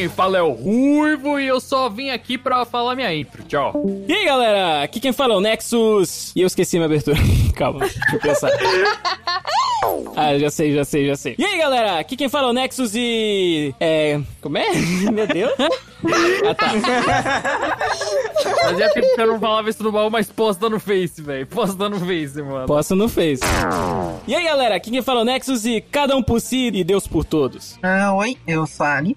quem fala é o Ruivo e eu só vim aqui pra falar minha intro. Tchau. E aí, galera? Aqui quem fala é o Nexus. E eu esqueci minha abertura. Calma, deixa eu pensar. Ah, já sei, já sei, já sei. E aí, galera? Aqui quem fala é o Nexus e. É. Como é? Meu Deus. Ah, tá. Fazia tempo que eu não falava isso no baú, mas posta no Face, velho. Posta no Face, mano. Posso no Face. E aí, galera? Aqui quem fala é o Nexus e cada um por si e Deus por todos. Ah, oi, eu sou a Ali.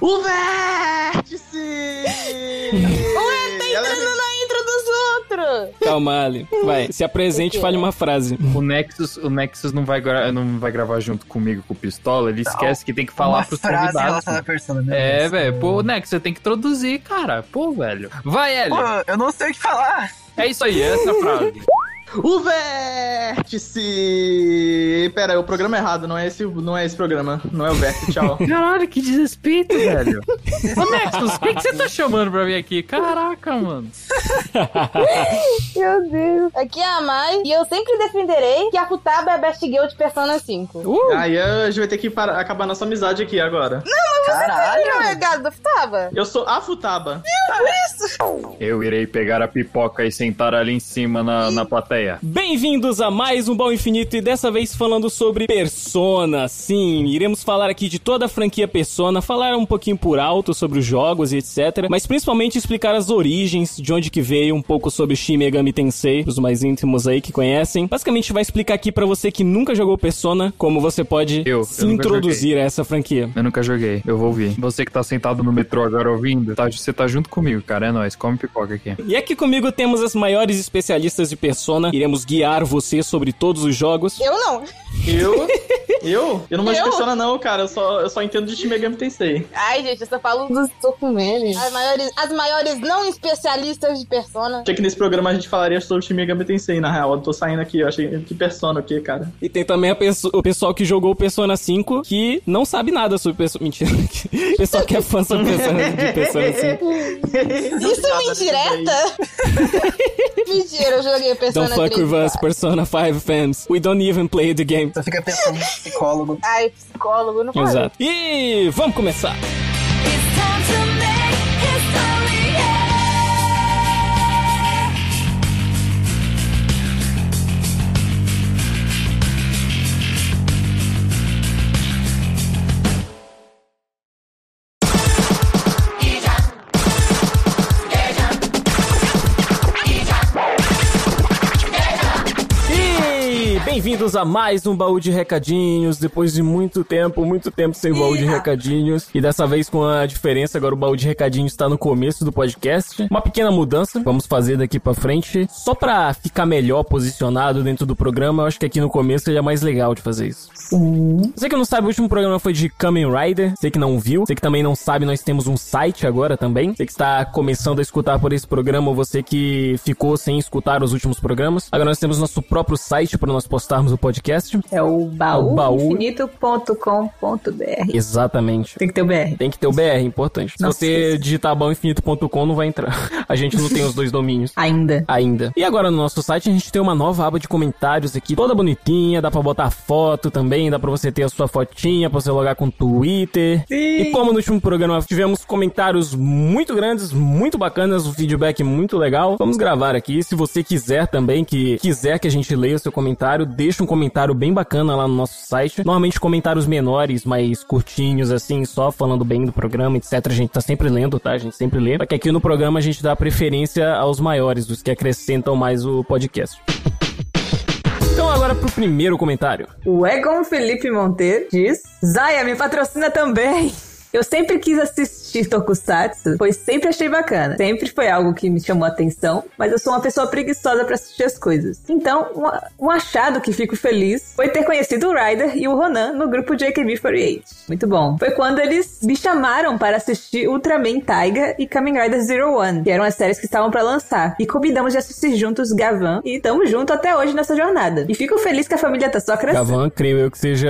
O vértice! Ué, tá entrando na intro dos outros! Calma, Ali. Vai, se apresente e fale uma frase. O Nexus, o Nexus não, vai gra- não vai gravar junto comigo com o Pistola, ele esquece que tem que falar Uma pros frase convidados. relacionada à persona, meu É, velho. Pô, Nexus, você tem que introduzir, cara. Pô, velho. Vai, Ellie. Pô, eu não sei o que falar. É isso aí, essa é a frase. O vértice! Pera, é o programa errado, não é esse, não é esse programa. Não é o vértice, tchau. Caralho, que desrespeito, velho. Ô, Nexus, o que, que você tá chamando pra vir aqui? Caraca, mano. Meu Deus. Aqui é a Mai e eu sempre defenderei que a Futaba é a best girl de Persona 5. Uh, Aí a gente vai ter que parar- acabar nossa amizade aqui agora. Caralho. Não é gado da Futaba? Eu sou a Futaba. eu irei pegar a pipoca e sentar ali em cima na, na plateia. Bem-vindos a mais um Bom Infinito e dessa vez falando sobre Persona. Sim, iremos falar aqui de toda a franquia Persona, falar um pouquinho por alto sobre os jogos e etc, mas principalmente explicar as origens, de onde que veio, um pouco sobre Shin Megami Tensei, os mais íntimos aí que conhecem. Basicamente vai explicar aqui pra você que nunca jogou Persona, como você pode Eu, eu se nunca introduzir a essa franquia. Eu nunca joguei, eu vou ouvir. Você que tá sentado no metrô agora ouvindo, tá- você tá junto comigo, cara. É nóis, come pipoca aqui. E aqui comigo temos as maiores especialistas de Persona, iremos guiar você sobre todos os jogos. Eu não. Eu? Eu? Eu não manjo persona não, cara. Eu só, eu só entendo de Shin Megami Tensei. Ai, gente, eu só falo dos Tokumene. As maiores, as maiores não especialistas de Persona. Achei que nesse programa a gente falaria sobre Shin Megami Tensei, na real. Eu tô saindo aqui, eu achei que persona o quê, cara? E tem também o pessoal que jogou o Persona 5 que não sabe nada sobre Persona. Mentira. O pessoal que é fã sobre Persona, de Persona 5. Isso é uma indireta? Mentira, eu joguei Persona Don't fuck 3. with us, Persona 5 fans. We don't even play the game. Você fica pensando em psicólogo. Ai, psicólogo, não fala. Exato. E vamos começar. It's time to bem-vindos a mais um baú de recadinhos. Depois de muito tempo, muito tempo sem baú de recadinhos. E dessa vez com a diferença, agora o baú de recadinhos está no começo do podcast. Uma pequena mudança, vamos fazer daqui pra frente. Só pra ficar melhor posicionado dentro do programa, eu acho que aqui no começo seria mais legal de fazer isso. Você que não sabe, o último programa foi de Kamen Rider. Você que não viu. Você que também não sabe, nós temos um site agora também. Você que está começando a escutar por esse programa, ou você que ficou sem escutar os últimos programas. Agora nós temos nosso próprio site para nós postarmos o podcast. É o O baú. baúinfinito.com.br. Exatamente. Tem que ter o BR. Tem que ter o BR, importante. Se Não você esqueça. digitar baúinfinito.com, não vai entrar. A gente não tem os dois domínios. Ainda. ainda. E agora no nosso site a gente tem uma nova aba de comentários aqui, toda bonitinha, dá pra botar foto também, dá pra você ter a sua fotinha, pra você logar com o Twitter. E como no último programa tivemos comentários muito grandes, muito bacanas, um feedback muito legal, vamos gravar aqui. Se você quiser também, que quiser que a gente leia o seu comentário, deixa um comentário bem bacana lá no nosso site. Normalmente comentários menores, mais curtinhos, assim, só falando bem do programa, etc. A gente tá sempre lendo, tá? A gente sempre lê. Só que aqui no programa a gente dá preferência aos maiores, os que acrescentam mais o podcast. Então agora pro primeiro comentário. O Egon Felipe Monteiro diz: Zaya, me patrocina também. Eu sempre quis assistir Tokusatsu, pois sempre achei bacana. Sempre foi algo que me chamou a atenção, mas eu sou uma pessoa preguiçosa pra assistir as coisas. Então, um, um achado que fico feliz foi ter conhecido o Ryder e o Ronan no grupo de AKB48. Muito bom. Foi quando eles me chamaram para assistir Ultraman Taiga e Kamen Rider Zero One, que eram as séries que estavam pra lançar. E combinamos de assistir juntos Gavan e estamos juntos até hoje nessa jornada. E fico feliz que a família tá só crescendo. Gavan, creio eu que seja.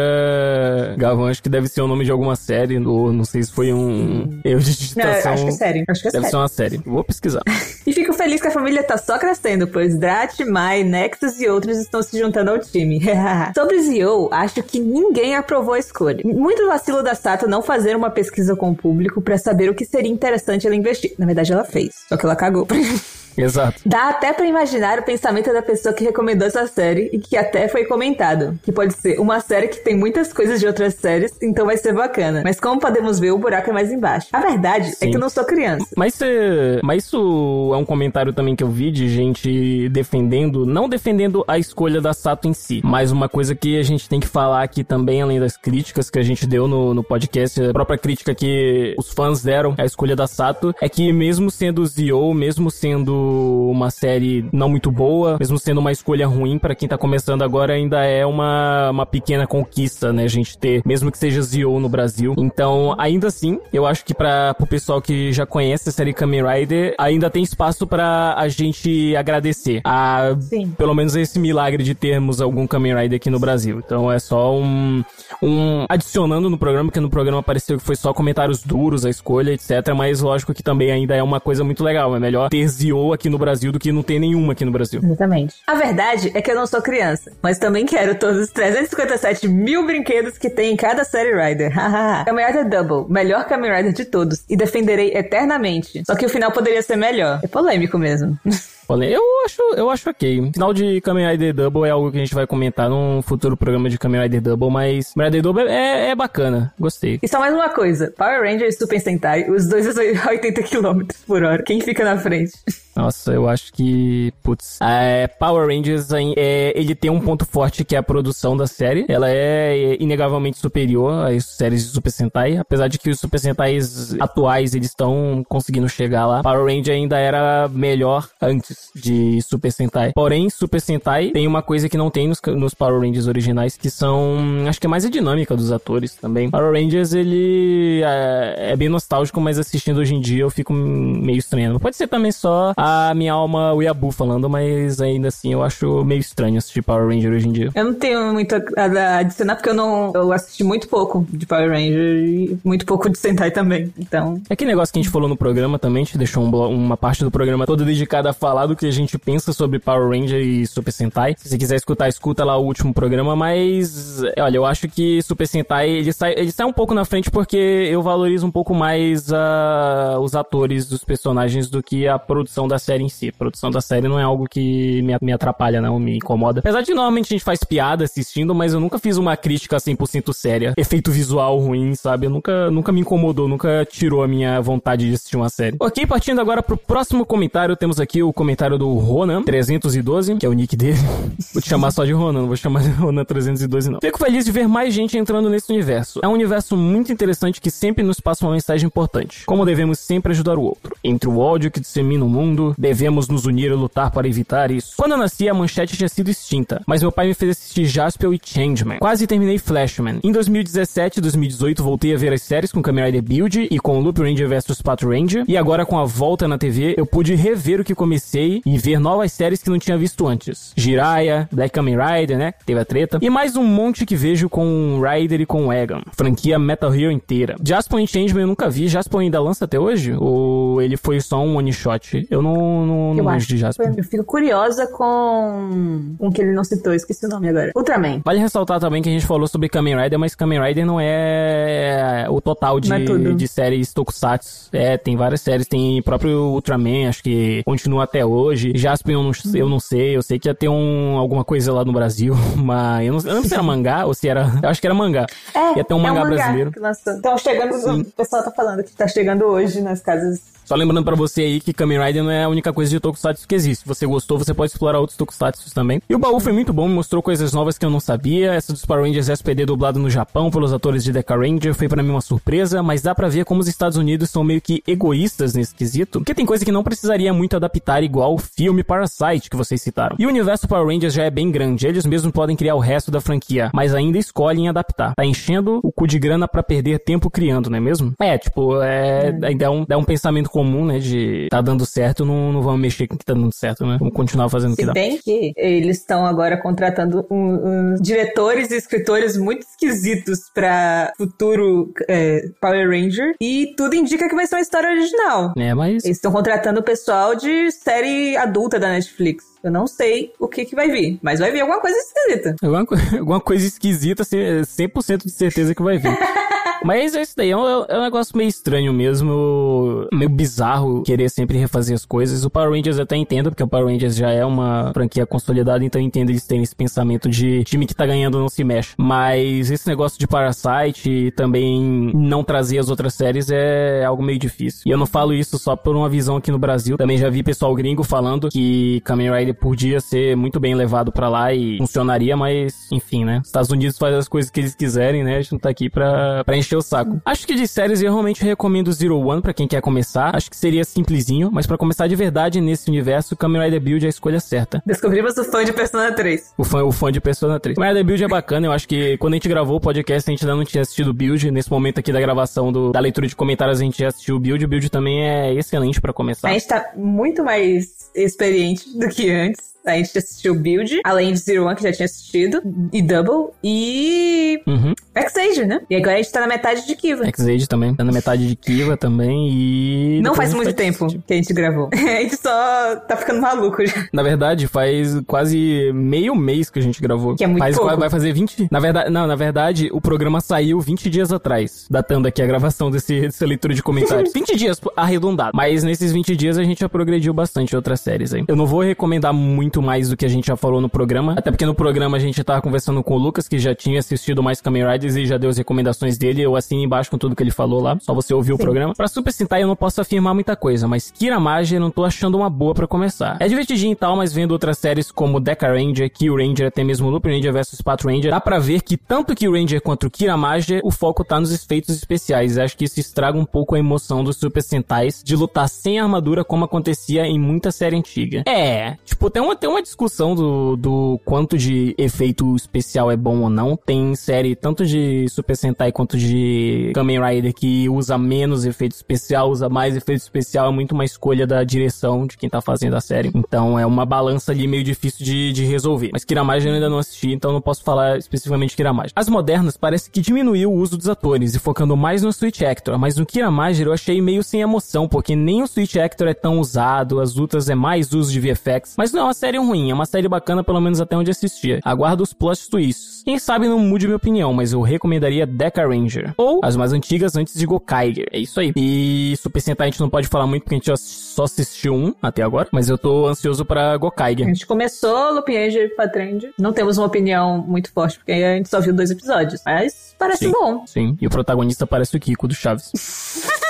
Gavan, acho que deve ser o nome de alguma série, ou não sei se foi um erro de Não, digitação. acho que é sério. Acho que é Deve ser uma série. Vou pesquisar. E fico feliz que a família tá só crescendo, pois Drat, Mai, Nexus e outros estão se juntando ao time. Sobre Zio, acho que ninguém aprovou a escolha. Muito vacilo da Sato não fazer uma pesquisa com o público pra saber o que seria interessante ela investir. Na verdade, ela fez, só que ela cagou. Exato. Dá até pra imaginar o pensamento da pessoa que recomendou essa série e que até foi comentado. Que pode ser uma série que tem muitas coisas de outras séries, então vai ser bacana. Mas como podemos ver, o buraco é mais embaixo. A verdade é Sim. que eu não sou criança. Mas, é, mas isso é um comentário também que eu vi de gente defendendo, não defendendo a escolha da Sato em si, mas uma coisa que a gente tem que falar aqui também, além das críticas que a gente deu no, no podcast, a própria crítica que os fãs deram à escolha da Sato, é que mesmo sendo Zio, mesmo sendo uma série não muito boa, mesmo sendo uma escolha ruim pra quem tá começando agora, ainda é uma, uma pequena conquista, né, a gente ter, mesmo que seja Zio no Brasil. Então, ainda assim, eu acho que para pro pessoal que já conhece a série Kamen Rider, ainda tem espaço pra a gente agradecer a Sim. pelo menos esse milagre de termos algum Kamen Rider aqui no Brasil. Então é só um, um adicionando no programa, que no programa pareceu que foi só comentários duros a escolha, etc. Mas lógico que também ainda é uma coisa muito legal. É melhor ter Zio aqui no Brasil do que não ter nenhuma aqui no Brasil. Exatamente. A verdade é que eu não sou criança, mas também quero todos os 357 mil brinquedos que tem em cada série Rider. Hahaha. Kamen Rider Double, melhor Kamen Rider de todos, e defenderei eternamente. Só que o final poderia ser melhor. É polêmico mesmo. Eu acho, eu acho ok. Final de Kamen Rider Double é algo que a gente vai comentar num futuro programa de Kamen Rider Double, mas Kamen Rider Double é, é bacana. Gostei. E só mais uma coisa: Power Rangers e Super Sentai, os dois a 80 km por hora. Quem fica na frente? Nossa, eu acho que, putz, é, Power Rangers, aí, é, ele tem um ponto forte que é a produção da série. Ela é inegavelmente superior às séries de Super Sentai, apesar de que os Super Sentais atuais eles estão conseguindo chegar lá. Power Ranger ainda era melhor antes de Super Sentai. Porém, Super Sentai tem uma coisa que não tem nos, nos Power Rangers originais, que são, acho que é mais a dinâmica dos atores também. Power Rangers ele é, é bem nostálgico, mas assistindo hoje em dia eu fico meio estranho. Pode ser também só a minha alma Weeaboo falando, mas ainda assim eu acho meio estranho assistir Power Ranger hoje em dia. Eu não tenho muito a adicionar porque eu não. Eu assisti muito pouco de Power Ranger e muito pouco de Sentai também. Então. É aquele negócio que a gente falou no programa também, a gente deixou um uma parte do programa toda dedicada a falar do que a gente pensa sobre Power Ranger e Super Sentai. Se você quiser escutar, escuta lá o último programa, mas é, olha, eu acho que Super Sentai ele sai, ele sai um pouco na frente porque eu valorizo um pouco mais ah, os atores dos personagens do que a produção da série em si. A produção da série não é algo que me, me atrapalha, não, me incomoda. Apesar de normalmente a gente faz piada assistindo, mas eu nunca fiz uma crítica 100% séria. Efeito visual ruim, sabe? Eu nunca, nunca me incomodou, nunca tirou a minha vontade de assistir uma série. Ok, partindo agora pro próximo comentário, temos aqui o comentário do Ronan, 312, que é o nick dele. Vou te chamar só de Ronan, não vou chamar de Ronan 312 não. Fico feliz de ver mais gente entrando nesse universo. É um universo muito interessante que sempre nos passa uma mensagem importante. Como devemos sempre ajudar o outro. Entre o ódio que dissemina o mundo, devemos nos unir e lutar para evitar isso. Quando eu nasci, a manchete tinha sido extinta, mas meu pai me fez assistir Jaspion e Changeman. Quase terminei Flashman. Em 2017 e 2018 voltei a ver as séries com Kamen Rider Build e com Loop Ranger vs Pato Ranger. E agora com a volta na TV, eu pude rever o que comecei e ver novas séries que não tinha visto antes. Jiraiya, Black Kamen Rider, né? Teve a treta. E mais um monte que vejo com Rider e com Egan. Franquia Metal Hero inteira. Jaspion e Changeman eu nunca vi. Jaspion ainda lança até hoje? Ou ele foi só um one shot? Eu não, não, eu acho. de Jaspion. Eu fico curiosa com. Um que ele não citou, esqueci o nome agora. Ultraman. Vale ressaltar também que a gente falou sobre Kamen Rider, mas Kamen Rider não é o total de, é de séries tokusatsu. É, tem várias séries, tem próprio Ultraman, acho que continua até hoje. Jaspion eu não, eu não sei, eu sei que ia ter um, alguma coisa lá no Brasil, mas eu não, eu não lembro se era mangá ou se era... Eu acho que era mangá. É, Ia ter um é mangá brasileiro. que lançou. Então chegando, o pessoal tá falando que tá chegando hoje nas casas. Só lembrando pra você aí que Kamen Rider não é a única coisa de Tokusatsu que existe. Se você gostou, você pode explorar outros Tokusatsu também. E o baú foi muito bom, me mostrou coisas novas que eu não sabia. Essa dos Power Rangers SPD dublado no Japão pelos atores de Deca Ranger foi pra mim uma surpresa, mas dá pra ver como os Estados Unidos são meio que egoístas nesse quesito, porque tem coisa que não precisaria muito adaptar igual o filme Parasite que vocês citaram. E o universo Power Rangers já é bem grande, eles mesmos podem criar o resto da franquia, mas ainda escolhem adaptar. Tá enchendo o cu de grana pra perder tempo criando, não é mesmo? É, tipo, é, dá, um, dá um pensamento comum, né, de tá dando certo, não, não vamos mexer com o que tá dando certo, né? Vamos continuar fazendo o que Se dá. bem que eles estão agora contratando um- uns diretores e escritores muito esquisitos pra futuro é, Power Ranger. E tudo indica que vai ser uma história original. É, mas Eles estão contratando o pessoal de série adulta da Netflix. Eu não sei o que, que vai vir, mas vai vir alguma coisa esquisita. alguma, alguma coisa esquisita, assim, é 100% de certeza que vai vir. Mas é isso daí, é um, é um negócio meio estranho mesmo, meio bizarro querer sempre refazer as coisas. O Power Rangers eu até entendo, porque o Power Rangers já é uma franquia consolidada, então eu entendo eles terem esse pensamento de time que tá ganhando não se mexe. Mas esse negócio de Parasite e também não trazer as outras séries é algo meio difícil. E eu não falo isso só por uma visão aqui no Brasil, também já vi pessoal gringo falando que Kamen Rider podia ser muito bem levado pra lá e funcionaria, mas enfim, né? Os Estados Unidos faz as coisas que eles quiserem, né? A gente não tá aqui pra, pra o saco. Acho que de séries eu realmente recomendo Zero One pra quem quer começar. Acho que seria simplesinho, mas pra começar de verdade nesse universo, Kamen Rider Build é a escolha certa. Descobrimos o fã de Persona 3. O fã, o fã de Persona 3. Kamen Rider Build é bacana, eu acho que quando a gente gravou o podcast, a gente ainda não tinha assistido o Build. Nesse momento aqui da gravação do- da leitura de comentários, a gente já assistiu o Build. O Build também é excelente pra começar. A gente tá muito mais experiente do que antes. A gente assistiu Build, além de Zero One, que já tinha assistido, e Double, e Uhum. X-Age, né? E agora a gente tá na metade de Kiva. X-Age também, tá na metade de Kiva também e... Não faz muito vai tempo assistir. que a gente gravou. A gente só tá ficando maluco já. Na verdade, faz quase meio mês que a gente gravou. Que é muito faz, pouco. Vai fazer 20... Na verdade, não, na verdade, o programa saiu 20 dias atrás, datando aqui a gravação desse, dessa leitura de comentários. 20 dias arredondado. Mas nesses 20 dias a gente já progrediu bastante outras séries aí. Eu não vou recomendar muito mais do que a gente já falou no programa, até porque no programa a gente tava conversando com o Lucas, que já tinha assistido mais Kamen Riders e já deu as recomendações dele. Eu assino embaixo com tudo que ele falou lá, só você ouvir o programa. Pra Super Sentai eu não posso afirmar muita coisa, mas Kira Mage eu não tô achando uma boa pra começar. É divertidinho e tal, mas vendo outras séries como Deca Ranger, Kill Ranger, até mesmo Loop Ranger vs Pat Ranger, dá pra ver que tanto Kill Ranger quanto Kira Mage, o foco tá nos efeitos especiais. Acho que isso estraga um pouco a emoção dos Super Sentais de lutar sem armadura como acontecia em muita série antiga. É, tipo, tem uma, tem uma discussão do, do quanto de efeito especial é bom ou não. Tem série tanto de Super Sentai quanto de Kamen Rider que usa menos efeito especial, usa mais efeito especial, é muito uma escolha da direção de quem tá fazendo a série. Então é uma balança ali meio difícil de, de resolver. Mas Kiramage eu ainda não assisti, então não posso falar especificamente de Kiramage. As modernas parece que diminuiu o uso dos atores e focando mais no Switch Actor, mas no Kiramage eu achei meio sem emoção, porque nem o Switch Actor é tão usado, as lutas é mais uso de VFX. Mas não é uma série ruim, é uma série bacana pelo menos até onde assistia. Aguardo os plot twists. Quem sabe não mude minha opinião, mas eu recomendaria Deca Ranger. Ou as mais antigas antes de Gokaiger. É isso aí. E Super Sentai a gente não pode falar muito porque a gente só assistiu um até agora, mas eu tô ansioso pra A Gokaiger. gente começou Loop Ranger e Patrand. Não temos uma opinião muito forte, porque a gente só viu dois episódios. Mas parece Sim. bom. Sim, e o protagonista parece o Kiko do Chaves.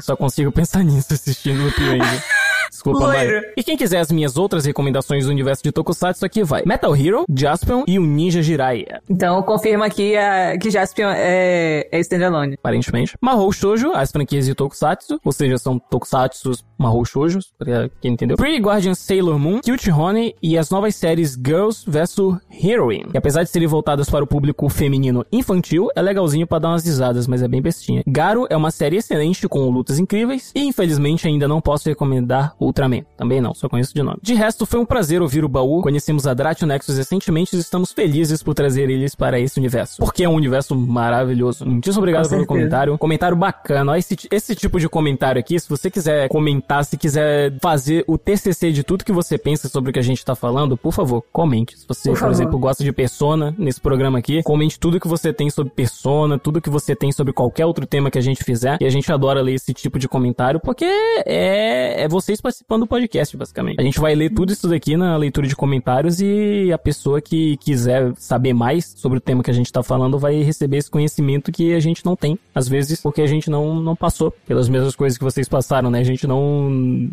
Só consigo pensar nisso assistindo o Ranger. Desculpa, Loiro. E quem quiser as minhas outras recomendações do universo de Tokusatsu, aqui vai. Metal Hero, Jaspion e o Ninja Jiraiya. Então confirma aqui a, que Jaspion é, é standalone. Aparentemente. Mahou Shoujo, as franquias de Tokusatsu, ou seja, são Tokusatsus Mahou Shoujos, pra quem entendeu. Pretty Guardian Sailor Moon, Cute Honey e as novas séries Girls vs Heroine. Que apesar de serem voltadas para o público feminino infantil, é legalzinho pra dar umas risadas, mas é bem bestinha. Garo é uma série excelente com lutas incríveis e infelizmente ainda não posso recomendar Ultraman. Também não, só conheço de nome. De resto, foi um prazer ouvir o baú. Conhecemos a Dratio Nexus recentemente e estamos felizes por trazer eles para esse universo. Porque é um universo maravilhoso. Muitíssimo obrigado Com pelo certeza. comentário. Comentário bacana. Esse, esse tipo de comentário aqui, se você quiser comentar, se quiser fazer o TCC de tudo que você pensa sobre o que a gente tá falando, por favor, comente. Se você, Por por, exemplo, gosta de Persona nesse programa aqui, comente tudo que você tem sobre Persona, tudo que você tem sobre qualquer outro tema que a gente fizer. E a gente adora ler esse tipo de comentário, porque é, é vocês participando do podcast, basicamente. A gente vai ler tudo isso daqui na leitura de comentários e a pessoa que quiser saber mais sobre o tema que a gente tá falando vai receber esse conhecimento que a gente não tem, às vezes, porque a gente não, não passou pelas mesmas coisas que vocês passaram, né? A gente não,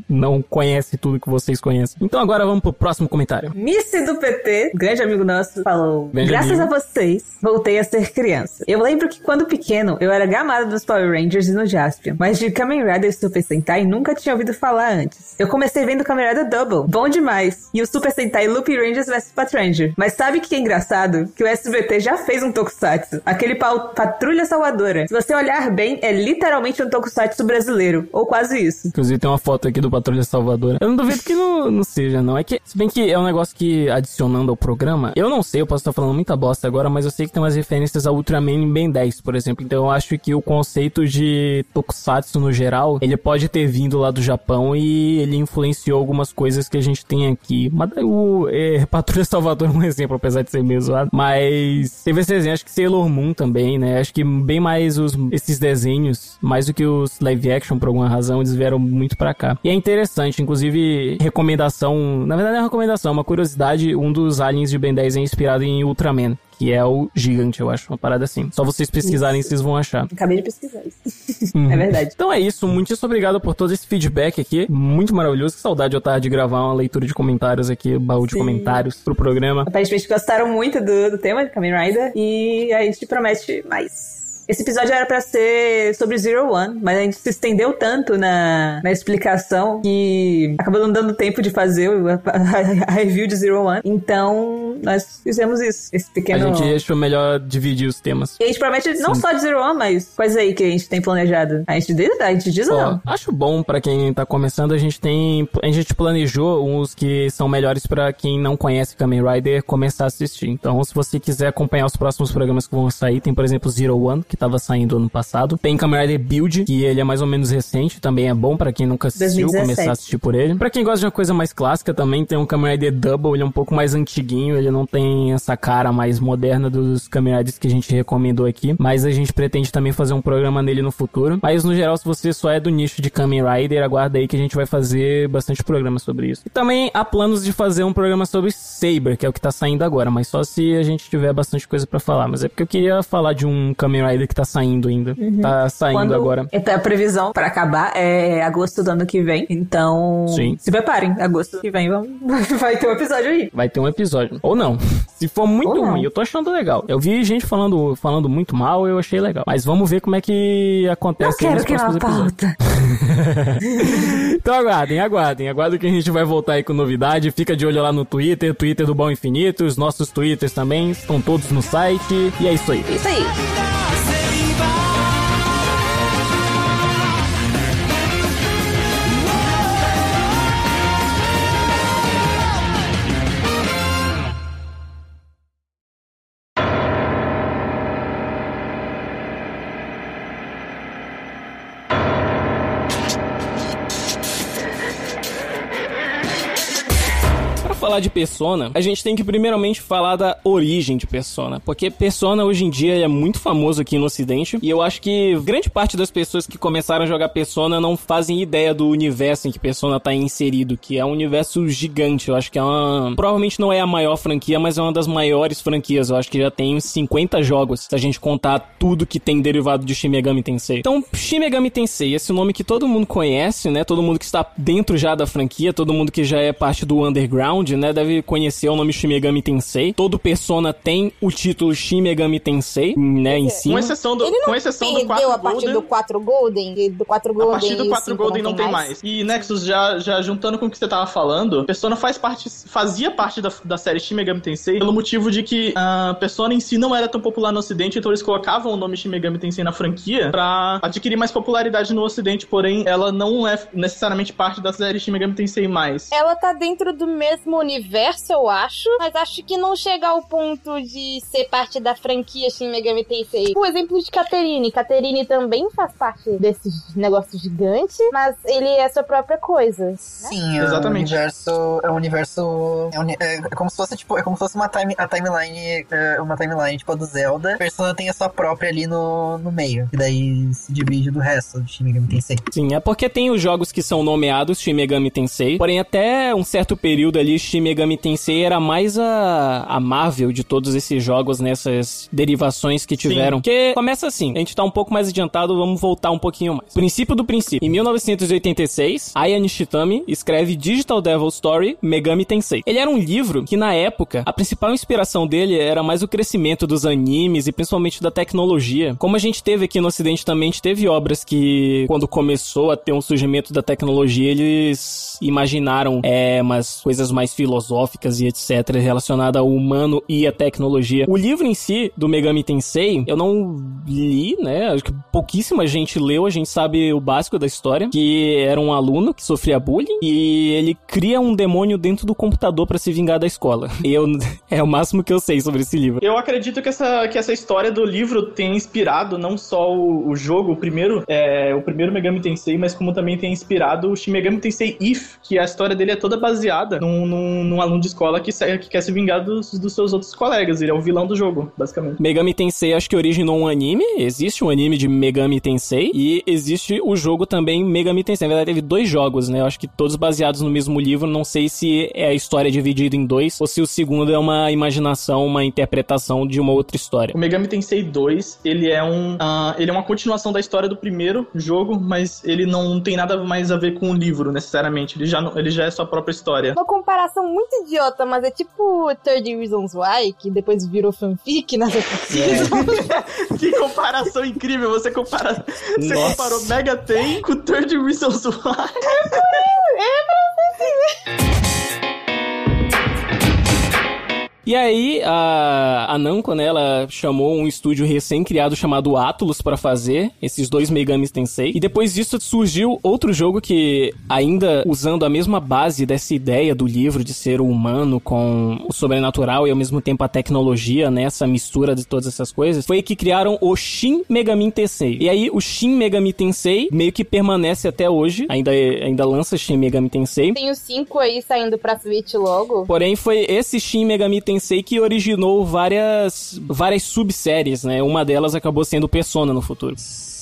não conhece tudo que vocês conhecem. Então agora vamos pro próximo comentário. Missy do PT, grande amigo nosso, falou: Grande Graças amigo. a vocês, voltei a ser criança. Eu lembro que quando pequeno, eu era gamada dos Power Rangers e no Jaspion, mas de Kamen Rider e Super Sentai nunca tinha ouvido falar antes. Eu comecei vendo Kamen Rider Double. Bom demais. E o Super Sentai Loop Rangers vs Patranger. Mas sabe o que é engraçado? Que o SBT já fez um tokusatsu. Aquele pau- Patrulha Salvadora. Se você olhar bem, é literalmente um tokusatsu brasileiro. Ou quase isso. Inclusive tem uma foto aqui do Patrulha Salvadora. Eu não duvido que não, não seja, não. É que, se bem que é um negócio que, adicionando ao programa, eu não sei, eu posso estar falando muita bosta agora, mas eu sei que tem umas referências a Ultraman em Ben 10, por exemplo. Então eu acho que o conceito de Tokusatsu no geral, ele pode ter vindo lá do Japão e ele influenciou algumas coisas que a gente tem aqui. Mas o é, Patrulha Salvador é um exemplo, apesar de ser meio zoado. Mas teve esse desenho, acho que Sailor Moon também, né? Acho que bem mais os, esses desenhos, mais do que os live action, por alguma razão, eles vieram muito pra cá. E é interessante, inclusive, recomendação, na verdade não é uma recomendação, é uma curiosidade, um dos aliens de Ben 10 é inspirado em Ultraman. Que é o gigante, eu acho, uma parada assim. Só vocês pesquisarem, vocês vão achar. Acabei de pesquisar isso. Uhum. É verdade. Então é isso, muitíssimo obrigado por todo esse feedback aqui. Muito maravilhoso. Que saudade eu tava de gravar uma leitura de comentários aqui, baú de Sim. comentários pro programa. Aparentemente gostaram muito do, do tema de Kamen Rider e a gente promete mais. Esse episódio era pra ser sobre Zero One, mas a gente se estendeu tanto na, na explicação que acabou não dando tempo de fazer a, a- a review de Zero One. Então, nós fizemos isso. Esse A pequeno. gente achou melhor dividir os temas. E a gente promete não só de Zero One, mas coisas aí que a gente tem planejado. A gente diz, a gente diz ou não? acho bom pra quem tá começando, a gente tem, a gente planejou uns que são melhores pra quem não conhece Kamen Rider começar a assistir. Então, se você quiser acompanhar os próximos programas que vão sair, tem por exemplo Zero One, que tava saindo ano passado. Tem Kamen Rider Build, que ele é mais ou menos recente, também é bom pra quem nunca assistiu 2017. começar a assistir por ele. Pra quem gosta de uma coisa mais clássica também, tem um Kamen Rider Double, ele é um pouco mais antiguinho, ele não tem essa cara mais moderna dos Kamen Riders que a gente recomendou aqui, mas a gente pretende também fazer um programa nele no futuro. Mas no geral, se você só é do nicho de Kamen Rider, aguarda aí que a gente vai fazer bastante programa sobre isso. E também há planos de fazer um programa sobre Saber, que é o que tá saindo agora, mas só se a gente tiver bastante coisa pra falar. Mas é porque eu queria falar de um Kamen Rider que tá saindo ainda. Tá saindo Quando agora. é a previsão pra acabar é agosto do ano que vem. Então, Sim. se preparem. Agosto que vem vamos... vai ter um episódio aí. Vai ter um episódio. Ou não. Se for muito ruim, eu tô achando legal. Eu vi gente falando, falando muito mal, eu achei legal. Mas vamos ver como é que acontece aí quero nos queimar próximos a episódios. pauta. Então aguardem, aguardem. Aguardem que a gente vai voltar aí com novidade. Fica de olho lá no Twitter, Twitter do Bom Infinito. Os nossos Twitters também estão todos no site. E é isso aí. Isso aí. Falar de Persona, a gente tem que primeiramente falar da origem de Persona, porque Persona hoje em dia é muito famoso aqui no ocidente, e eu acho que grande parte das pessoas que começaram a jogar Persona não fazem ideia do universo em que Persona tá inserido, que é um universo gigante, eu acho que é uma... provavelmente não é a maior franquia, mas é uma das maiores franquias, eu acho que já tem uns 50 jogos, se a gente contar tudo que tem derivado de Shin Megami Tensei. Então, Shin Megami Tensei, esse nome que todo mundo conhece, né, todo mundo que está dentro já da franquia, todo mundo que já é parte do underground, né, deve conhecer o nome Shin Megami Tensei. Todo Persona tem o título Shin Megami Tensei, né, em Com cima. exceção do, Ele não com exceção do Perdeu 4 a partir Golden. do 4 Golden? E Do 4 Golden A partir do e o 4 cinco Golden não tem mais. E Nexus, já, já juntando com o que você tava falando, Persona faz parte, fazia parte da, da série Shin Megami Tensei pelo motivo de que a Persona em si não era tão popular no ocidente, então eles colocavam o nome Shin Megami Tensei na franquia pra adquirir mais popularidade no ocidente, porém ela não é necessariamente parte da série Shin Megami Tensei mais. Ela tá dentro do mesmo universo, eu acho, mas acho que não chega ao ponto de ser parte da franquia Shin Megami Tensei. O exemplo de Caterine. Caterine também faz parte desse negócio gigante, mas ele é sua própria coisa. Sim, é um Exatamente. universo. É um universo. É, uni- é- é como se fosse, tipo, é como se fosse uma time, a timeline. é, uma timeline, tipo, a do Zelda. A Persona tem a sua própria ali no, no meio. E daí se divide do resto de Shin Megami Tensei. Sim, é porque tem os jogos que são nomeados Shin Megami Tensei, porém até um certo período ali Shin Megami Tensei era mais a amável de todos esses jogos nessas derivações que tiveram. Porque começa assim, a gente tá um pouco mais adiantado, vamos voltar um pouquinho mais. Princípio do princípio. Em 1986, Aya Nishitami escreve Digital Devil Story Megami Tensei. Ele era um livro que na época a principal inspiração dele era mais o crescimento dos animes e principalmente da tecnologia. Como a gente teve aqui no ocidente também, a gente teve obras que quando começou a ter um surgimento da tecnologia, eles imaginaram é, umas coisas mais filosóficas e etc relacionada ao humano e à tecnologia. O livro em si do Megami Tensei, eu não li, né? Acho que pouquíssima gente leu, a gente sabe o básico da história, que era um aluno que sofria bullying e ele cria um demônio dentro do computador pra se vingar da escola. Eu é o máximo que eu sei sobre esse livro. Eu acredito que essa, que essa história do livro tenha inspirado não só o, o jogo, o primeiro, é, o primeiro Megami Tensei, mas como também tem inspirado o Shin Megami Tensei If, que a história dele é toda baseada num, num, num aluno de escola que, que quer se vingar dos, dos seus outros colegas. Ele é o vilão do jogo, basicamente. Megami Tensei acho que originou um anime, existe um anime de Megami Tensei e existe o jogo também Megami Tensei. Na verdade teve dois jogos, né? Eu acho que todos baseados no mesmo livro, não sei se é a história dividida em dois ou se o segundo é uma imaginação, uma interpretação de uma outra história. O Megami Tensei 2, ele é um, ah, ele é uma continuação da história do primeiro jogo, mas ele não tem nada mais a ver com o livro, necessariamente. Ele já, não- ele já é sua própria história. Uma comparação muito idiota, mas é tipo 30 Reasons Why, que depois virou fanfic nas outras seasons. que comparação incrível! Você compara, você Nossa. comparou Mega Ten com Third Reasons Why. E aí, a, a Namco, né, ela chamou um estúdio recém-criado chamado Atlus pra fazer esses dois Megami Tensei. E depois disso surgiu outro jogo que, ainda usando a mesma base dessa ideia do livro de ser humano com o sobrenatural e ao mesmo tempo a tecnologia, né, essa mistura de todas essas coisas, foi que criaram o Shin Megami Tensei. E aí, o Shin Megami Tensei meio que permanece até hoje, ainda, ainda lança Shin Megami Tensei. Tem os cinco aí saindo pra Switch logo. Porém, foi esse Shin Megami Tensei que originou várias, várias subséries, né? Uma delas acabou sendo Persona no futuro.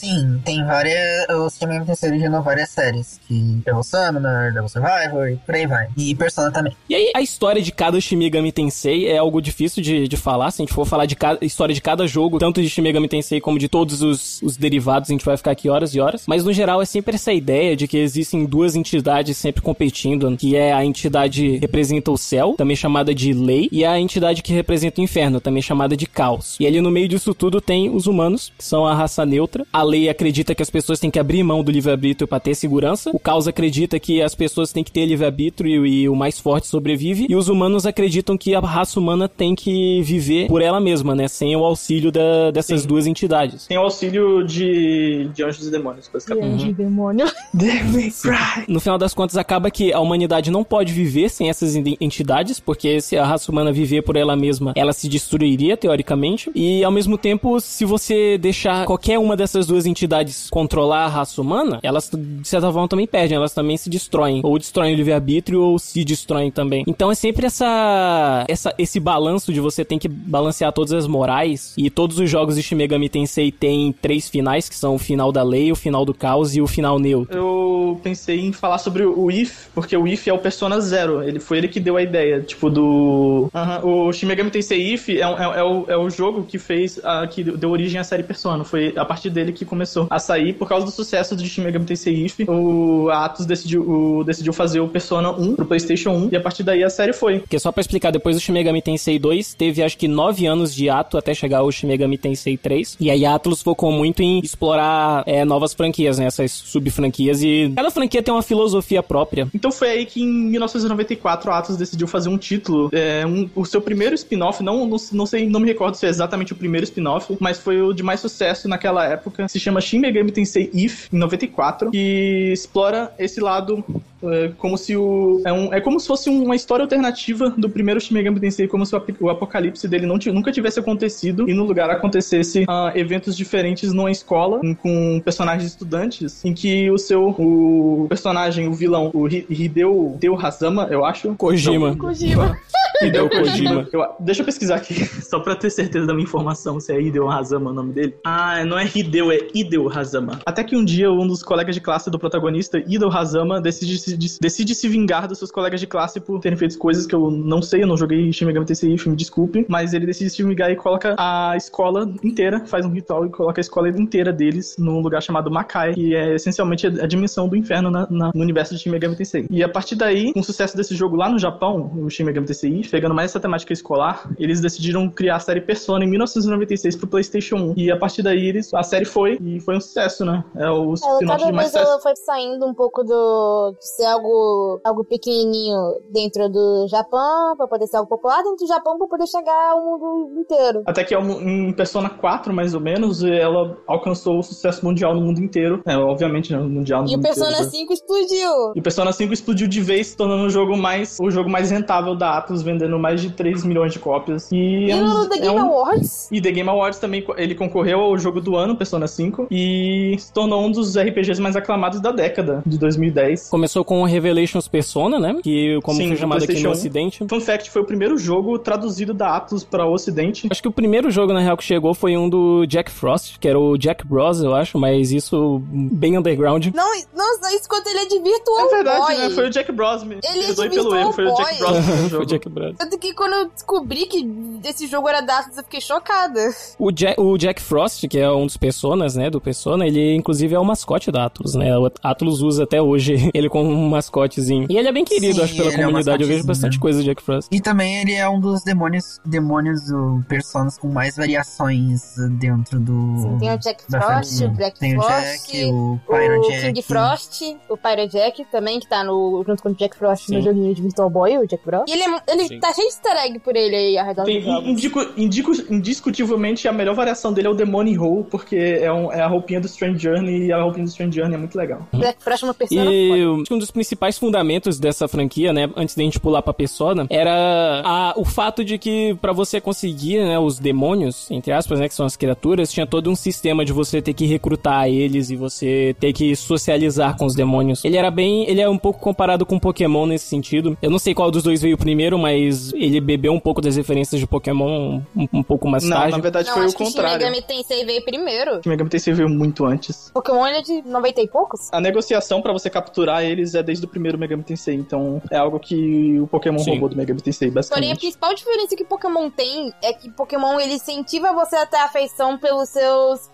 Sim, tem várias. O Shin Megami Tensei originou várias séries. Que Devil Summoner, Devil Survivor e por aí vai. E Persona também. E aí, a história de cada Shin Megami Tensei é algo difícil de, de falar. Se a gente for falar de cada história de cada jogo, tanto de Shin Megami Tensei como de todos os, os derivados, a gente vai ficar aqui horas e horas. Mas no geral é sempre essa ideia de que existem duas entidades sempre competindo, que é a entidade que representa o céu, também chamada de lei, e a entidade que representa o inferno, também chamada de caos. E ali no meio disso tudo tem os humanos, que são a raça neutra. A lei acredita que as pessoas têm que abrir mão do livre-arbítrio para ter segurança. O caos acredita que as pessoas têm que ter livre-arbítrio e o mais forte sobrevive. E os humanos acreditam que a raça humana tem que viver por ela mesma, né? Sem o auxílio da- dessas Sim. duas entidades. Tem o auxílio de, de anjos e demônios, basicamente. Anjo demônio. No final das contas, acaba que a humanidade não pode viver sem essas entidades, porque se a raça humana viver por ela mesma, ela se destruiria, teoricamente. E, ao mesmo tempo, se você deixar qualquer uma dessas duas entidades controlar a raça humana, elas, de certa forma, também perdem, elas também se destroem. Ou destroem o livre-arbítrio, ou se destroem também. Então, é sempre essa, essa, esse balanço de você tem que balancear todas as morais. E todos os jogos de Shin Megami Tensei têm três finais, que são o final da lei, o final do caos e o final neutro. Eu pensei em falar sobre o If, porque o If é o Persona Zero. Ele foi ele que deu a ideia, tipo, do. Aham, O Shin Tensei If é, é- é o, é o jogo que fez. a- que deu origem à série Persona. Foi a partir dele que começou a sair. Por causa do sucesso de Shin Megami Tensei If, o Atos decidiu, o- decidiu fazer o Persona 1 pro PlayStation 1. E a partir daí a série foi. Porque só pra explicar, depois do Shin Megami Tensei 2, teve acho que nove anos de ato até chegar o Shin Megami Tensei 3. E aí a Atlus focou muito em explorar é, novas franquias, né? Essas sub-franquias. E cada franquia tem uma filosofia própria. Então foi aí que em 1994 a Atlus decidiu fazer um título, é, um- o seu primeiro spin-off, não, não, não sei, não me recordo se é exatamente o primeiro spin-off, mas foi o de mais sucesso naquela época. Se chama Shin Megami Tensei If, em 94, que explora esse lado é, como se o é, um- é como se fosse uma história alternativa do primeiro Shin Megami Tensei, como se o, ap- o apocalipse dele não nunca tivesse acontecido e no lugar acontecesse ah, eventos diferentes numa escola em- com personagens estudantes, em que o seu o personagem, o vilão, o Hi- Hideo, Hideo Hazama, eu acho. Kojima. Kojima. Hideo Kojima. Kojima. Eu- deixa eu pesquisar aqui, só pra ter certeza da minha informação, se é Hideo Hazama o nome dele. Ah, não é Hideo, é Hideo Hazama. Até que um dia, um dos colegas de classe do protagonista, Hideo Hazama, decide se decide, decide se vingar dos seus colegas de classe por terem feito coisas que eu não sei, eu não joguei Shin Megami Tensei, me desculpe, mas ele decide se vingar e coloca a escola inteira, faz um ritual e coloca a escola inteira deles num lugar chamado Makai, que é essencialmente a, dimensão do inferno na- na- no universo de Shin Megami Tensei. E a partir daí, com o sucesso desse jogo lá no Japão, o Shin Megami Tensei, pegando mais essa temática escolar, eles decidiram criar a série Persona em 1996 pro PlayStation 1. E a partir daí, eles, a série foi, e foi um sucesso, né? É o spin-off cada de mais vez ela sucesso. foi saindo um pouco do de ser algo, algo pequenininho dentro do Japão, pra poder ser algo popular dentro do Japão, pra poder chegar ao mundo inteiro. Até que em Persona 4, mais ou menos, ela alcançou o sucesso mundial no mundo inteiro. É, obviamente, né, mundial no E o mundo Persona inteiro. 5 explodiu. E o Persona 5 explodiu de vez, se tornando o jogo mais, o jogo mais rentável da Atlus, vendendo mais de 3 milhões de cópias. E, E é um- no The é Game um- Awards, E The Game Awards também, ele concorreu ao jogo do ano, Persona 5, e se tornou um dos RPGs mais aclamados da década, de 2010. Começou com o Revelations Persona, né? Que, como Sim, foi do chamado aqui no PlayStation 1. Ocidente. Fun fact, foi o primeiro jogo traduzido da Atlus para o Ocidente. Acho que o primeiro jogo, na real, que chegou foi um do Jack Frost, que era o Jack Bros, eu acho, mas isso bem underground. não, nossa, isso quando ele é de Virtual É verdade, Boy. né? Foi o Jack Bros. Me Ele perdoe é pelo Virtual erro, foi o Jack Boy. Bros. foi o Jack Bros. Tanto que quando eu descobri que esse jogo era da Atlus, eu fiquei chocada. O Jack, o Jack Frost, que é um dos personas, né, do Persona, ele inclusive é o mascote da Atlus, né? O Atlus usa até hoje ele como um mascotezinho. E ele é bem querido, Sim, acho, pela ele é um comunidade. eu vejo bastante coisa do Jack Frost. E também ele é um dos demônios, demônios ou personas com mais variações dentro do. Sim, tem o Jack Frost, o Black Tem o Frost, Jack, o o Jack. King Frost, o Pyro Jack também, que tá no, junto com o Jack Frost no Sim. joguinho de Virtual Boy, o Jack Bros. E ele, é- ele Sim. tá cheio de easter egg por ele aí ao redor Tem, indico, indico, indiscutivelmente, a melhor variação dele é o Demon Hole, porque é, um- é a roupinha do Strange Journey e a roupinha do Strange Journey é muito legal. Black Frost é uma persona E foda. Dos principais fundamentos dessa franquia, né, antes da gente pular pra Persona, era a- o fato de que pra você conseguir, né, os demônios, entre aspas, né, que são as criaturas, tinha todo um sistema de você ter que recrutar eles e você ter que socializar com os demônios. Ele era bem, ele é um pouco comparado com Pokémon nesse sentido. Eu não sei qual dos dois veio primeiro, mas ele bebeu um pouco das referências de Pokémon um, um pouco mais Não, tarde. na verdade Não, foi o acho que Shin contrário. Megami Tensei veio primeiro. Shin Megami Tensei veio muito antes. Pokémon ele é de 90 e poucos? A negociação pra você capturar eles é desde o primeiro Megami Tensei, então é algo que o Pokémon Sim. roubou do Megami Tensei, Porém, a basicamente. principal diferença que Pokémon tem é que Pokémon ele incentiva você a ter afeição pelos seus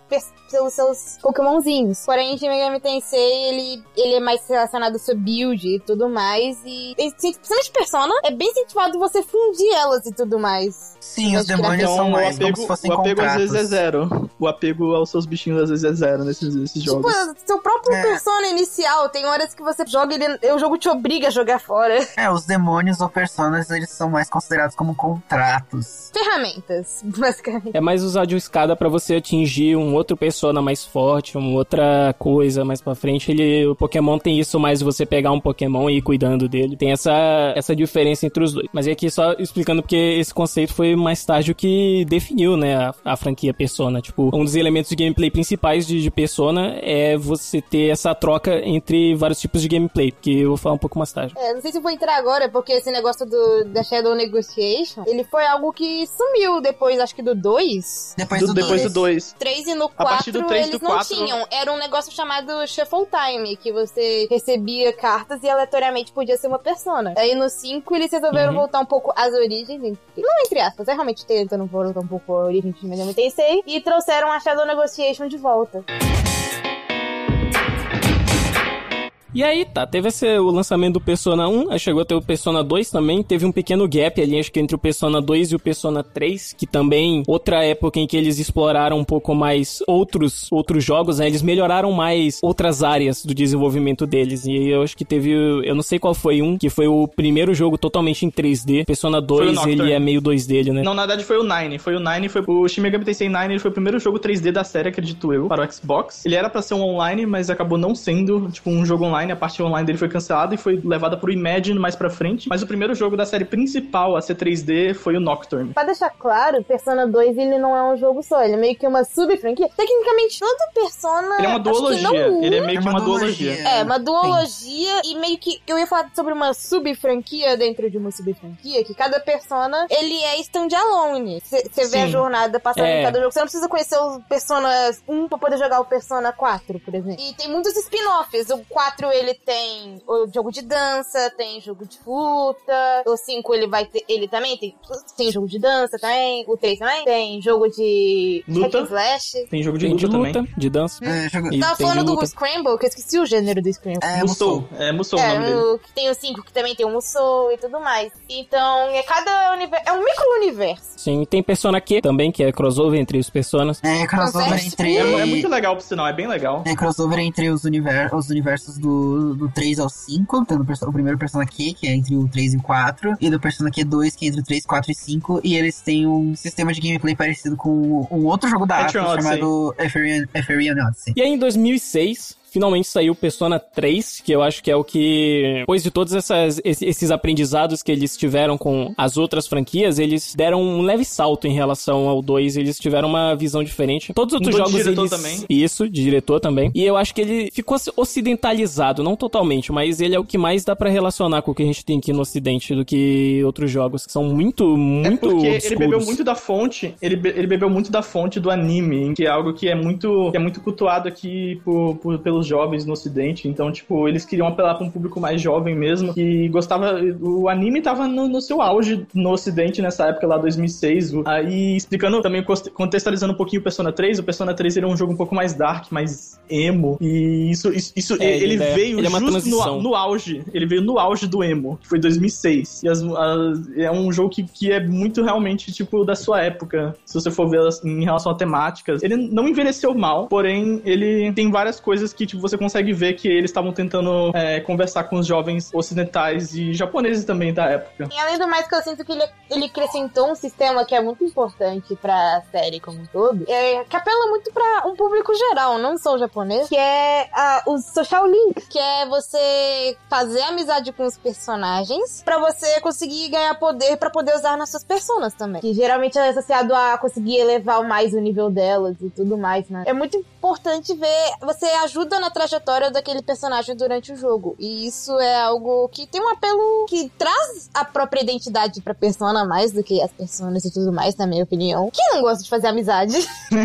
pelos seus Pokémonzinhos. Porém, Shin Megami Tensei ele, ele é mais relacionado ao seu build e tudo mais. E, e principalmente Persona, é bem incentivado você fundir elas e tudo mais. Sim, os demônios Então, são o mais como apego, se fossem o apego às contratos. vezes é zero. O apego aos seus bichinhos às vezes é zero nesses, nesses Tipo, jogos. seu próprio É. Persona inicial, tem horas que você joga ele, o jogo te obriga a jogar fora. É, os demônios ou personas, eles são mais considerados como contratos. Ferramentas, basicamente. É mais usar de escada pra você atingir um outro persona mais forte, uma outra coisa mais pra frente. Ele, o Pokémon tem isso mais de você pegar um Pokémon e ir cuidando dele. Tem essa, essa diferença entre os dois. Mas é aqui só explicando porque esse conceito foi mais tarde o que definiu, né, a, a franquia Persona. Tipo, um dos elementos de gameplay principais de, de Persona é você ter essa troca entre vários tipos de gameplay, que eu vou falar um pouco mais tarde. É, não sei se eu vou entrar agora, porque esse negócio do, da Shadow Negotiation, ele foi algo que sumiu depois, acho que do 2. Depois Do- do, depois dois. do 2. 3 e no A partir 4 do três e eles do não tinham. Era um negócio chamado Shuffle Time, que você recebia cartas e aleatoriamente podia ser uma persona. Aí no 5 eles resolveram Uhum. voltar um pouco às origens, não entre aspas, é realmente tentando voltar um pouco a origem de Megami Tensei, e trouxeram a Shadow Negotiation de volta. E aí, tá, teve esse, o lançamento do Persona 1, aí chegou a ter o Persona 2 também, teve um pequeno gap ali, acho que entre o Persona 2 e o Persona 3, que também, outra época em que eles exploraram um pouco mais outros, outros jogos, né, eles melhoraram mais outras áreas do desenvolvimento deles, e eu acho que teve, eu não sei qual foi um, que foi o primeiro jogo totalmente em 3D, Persona 2, Nocturne. ele é meio 2D, ele, né? Não, na verdade foi o Nine. Foi o Nine, foi o Shin Megami Tensei 9, ele foi o primeiro jogo 3D da série, acredito eu, para o Xbox. Ele era pra ser um online, mas acabou não sendo, tipo, um jogo online. A parte online dele foi cancelada e foi levada pro Imagine mais pra frente. Mas o primeiro jogo da série principal a ser 3D foi o Nocturne. Pra deixar claro, Persona 2 ele não é um jogo só, ele é meio que uma sub-franquia. Tecnicamente, todo Persona. Ele é uma duologia. não Ele é meio É que uma uma duologia. duologia. É, uma duologia e meio que. Eu ia falar sobre uma sub-franquia dentro de uma sub-franquia, que cada persona ele é standalone. Você vê a Sim. jornada passando É. em cada jogo. Você não precisa conhecer os Personas 1 pra poder jogar o Persona 4, por exemplo. E tem muitos spin-offs. O 4 ele tem o jogo de dança, tem jogo de luta. O 5 ele vai ter. Ele também tem, tem jogo de dança também. O 3 também tem jogo de. Luta. slash. Tem jogo de Tem luta, de luta, também. de dança. É, jogo... E Tava falando do. Scramble, que eu esqueci o gênero do Scramble. É, Musou. É Musou o É, nome dele. o, que tem o 5 que também tem o Musou e tudo mais. Então, é cada universo. É um micro-universo. Sim, tem Persona Q também, que é crossover entre os personas. É crossover entre. É, é muito legal, por sinal, é bem legal. É crossover entre os, univer os universos do, do 3 ao 5, tendo o primeiro Persona Q, que é entre o 3 e o 4, e do Persona Q2, que é entre o 3, 4 e 5, e eles têm um sistema de gameplay parecido com um outro jogo da Ethereum Odyssey. chamado Epherian Odyssey. E aí, em 2006, finalmente saiu Persona 3, que eu acho que é o que, depois de todos essas- esse- esses aprendizados que eles tiveram com as outras franquias, eles deram um leve salto em relação ao 2, eles tiveram uma visão diferente. Todos os outros Mudou de jogos diretor eles... também. Isso, de diretor também. E eu acho que ele ficou ocidentalizado, não totalmente, mas ele é o que mais dá pra relacionar com o que a gente tem aqui no ocidente do que outros jogos, que são muito, É muito porque ele obscuros. bebeu muito da fonte, ele, be- ele bebeu muito da fonte do anime, que é algo que é muito, que é muito cultuado aqui por, por- jovens no ocidente. Então, tipo, eles queriam apelar para um público mais jovem mesmo, que gostava. O anime tava no, no seu auge no ocidente nessa época lá, 2006. O- Aí, explicando também, contextualizando um pouquinho o Persona 3, o Persona 3 ele é um jogo um pouco mais dark, mais emo. E isso, isso, isso- É, ele, ele é- veio ele é justo transição. no, no auge. Ele veio no auge do emo, que foi 2006. E as- as- é um jogo que, que é muito realmente, tipo, da sua época. Se você for ver as- em relação a temáticas. Ele não envelheceu mal, porém, ele tem várias coisas que, tipo, você consegue ver que eles estavam tentando é, conversar com os jovens ocidentais e japoneses também da época. E além do mais que eu sinto que ele, ele acrescentou um sistema que é muito importante pra série como um todo, é, que apela muito pra um público geral, não só o japonês, que é ah, os social links, que é você fazer amizade com os personagens pra você conseguir ganhar poder pra poder usar nas suas personas também. Que geralmente é associado a conseguir elevar mais o nível delas e tudo mais, né? É muito importante ver, você ajuda na trajetória daquele personagem durante o jogo. E isso é algo que tem um apelo que traz a própria identidade pra persona mais do que as personas e tudo mais, na minha opinião. Quem não gosta de fazer amizade?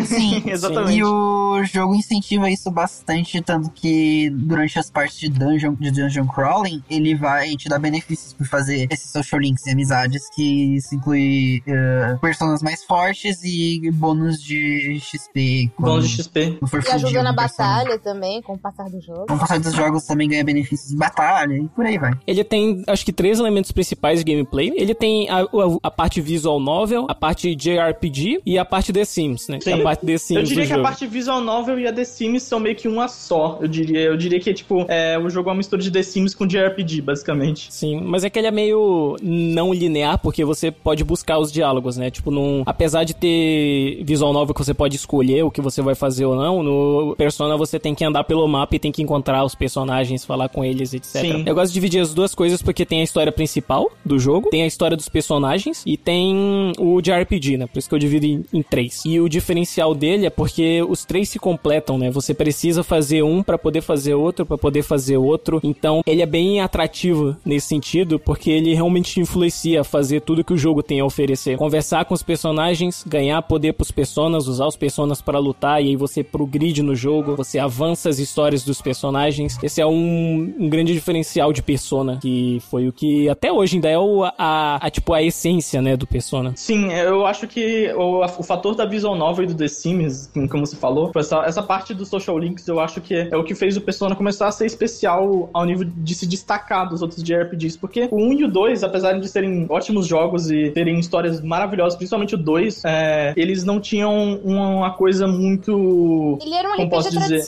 Sim, Exatamente. E o jogo incentiva isso bastante, tanto que durante as partes de dungeon, de dungeon crawling, ele vai te dar benefícios por fazer esses social links e amizades, que isso inclui eh, personas mais fortes e bônus de XP. Bônus de XP. E ajuda na batalha também, com o passar do jogo. Com o passar dos jogos também ganha benefícios de batalha e por aí vai. Ele tem, acho que, três elementos principais de gameplay. Ele tem a, a- a parte visual novel, a parte JRPG e a parte The Sims, né? Sim. A parte The Sims Eu diria do que a jogo. parte visual novel e a The Sims são meio que uma só. Eu diria, eu diria que tipo, é, o jogo é uma mistura de The Sims com JRPG, basicamente. Sim, mas é que ele é meio não linear, porque você pode buscar os diálogos, né? Tipo, num, apesar de ter visual novel que você pode escolher o que você vai fazer ou não, no Persona você tem que andar pelo mapa e tem que encontrar os personagens, falar com eles, etc. Sim. Eu gosto de dividir as duas coisas porque tem a história principal do jogo, tem a história dos personagens e tem o de RPG, né? Por isso que eu divido em, em três. E o diferencial dele é porque os três se completam, né? Você precisa fazer um pra poder fazer outro, pra poder fazer outro. Então, ele é bem atrativo nesse sentido, porque ele realmente te influencia a fazer tudo que o jogo tem a oferecer. Conversar com os personagens, ganhar poder pros personas, usar os personas pra lutar e aí você progride no jogo, você avança as histórias dos personagens. Esse é um, um grande diferencial de Persona, que foi o que até hoje ainda é o, a, a, tipo a essência, né, do Persona. Sim, eu acho que o, o fator da visual novel e do The Sims, como você falou, essa, essa parte dos social links eu acho que é, é o que fez o Persona começar a ser especial ao nível de se destacar dos outros JRPGs, porque o 1 e o 2, apesar de serem ótimos jogos e terem histórias maravilhosas, principalmente o 2, é, eles não tinham uma coisa muito... Ele era um RPG dizer?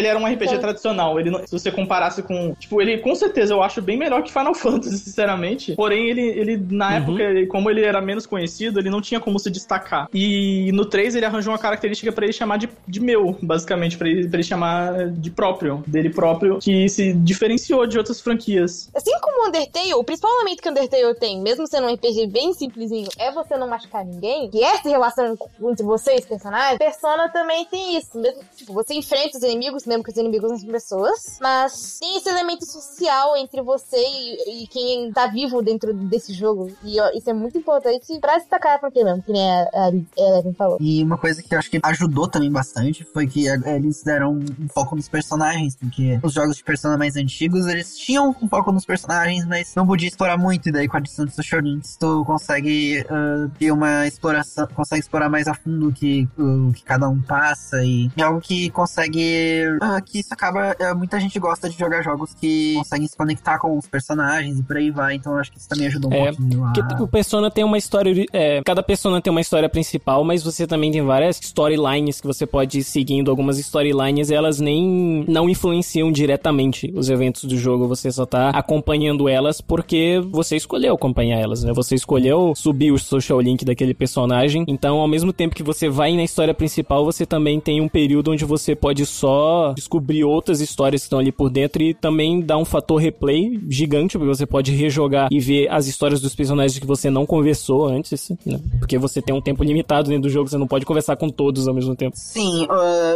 Ele era um RPG tradicional. Ele não- se você comparasse com. Tipo, ele com certeza eu acho bem melhor que Final Fantasy, sinceramente. Porém, ele, ele na Uhum. época, ele- como ele era menos conhecido, ele não tinha como se destacar. E no 3 ele arranjou uma característica pra ele chamar de, de meu, basicamente, pra ele, pra ele chamar de próprio, dele próprio, que se diferenciou de outras franquias. Assim como o Undertale, o principal elemento que o Undertale tem, mesmo sendo um RPG bem simplesinho, é você não machucar ninguém, que é essa relação entre você e os personagens, Persona também tem isso. Mesmo, tipo, você enfrenta os inimigos, mesmo que os inimigos são pessoas. Mas tem esse elemento social entre você e, e quem tá vivo dentro desse jogo. E ó, isso é muito importante pra destacar porque mesmo, que nem a, Eleven falou. E uma coisa que eu acho que ajudou também bastante foi que eles deram um foco nos personagens, porque os jogos de Persona mais antigos, eles tinham um foco nos personagens, mas não podia explorar muito, e daí com a adição dos Social Links, tu consegue ah, ter uma exploração, consegue explorar mais a fundo o que, o que cada um passa, e é algo que consegue, ah, que isso acaba, ah, muita gente gosta de jogar jogos que conseguem se conectar com os personagens e por aí vai, então eu acho que isso também ajudou um É, pouquinho a... Porque o Persona tem uma história. É, cada Persona tem uma história principal, mas você também tem várias storylines que você pode ir seguindo. Algumas storylines elas nem não influenciam diretamente os eventos do jogo. Você só tá acompanhando elas porque você escolheu acompanhar elas, né? Você escolheu subir o social link daquele personagem. Então, ao mesmo tempo que você vai na história principal, você também tem um período onde você pode só descobrir outras histórias que estão ali por dentro e também dá um fator replay gigante, porque você pode rejogar e ver as histórias dos personagens que você não conversou antes, né? Porque você tem um tempo limitado dentro do jogo, você não pode conversar com todos ao mesmo tempo. Sim,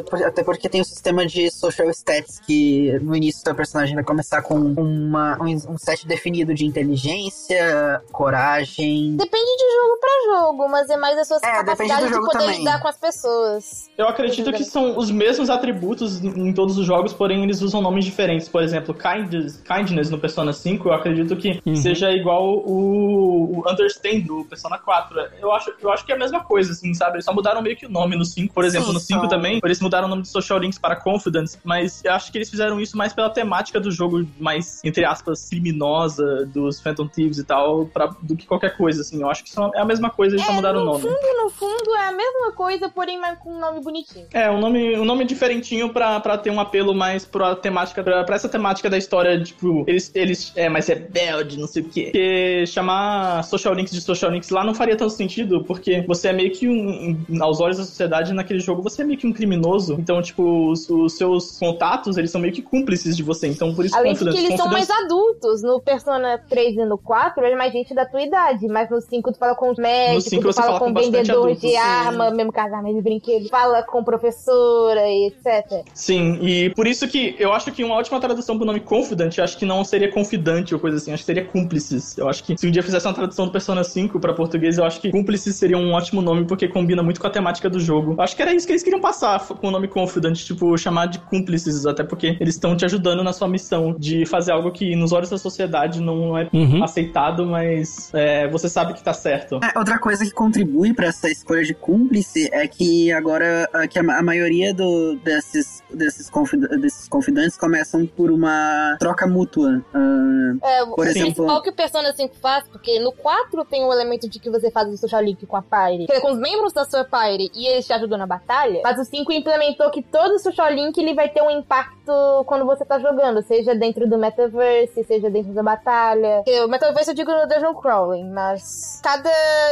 por- até porque tem o sistema de social stats que no início da personagem vai começar com uma, um, um set definido de inteligência, coragem. Depende de jogo pra jogo, mas é mais a sua É, capacidade do de poder também. lidar com as pessoas. Eu acredito que são os mesmos atributos em todos os jogos, porém eles usam nomes diferentes. Por exemplo, kindness, kindness no Persona 5, eu acredito que Uhum. seja igual o, o Understand do Persona 4. Eu acho, eu acho que é a mesma coisa, assim, sabe? Eles só mudaram meio que o nome no 5. Por exemplo, Sim, no 5 são- também, eles mudaram o nome de Social Links para Confidence, mas eu acho que eles fizeram isso mais pela temática do jogo, mais, entre aspas, criminosa dos Phantom Thieves e tal, pra, do que qualquer coisa, assim. Eu acho que são- é a mesma coisa, eles só É, mudaram o no nome. fundo, no fundo, é a mesma coisa, porém mais com um nome bonitinho. É, um nome, um nome diferentinho pra, pra ter um apelo mais pra temática, pra, pra essa temática da história, tipo, eles, eles é mais rebelde, não sei o quê. Porque chamar Social Links de Social Links lá não faria tanto sentido, porque você é meio que um, um- aos olhos da sociedade naquele jogo, você é meio que um criminoso. Então, tipo, os, os seus contatos, eles são meio que cúmplices de você. Então, por isso, Além que Confidence- eles são mais adultos. No Persona 3 e no 4, é mais gente da tua idade. Mas no 5 tu fala com os médicos, tu fala fala com com vendedor de sim. arma, mesmo com as armas de brinquedo. Fala com professora e etc. Sim, e por isso que eu acho que uma ótima tradução pro nome Confident, eu acho que não seria confidante ou coisa assim, acho que seria cúmplices. Eu acho que se um dia fizesse uma tradução do Persona 5 pra português, eu acho que cúmplices seria um ótimo nome porque combina muito com a temática do jogo. Eu acho que era isso que eles queriam passar com o nome Confident, tipo, chamar de cúmplices, até porque eles estão te ajudando na sua missão de fazer algo que nos olhos da sociedade não é Uhum. aceitado, mas é, você sabe que tá certo. É, outra coisa que contribui pra essa escolha de cúmplice é que agora ah, que a maioria do, desses, desses, confid- desses confidantes começam por uma troca mútua. Ah, É, o Por exemplo- principal que o Persona 5 faz, porque no 4 tem o elemento de que você faz o social link com a Pyre, que é com os membros da sua Pyre, e eles te ajudam na batalha, mas o 5 implementou que todo social link ele vai ter um impacto quando você tá jogando, seja dentro do metaverse, seja dentro da batalha. O metaverse eu digo no Dungeon Crawling, mas cada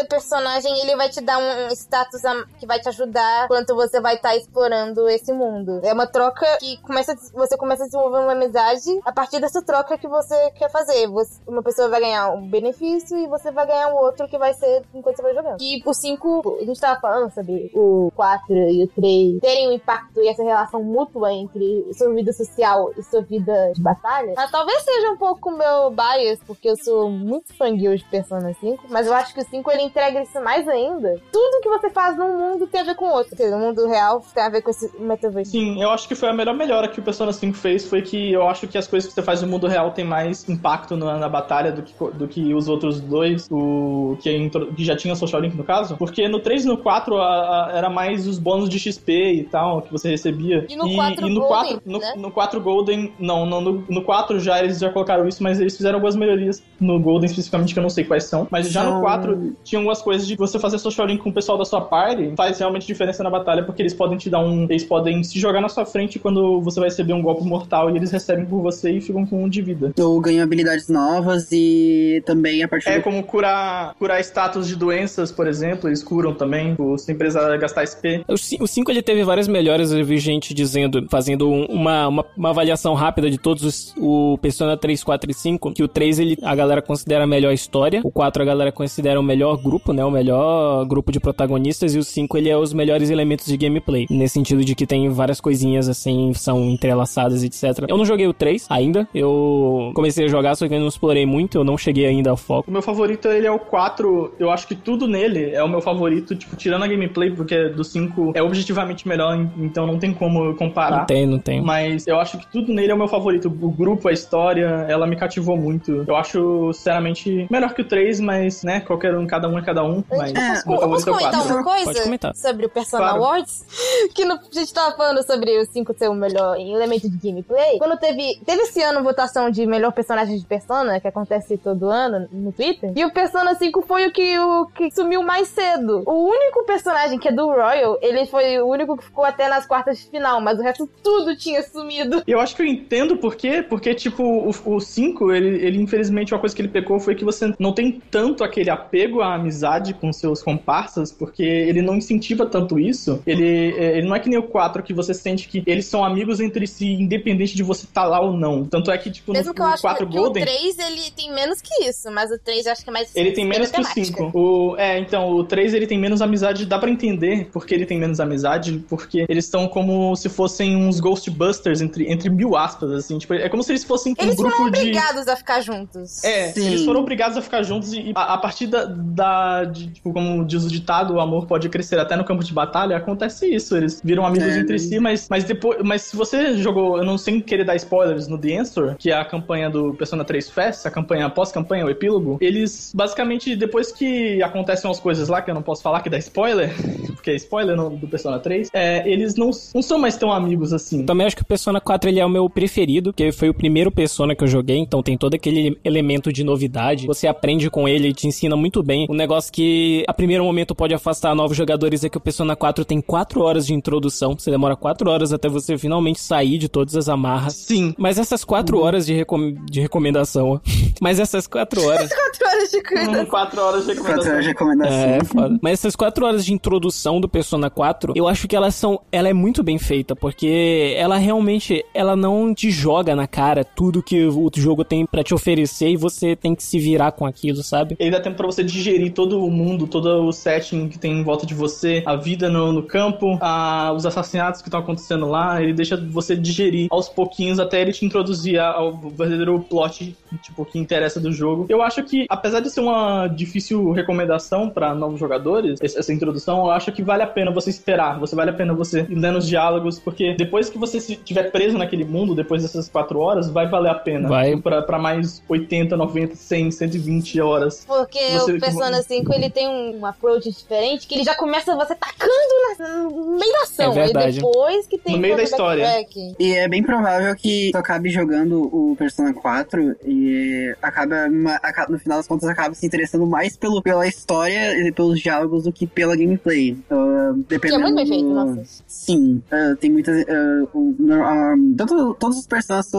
personagem ele vai te dar um status que vai te ajudar enquanto você vai estar explorando esse mundo. É uma troca que começa, você começa a desenvolver uma amizade a partir dessa troca que você quer fazer. Você- uma pessoa vai ganhar um benefício e você vai ganhar um outro que vai ser enquanto você vai jogando. E o 5, a gente tava falando sobre o 4 e o 3 terem um impacto e essa relação mútua entre sua vida social e sua vida de batalha. Mas talvez seja um pouco meu bias, porque eu sou muito fangirl de Persona 5, mas eu acho que o 5 ele entrega isso mais ainda. Tudo que você faz num mundo tem a ver com o outro. Quer dizer, mundo real tem a ver com esse metaverse. Sim, eu acho que foi a melhor melhora que o Persona 5 fez, foi que eu acho que as coisas que você faz no mundo real tem mais impacto na, na batalha do que, do que os outros dois, o que, é intro- que já tinha Social Link no caso. Porque no 3 e no 4 a- a- era mais os bônus de XP e tal que você recebia. E no 4 no Golden, 4, no, né? no 4 Golden, não, no, no 4 já eles já colocaram isso, mas eles fizeram algumas melhorias no Golden especificamente que eu não sei quais são. Mas já no São- 4 tinha algumas coisas de você fazer social link com o pessoal da sua party faz realmente diferença na batalha, porque eles podem te dar um. Eles podem se jogar na sua frente quando você vai receber um golpe mortal e eles recebem por você e ficam com um de vida. eu ganho habilidades novas e também a partir É do como curar, curar status de doenças, por exemplo, eles curam também, sem precisar gastar SP. O 5 ele teve várias melhoras, eu vi gente dizendo, fazendo um- uma, uma, uma avaliação rápida de todos os, o Persona 3, 4 e 5, que o 3 ele, a galera considera a melhor história, o 4 a galera considera o melhor grupo, né, o melhor grupo de protagonistas, e o 5 ele é os melhores elementos de gameplay, nesse sentido de que tem várias coisinhas assim, são entrelaçadas, etc. Eu não joguei o 3 ainda. Eu comecei a jogar, só que eu não explorei muito, eu não cheguei ainda ao foco. O meu favorito, ele é o 4. Eu acho que tudo nele é o meu favorito, tipo, tirando a gameplay, porque do 5 é objetivamente melhor, então não tem como comparar. Não tem, não tem. Mas eu acho que tudo nele é o meu favorito. O grupo, a história, ela me cativou muito. Eu acho, sinceramente, melhor que o 3, mas, né, qualquer um, cada um é cada um. Mas É, meu favorito é o comentar 4. uma coisa Pode comentar. sobre o Persona Claro. Awards? Que no- a gente tava falando sobre o 5 ser o melhor em elemento de gameplay. Quando teve. Teve esse ano votação de melhor personagem de Persona, que acontece todo ano no Twitter. E o Persona 5 foi o que, o que sumiu mais cedo. O único personagem que é do Royal, ele foi o único que ficou até nas quartas de final, mas o resto tudo tinha sumido. Eu acho que eu entendo por quê, porque, tipo, o 5, ele, ele, infelizmente, uma coisa que ele pecou foi que você não tem tanto aquele apego à amizade com seus comparsas, porque ele não incentiva tanto isso. Ele, é, ele não é que nem o 4, que você sente que eles são amigos entre si, independente de você estar lá ou não. Tanto é que, tipo, Mesmo no, que eu no acho 4 que Golden... o 3 ele tem menos que isso, mas o 3 eu acho que é mais. Ele tem menos que o temática. 5. O, é, então, o 3 ele tem menos amizade. Dá pra entender porque ele tem menos amizade, porque eles estão como se fossem uns Ghostbusters, entre, entre mil aspas, assim. Tipo, é como se eles fossem um Eles grupo foram de. obrigados a ficar juntos. É, Sim. eles foram obrigados a ficar juntos e a, a partir da, da- de, tipo, como diz o ditado, o amor pode crescer até no campo de batalha, acontece isso, eles viram amigos É. entre si, mas, mas depois, mas se você jogou, eu não sei querer dar spoilers no The Answer, que é a campanha do Persona 3 Fest, a campanha pós-campanha, o epílogo, eles basicamente, depois que acontecem as coisas lá, que eu não posso falar que dá spoiler, porque é spoiler do Persona 3, é, eles não, não são mais tão amigos assim. Também acho que o Persona 4 ele é o meu preferido, porque foi o primeiro Persona que eu joguei, então tem todo aquele elemento de novidade. Você aprende com ele, ele te ensina muito bem. Um negócio que a primeiro momento pode afastar novos jogadores é que o Persona 4 tem 4 horas de introdução. Você demora 4 horas até você finalmente sair de todas as amarras. Sim. Mas essas 4 horas de, recom- de recomendação, mas essas 4 horas 4 horas de coisa. Hum, Quatro horas de Quatro recomendação. horas de recomendação. É, foda. Mas essas quatro horas de introdução do Persona 4, eu acho que elas são. Ela é muito bem feita, porque ela realmente. Ela não te joga na cara tudo que o jogo tem pra te oferecer e você tem que se virar com aquilo, sabe? Ele dá tempo pra você digerir todo o mundo, todo o setting que tem em volta de você, a vida no, no campo, a- os assassinatos que estão acontecendo lá. Ele deixa você digerir aos pouquinhos até ele te introduzir ao verdadeiro plot tipo, que interessa do jogo. Eu acho que, apesar de ser uma difícil recomendação pra novos jogadores, essa introdução, eu acho que vale a pena você esperar. Você vale a pena você ir lendo os diálogos, porque depois que você estiver preso naquele mundo, depois dessas quatro horas, vai valer a pena. Vai. Pra, pra mais 80, 90, 100, 120 horas. Porque Você- o Persona 5 ele tem um approach diferente que ele já começa você tacando na- no meio da ação. É verdade. Aí depois que tem meio da história. E é bem provável que tu acabe jogando o Persona 4 e acaba, ma- aca- no final das contas, acaba se interessando mais pelo, pela história e pelos diálogos do que pela gameplay. Ah, Que é dependendo muito bem feito, nossa. Sim, ah, tem muitas. no- ah, tanto, todos os personagens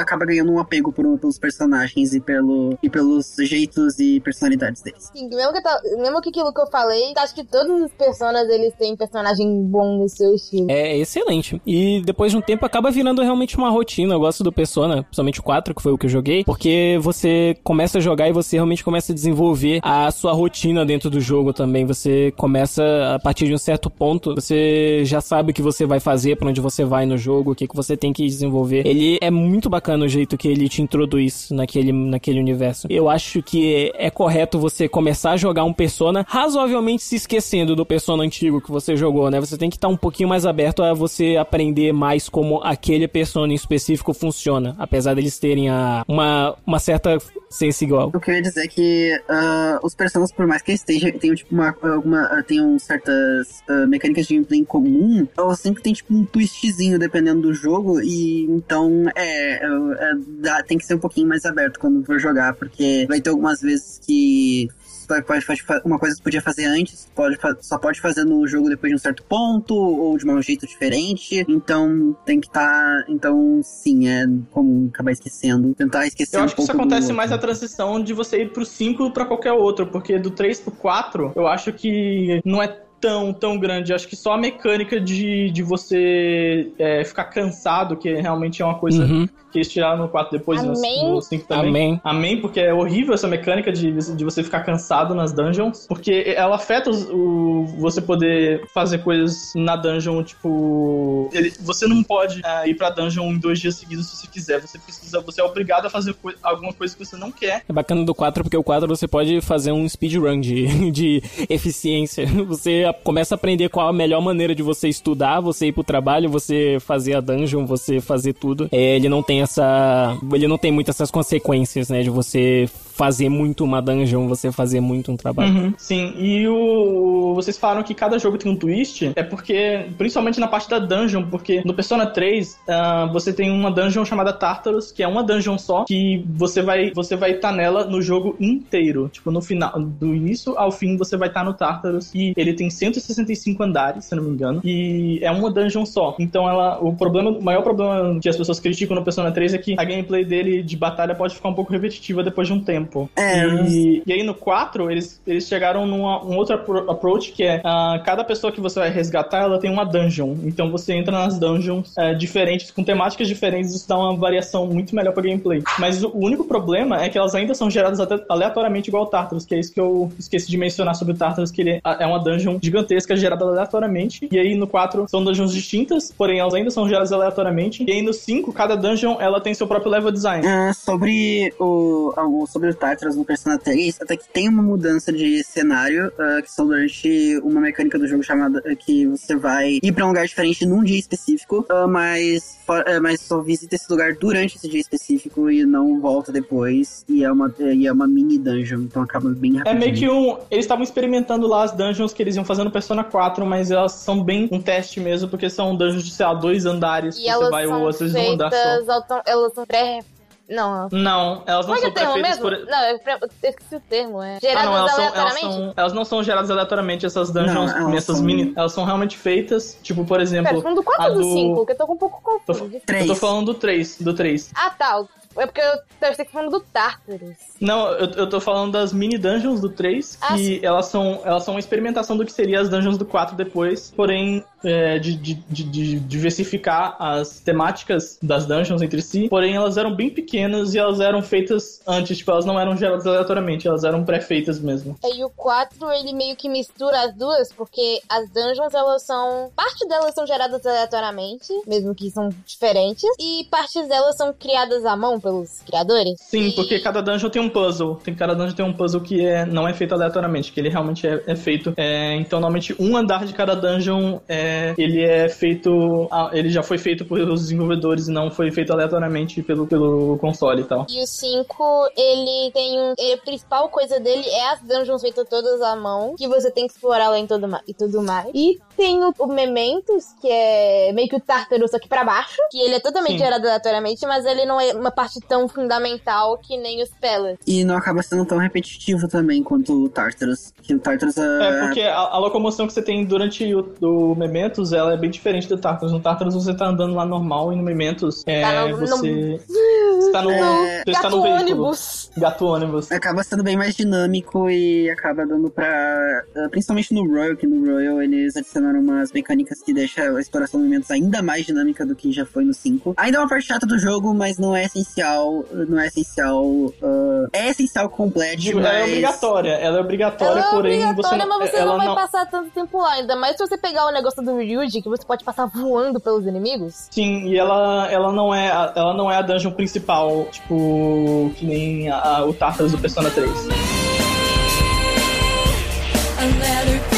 acabam ganhando um apego por- pelos personagens e, pelo, e pelos jeitos e personalidades deles. Sim, mesmo que, tá- mesmo que aquilo que eu falei, acho que todos os personagens eles têm personagem bom no seu estilo. É excelente. E depois de um tempo acaba virando realmente uma rotina. Eu gosto do Persona, principalmente o 4, que foi o que eu joguei, porque você começa a jogar e você realmente começa a desenvolver a sua rotina dentro do jogo também. Você começa, a partir de um certo ponto, você já sabe o que você vai fazer, pra onde você vai no jogo, o que, que você tem que desenvolver. Ele é muito bacana o jeito que ele te introduz naquele, naquele universo. Eu acho que é correto você começar a jogar um Persona razoavelmente se esquecendo do Persona antigo que você jogou, né? Você tem que estar um pouquinho mais aberto a você aprender mais como aquele Persona em específico funciona, apesar deles terem a, uma, uma certa sense igual. Eu queria dizer que ah, os personagens, por mais que eles estejam, tenham, tipo, uma, alguma, ah, tenham certas ah, mecânicas de gameplay em comum, elas sempre tem, tipo, um twistzinho dependendo do jogo, e então, é, é, é, dá- tem que ser um pouquinho mais aberto quando for jogar, porque vai ter algumas vezes que pode- pode- uma coisa que você podia fazer antes, pode, só pode fazer no jogo depois de um certo ponto, ou de um jeito diferente, então tem que estar, então, sim, é comum acabar esquecendo, tentar esquecer Eu um acho que isso acontece mais na transição de você ir pro 5 pra qualquer outro, porque do 3 pro 4, eu acho que não é tão, tão grande. Acho que só a mecânica de, de você é, ficar cansado, que realmente é uma coisa Uhum. que eles tiraram no 4 depois, Amém. no 5 também. Amém. Amém, porque é horrível essa mecânica de, de você ficar cansado nas dungeons. Porque ela afeta os- o, você poder fazer coisas na dungeon, tipo. ele- você não pode ah, ir pra dungeon em dois dias seguidos se você quiser. Você precisa. Você é obrigado a fazer coi- alguma coisa que você não quer. É bacana do 4 porque o 4 você pode fazer um speedrun de, de eficiência. Você começa a aprender qual a melhor maneira de você estudar, você ir pro trabalho, você fazer a dungeon, você fazer tudo. É, ele não tem essa. Ele não tem muitas essas consequências, né? De você fazer muito uma dungeon, você fazer muito um trabalho. Uhum, sim, e o. Vocês falaram que cada jogo tem um twist, é porque, principalmente na parte da dungeon, porque no Persona 3 ah, você tem uma dungeon chamada Tartarus, que é uma dungeon só, que você vai você vai estar nela no jogo inteiro. Tipo, no final, do início ao fim, você vai estar no Tartarus, e ele tem 165 andares, se não me engano, e é uma dungeon só. Então ela. O problema, o maior problema que as pessoas criticam no Persona 3 é que a gameplay dele de batalha pode ficar um pouco repetitiva depois de um tempo. É, E, e aí no 4, eles, eles chegaram num um outro approach que é ah, cada pessoa que você vai resgatar, ela tem uma dungeon. Então você entra nas dungeons eh, diferentes, com temáticas diferentes, isso dá uma variação muito melhor pra gameplay. Mas o, único problema é que elas ainda são geradas aleatoriamente igual o Tartarus, que é isso que eu esqueci de mencionar sobre o Tartarus, que ele é uma dungeon gigantesca gerada aleatoriamente. E aí no 4 são dungeons distintas, porém elas ainda são geradas aleatoriamente. E aí no 5, cada dungeon ela tem seu próprio level design. Ah, sobre o, sobre o Tartarus no Persona 3, até que tem uma mudança de cenário, ah, que são durante uma mecânica do jogo chamada ah, que você vai ir pra um lugar diferente num dia específico, ah, mas, mas só visita esse lugar durante esse dia específico e não volta depois, e é uma, e é uma mini dungeon, então acaba bem É rapidinho. meio que um. Eles estavam experimentando lá as dungeons que eles iam fazer no Persona 4, mas elas são bem um teste mesmo, porque são dungeons de, sei lá, dois andares. E que elas você vai são ou vezes um andar só. autom- elas são pré... Não, Não, elas não como é é são pré-feitas mesmo? por. Não, eu pre- eu esqueci o termo, é. Ah, Geradas não, elas, são, elas, aleatoriamente? são, elas não são geradas aleatoriamente, essas dungeons, Não, elas essas são- mini. Elas são realmente feitas, tipo, por exemplo. Pera, falando do 4 a ou do do- 5? Que eu tô com um pouco Tô, confuso. eu Três. tô falando do 3, do 3. Ah, tá. É porque eu pensei que falando do Tartarus. Não, eu, eu tô falando das mini dungeons do 3, que Ah, sim. elas são, elas são uma experimentação do que seria as dungeons do 4 depois, porém, é, de, de, de- de diversificar as temáticas das dungeons entre si, porém elas eram bem pequenas e elas eram feitas antes, tipo, elas não eram geradas aleatoriamente, elas eram pré-feitas mesmo. E o 4, ele meio que mistura as duas, porque as dungeons, elas são... Parte delas são geradas aleatoriamente, mesmo que são diferentes, e partes delas são criadas à mão pelos criadores. Sim, E- porque cada dungeon tem um puzzle. Tem cada dungeon tem um puzzle que é, não é feito aleatoriamente, que ele realmente é, é feito. é, então, normalmente, um andar de cada dungeon é, ele é feito. ah, ele já foi feito pelos desenvolvedores e não foi feito aleatoriamente pelo, pelo console e tal. E o 5, ele tem um. A principal coisa dele é as dungeons feitas todas à mão, que você tem que explorar lá em todo e tudo mais. E tem o, o Mementos, que é meio que o Tartarus aqui pra baixo, que ele é totalmente Sim. gerado aleatoriamente, mas ele não é uma parte tão fundamental que nem os Pelas. E não acaba sendo tão repetitivo também quanto o Tartarus. Que o Tartarus É, porque a, a locomoção que você tem durante o, o Mementos, ela é bem diferente do Tartarus. No Tartarus você tá andando lá normal e no Mementos é, Tá no- você, você tá no, É, você está Gato no ônibus. Gato ônibus. acaba sendo bem mais dinâmico e acaba dando pra. eh, Principalmente no Royal, que no Royal eles adicionaram umas mecânicas que deixam a exploração de movimentos ainda mais dinâmica do que já foi no 5. Ainda é uma parte chata do jogo, mas não é essencial. Não é essencial. ah, é essencial completo, Digo, mas. ela é obrigatória. Ela é obrigatória, Ela é porém você obrigatória, não, mas você ela não vai não, passar tanto tempo lá. Ainda mais se você pegar o negócio do Ryuji, que você pode passar voando pelos inimigos. Sim, e ela, ela não é a, ela não é a dungeon principal, tipo, que nem a- a- o Tartarus do Persona 3. A letter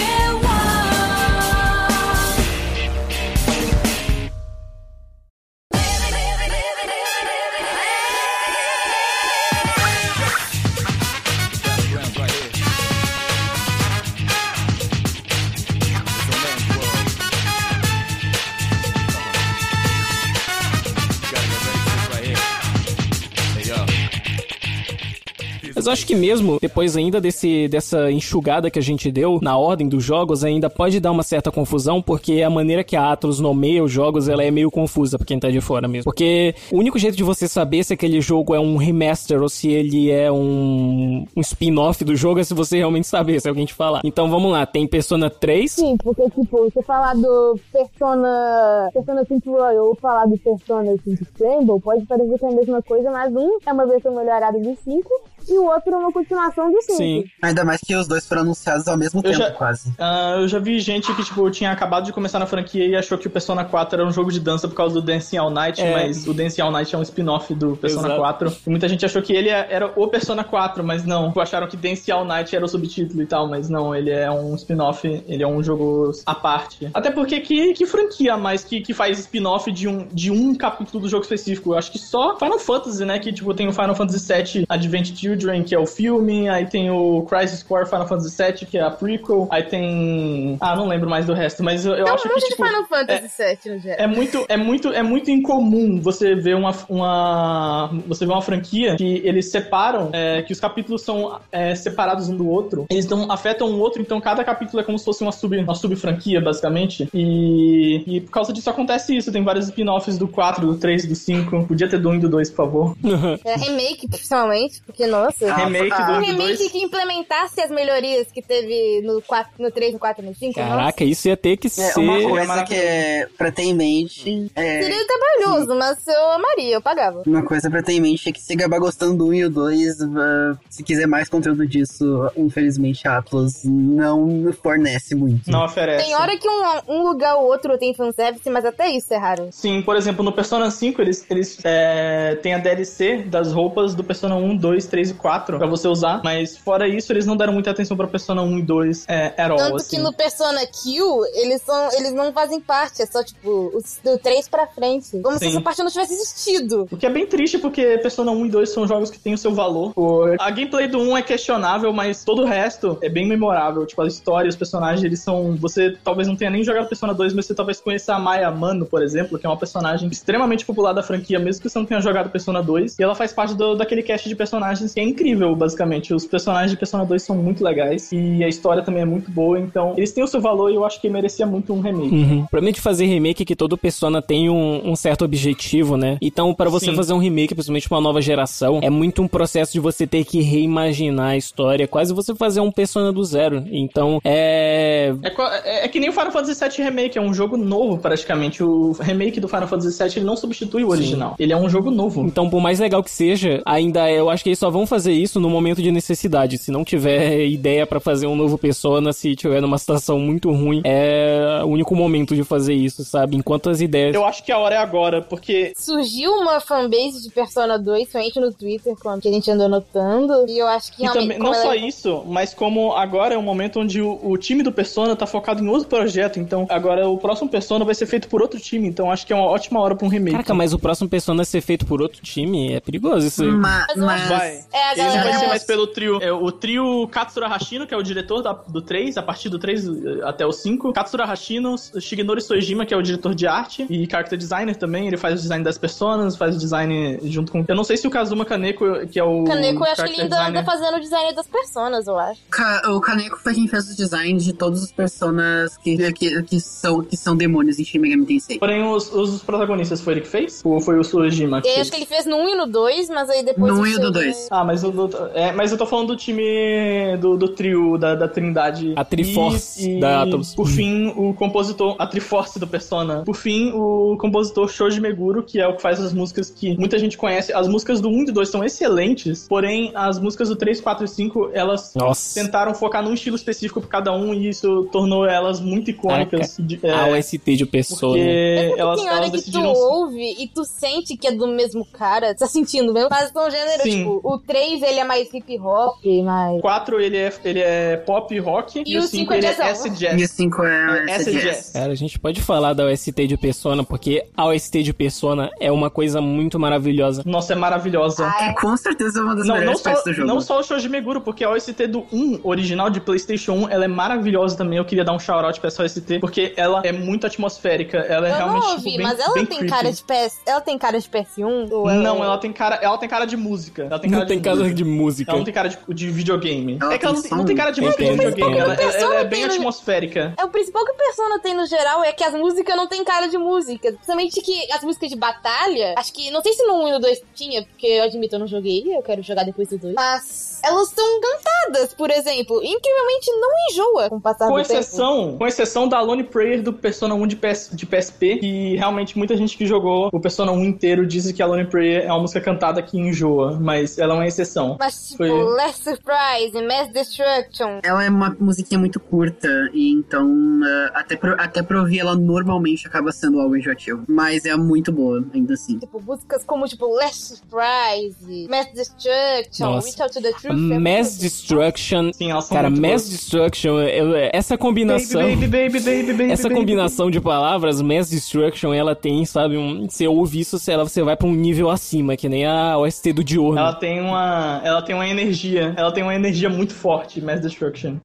Mas eu acho que mesmo depois ainda desse, dessa enxugada que a gente deu na ordem dos jogos, ainda pode dar uma certa confusão, porque a maneira que a Atlus nomeia os jogos, ela é meio confusa pra quem tá de fora mesmo. Porque o único jeito de você saber se aquele jogo é um remaster ou se ele é um, um spin-off do jogo é se você realmente saber, se alguém te falar. Então vamos lá, tem Persona 3, Sim, porque, tipo, você falar do Persona, Persona 5 Royal ou falar do Persona 5 Scramble, pode parecer que é a mesma coisa, mas um é uma versão melhorada do 5 e o outro é uma continuação do 5. sim. Ainda mais que os dois foram anunciados ao mesmo Eu tempo, já- quase. Ah, eu já vi gente que, tipo, tinha acabado de começar na franquia e achou que o Persona 4 era um jogo de dança por causa do Dancing All Night, É. mas o Dancing All Night é um spin-off do Persona Exato. 4. E muita gente achou que ele é- era o Persona 4, mas não. Acharam que Dancing All Night era o subtítulo e tal, mas não, ele é um spin-off, ele é um jogo à parte. Até porque que, que franquia mais que, que faz spin-off de um, de um capítulo do jogo específico? Eu acho que só Final Fantasy, né? Que, tipo, tem o Final Fantasy VII Advent Children, que é o filme, aí tem o Crisis Core Final Fantasy VII, que é a prequel, aí tem... Ah, não lembro mais do resto, mas eu, eu acho que, tipo... Final Fantasy VII no geral. É muito, é muito, é muito incomum você ver uma, uma você ver uma franquia que eles separam, é, que os capítulos são é, separados um do outro. Eles não afetam um outro, então cada capítulo é como se fosse uma sub, uma sub franquia basicamente. E, e por causa disso acontece isso. Tem vários spin-offs do 4, do 3, do 5. Podia ter do 1 e do 2, por favor. É remake, principalmente, porque, nossa. Remake ah, do um 1 do remake 2. que implementasse as melhorias que teve no, 4, no 3, no 4 e no 5. Caraca, isso ia ter que É, ser. uma coisa que é pra ter em mente é. Seria trabalhoso, mas eu amaria, eu pagava. Uma coisa pra ter em mente é que se acabar gostando do 1 e o 2, uh, se quiser mais conteúdo disso, infelizmente a Atlas não fornece muito. Não oferece. Tem hora que um, um lugar ou outro tem fanservice, mas até isso é raro. Sim, por exemplo, no Persona 5 eles, eles é, têm a DLC das roupas do Persona 1, 2, 3 e 4 pra você usar, mas fora isso eles não deram muita atenção pra Persona 1 e 2 é, at all, Tanto assim. que no Persona Q, eles, são, eles não fazem parte, é só tipo os do 3 pra frente. Como se Sim. essa parte não tivesse existido. O que é bem triste porque Persona 1 e 2 são jogos que têm o seu valor. A gameplay do 1 é questionável, mas todo o resto é bem memorável. Tipo, a história, os personagens, eles são. Você talvez não tenha nem jogado Persona 2, mas você talvez conheça a Maya Mano, por exemplo, que é uma personagem extremamente popular da franquia, mesmo que você não tenha jogado Persona 2. E ela faz parte do- daquele cast de personagens que é incrível, basicamente. Os personagens de Persona 2 são muito legais e a história também é muito boa, então eles têm o seu valor e eu acho que merecia muito um remake. Uhum. O problema de fazer remake é que todo Persona tem um, um certo objetivo, né? Então, para você Sim. fazer um remake, principalmente pra uma nova geração, é muito um processo de você ter que reimaginar a história, quase você fazer um Persona do zero. Então, é. É, é- é que nem o Final Fantasy VII Remake, é um jogo novo praticamente. O remake do Final Fantasy VII ele não substitui o original. Ele é um jogo novo. Então, por mais legal que seja, ainda é- eu acho que eles só vão fazer isso no momento de necessidade. Se não tiver ideia pra fazer um novo Persona, se tiver numa situação muito ruim, é o único momento de fazer isso, sabe? Enquanto as ideias. Eu acho que a hora é agora, porque Surgiu uma fanbase de Persona 2, somente no Twitter, quando que a gente andou notando. E eu acho que E também, não ela só é- isso, mas como agora é um momento onde o, o time do Persona tá focado em outro projeto, então agora o próximo Persona vai ser feito por outro time, então acho que é uma ótima hora pra um remake. Caraca, mas o próximo Persona ser feito por outro time é perigoso isso. aí. Ma- Mas mas, Vai. É, a Ele não vai galera. ser mais pelo trio. É, o trio Katsura Hashino, que é o diretor da- do 3, a partir do 3 eh, até o 5. Katsura Hashino, Shigenori Sojima, que é o diretor de arte e character designer também. Ele faz o design das personas, faz o design junto com. Eu não sei se o Kazuma Kaneko, que é o. Kaneko, eu acho que ele ainda anda designer- fazendo o design das personas, eu acho. Ka- o Kaneko foi quem fez os designs de todos os personas que, que, que, são, que são demônios em Shin Megami Tensei. Porém, os, os protagonistas foi ele que fez? Ou foi o Sojima? E aí, fez? acho que ele fez no 1 e no 2, mas aí depois. No o 1 e no Shin- 2. Ah, mas, do- é, mas eu tô falando do time do, do trio, da, da Trindade. A Triforce da Atlus. Por fim, o compositor, a Triforce do Persona. Por fim, o compositor Shoji Meguro, que é o que faz as músicas que muita gente conhece. As músicas do 1 e do 2 são excelentes, porém, as músicas do 3, 4 e 5, elas Nossa. tentaram focar num estilo específico pra cada um e isso tornou elas muito icônicas. de- é, A OST de Persona. porque Porque elas, tem hora elas que tu ouve e tu sente que é do mesmo cara, tá sentindo mesmo? Mas são gêneros, Sim. tipo, o 3 ele é mais hip hop, mais. O 4 ele é, ele é pop rock e, E o o 5 cinco é ele é acid E o jazz. 5 é, É essa acid jazz. jazz. Cara, a gente pode falar da OST de Persona, porque a OST de Persona é uma coisa muito maravilhosa. Nossa, é maravilhosa. Ah, É com certeza uma das Não, não melhores só, partes do jogo. não só o Shoji Meguro, porque a OST do 1 original de PlayStation 1, ela é maravilhosa também. Eu queria dar um shout-out pra essa OST, porque ela é muito atmosférica. Ela é eu realmente não tipo, ouvi, bem, mas ela tem creepy. cara de PS. Ela tem cara de PS1? Ou Não, ela tem cara, ela tem cara de música. Ela tem cara, Não tem causa de música. Ela não tem cara de, de videogame. Ela é que ela não tem, não tem cara de música de videogame. Ela, ela- é bem atmosférica. É o principal que o Persona tem no geral é que as músicas não tem cara de música. Principalmente que as músicas de batalha, acho que, não sei se no 1 e no 2 tinha, porque eu admito, eu não joguei, eu quero jogar depois do 2. Mas elas são cantadas, por exemplo, incrivelmente não enjoa com o passar Com do tempo. exceção, com exceção da Lone Prayer do Persona 1 de, PS, de PSP, que realmente muita gente que jogou o Persona 1 inteiro diz que a Lone Prayer é uma música cantada que enjoa, mas ela é uma exceção. Mas, tipo, Foi. Last Surprise, Mass Destruction. Ela é uma musiquinha muito curta, e então eh, até, pra, até pra ouvir ela normalmente acaba sendo algo enjoativo. Mas é muito boa, ainda assim. Tipo, músicas como, tipo, Last Surprise, Mass Destruction, Nossa. Reach Out to the Truth. é Mass muito- Destruction. Sim, elas são Cara, muito Mass boas. Destruction, eu- essa combinação. Baby, baby, baby, baby, baby, Essa baby. combinação de palavras, Mass Destruction, ela tem, sabe, um. Você ouve isso, você, ela- você vai pra um nível acima, que nem a OST do Diorno. Ela tem uma. Ela tem uma energia. Ela tem uma energia muito forte, Mass Destruction.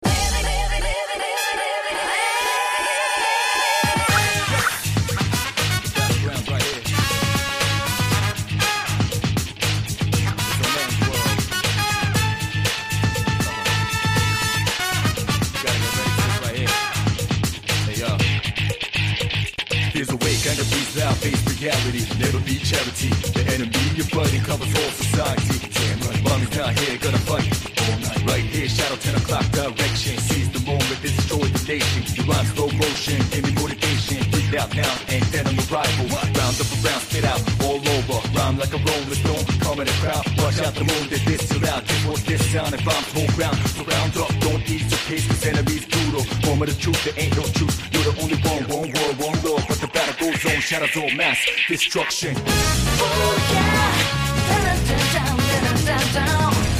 Never be charity. The enemy you're fighting covers all society. Gonna fight all night. Right here, shadow 10 o'clock direction. Seize the moment, destroy the nation. You rhyme slow motion, give me motivation. Breathe out now, ain't dead on the rival. Round up around, spit out all over. Rhyme like a rolling stone, come in the crowd. Watch out the moon, that this out. Just watch this sound and bombs whole ground. Surround up, don't ease the pace, cause enemies brutal. Moment of the truth, there ain't no truth. You're the only one, one world, one law. But the battle goes on, shadows all mass destruction. Como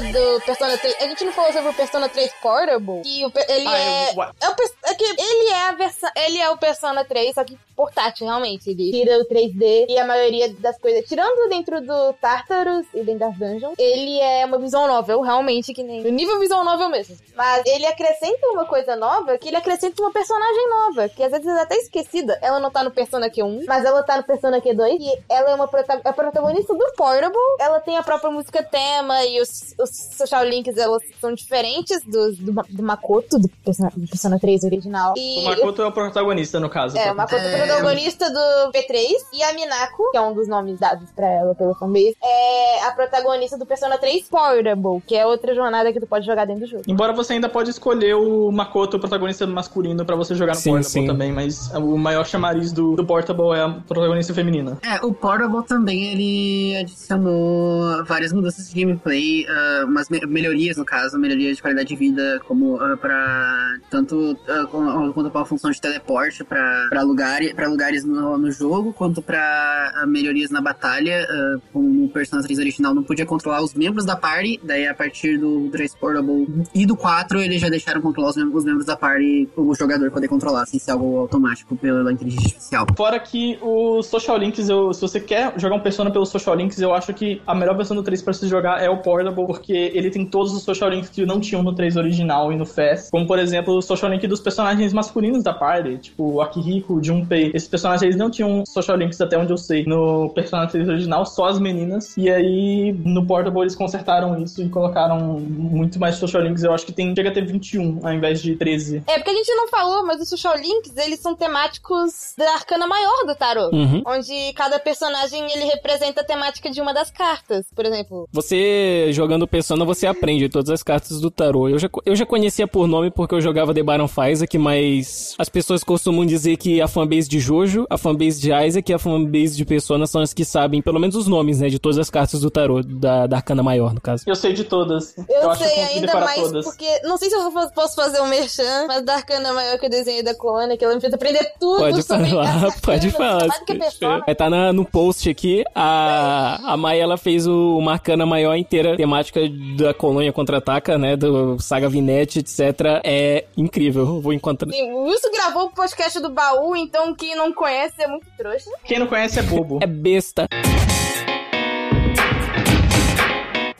do Persona 3? A gente não falou sobre o Persona 3 Portable? Que o, ele Ah, é. eu- É, o, pers- é que ele é a versão. Ele é o Persona 3, só que portátil, realmente. Ele tira o 3D e a maioria das coisas. Tirando dentro do Tartarus e dentro das dungeons, ele é uma visual novel, realmente, que nem. O nível visual novel mesmo. Mas ele acrescenta uma coisa nova, que ele acrescenta uma personagem nova, que às vezes é até esquecida. Ela não tá no Persona Q1, mas ela tá no Persona Q2. E ela é uma prota- a protagonista do Portable. Ela tem a própria música tema e os, os social links elas são diferentes dos, do, do Makoto, do Persona, do Persona 3 original. E O Makoto é o protagonista, no caso. é, o Makoto é o protagonista do P3 e a Minako, que é um dos nomes dados pra ela pelo fanbase, é a protagonista do Persona 3 Portable, que é outra jornada que tu pode jogar dentro do jogo. Embora você ainda pode escolher o Makoto, o protagonista masculino, pra você jogar no Sim, Portable sim. também, mas o maior chamariz do, do Portable é a protagonista feminina. É, o Portable também ele adicionou várias mudanças de gameplay, ah, umas me- melhorias no caso, melhorias de qualidade de vida, como ah, pra tanto ah, com- quanto pra uma função de teleporte pra, lugares, pra lugares no, no jogo, quanto ah, melhorias na batalha. ah, como no Persona 3 original não podia controlar os membros da party, daí a partir do 3 Portable e do 4 eles já deixaram controlar os, os membros da party, o jogador poder controlar, sem ser algo automático pela inteligência artificial. Fora que o Social Links, eu, se você quer jogar um Persona pelo Social Links, eu acho que a melhor versão do 3 pra se jogar é o Portable, porque ele tem todos os Social Links que não tinham no 3 original e no FES. Como, por exemplo, o Social Link dos personagens masculinos da party, tipo o Akihiko, o Junpei. Esses personagens eles não tinham Social Links até onde eu sei. No Persona 3 original, só as meninas. E aí, no Portable, eles consertaram isso e colocaram muito mais Social Links. Eu acho que tem, chega a ter 21 ao invés de 13. É, porque a gente não falou, mas os social links, eles são temáticos da arcana maior do tarô. Uhum. Onde cada personagem, ele representa a temática de uma das cartas. Por exemplo, Você, jogando Persona, você aprende todas as cartas do tarô. Eu já, eu já conhecia por nome porque eu jogava The Baron Isaac, mas as pessoas costumam dizer que a fanbase de Jojo, a fanbase de Isaac e a fanbase de Persona são as que sabem, pelo menos os nomes, né, de todas as cartas do tarô, da, da Arcana Maior, no caso. Eu sei de todas. Eu, que sei ainda mais todas. porque. Não sei se eu posso fazer um merchan, mas da Arcana maior que eu desenhei da Clone, que ela me fez aprender tudo Pode sobre falar, pode falar. Mais do que persona. Vai estar na- no post aqui. A, a Maia, ela fez o, uma arcana maior inteira, temática da colônia contra-ataca, né? Do Saga Vinete, etc. É incrível. Eu Vou encontrar. Sim, o Wilson gravou o podcast do baú, então quem não conhece é muito trouxa. Quem não conhece é bobo. É besta.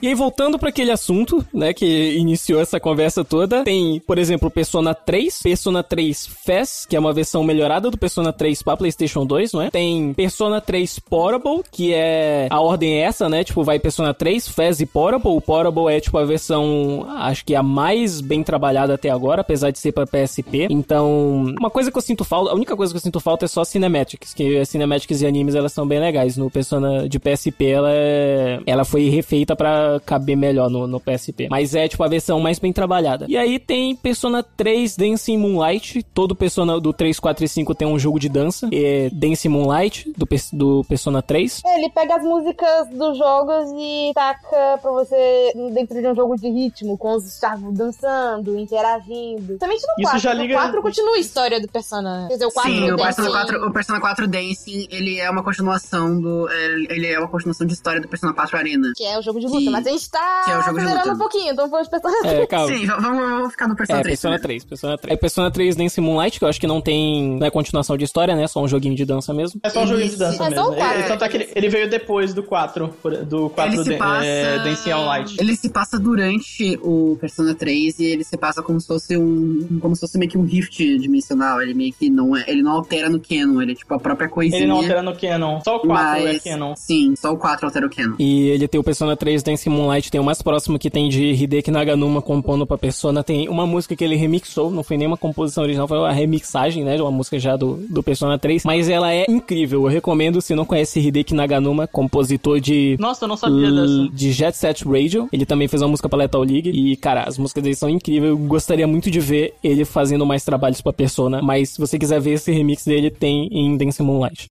E aí, voltando pra aquele assunto, né, que iniciou essa conversa toda, tem, por exemplo, Persona 3, Persona 3 FES, que é uma versão melhorada do Persona 3 pra PlayStation 2, não é? Tem Persona 3 Portable, que é a ordem é essa, né? Tipo, vai Persona 3, FES e Portable. O Portable é tipo a versão, acho que a mais bem trabalhada até agora, apesar de ser pra PSP. Então, uma coisa que eu sinto falta, a única coisa que eu sinto falta é só cinematics, que as cinematics e animes elas são bem legais. No Persona de PSP ela é, ela foi refeita pra caber melhor no, no PSP. Mas é tipo a versão mais bem trabalhada. E aí tem Persona 3 Dancing Moonlight. Todo Persona do 3, 4 e 5 tem um jogo de dança. É Dancing Moonlight do, do Persona 3. É, Ele pega as músicas dos jogos e taca pra você dentro de um jogo de ritmo, com os stars dançando, interagindo. Somente no Isso 4. já no liga- 4 continua a história do Persona. Quer dizer, o 4 Sim, o Persona, assim, 4, o Persona 4 Dancing, ele é uma continuação do. é, Ele é uma continuação de história do Persona 4 Arena. Que é o jogo de luta. Mas a gente tá que é o jogo de acelerando um pouquinho, então vamos Persona É, calma. Sim, vamos, vamos ficar no Persona É, 3. Persona primeiro. 3, Persona 3. É Persona 3 Dance Moonlight, que eu acho que não tem, não é continuação de história, né? Só um joguinho de dança mesmo. É só um joguinho de dança É só mesmo. Ele, tanto é que ele, ele veio depois do 4, por- do 4 Ele se de, passa. é, Dancing All Night. Ele se passa durante o Persona 3 e ele se passa como se fosse um. como se fosse meio que um rift dimensional. Ele meio que não é. Ele não altera no canon, ele é tipo a própria coisinha. Ele não altera no canon. Só o 4 é mas, canon. Sim, só o 4 altera o canon. E ele tem o Persona 3 Dance Moonlight, tem o mais próximo que tem de Hideki Naganuma compondo pra Persona. Tem uma música que ele remixou, não foi nenhuma composição original, foi uma remixagem, né? De uma música já do, do Persona 3. Mas ela é incrível. Eu recomendo, se não conhece Hideki Naganuma, compositor de Nossa, eu não sabia dessa. de Jet Set Radio. Ele também fez uma música pra Lethal League. E, cara, as músicas dele são incríveis. Eu gostaria muito de ver ele fazendo mais trabalhos pra Persona. Mas se você quiser ver esse remix dele, tem em Dance Moonlight.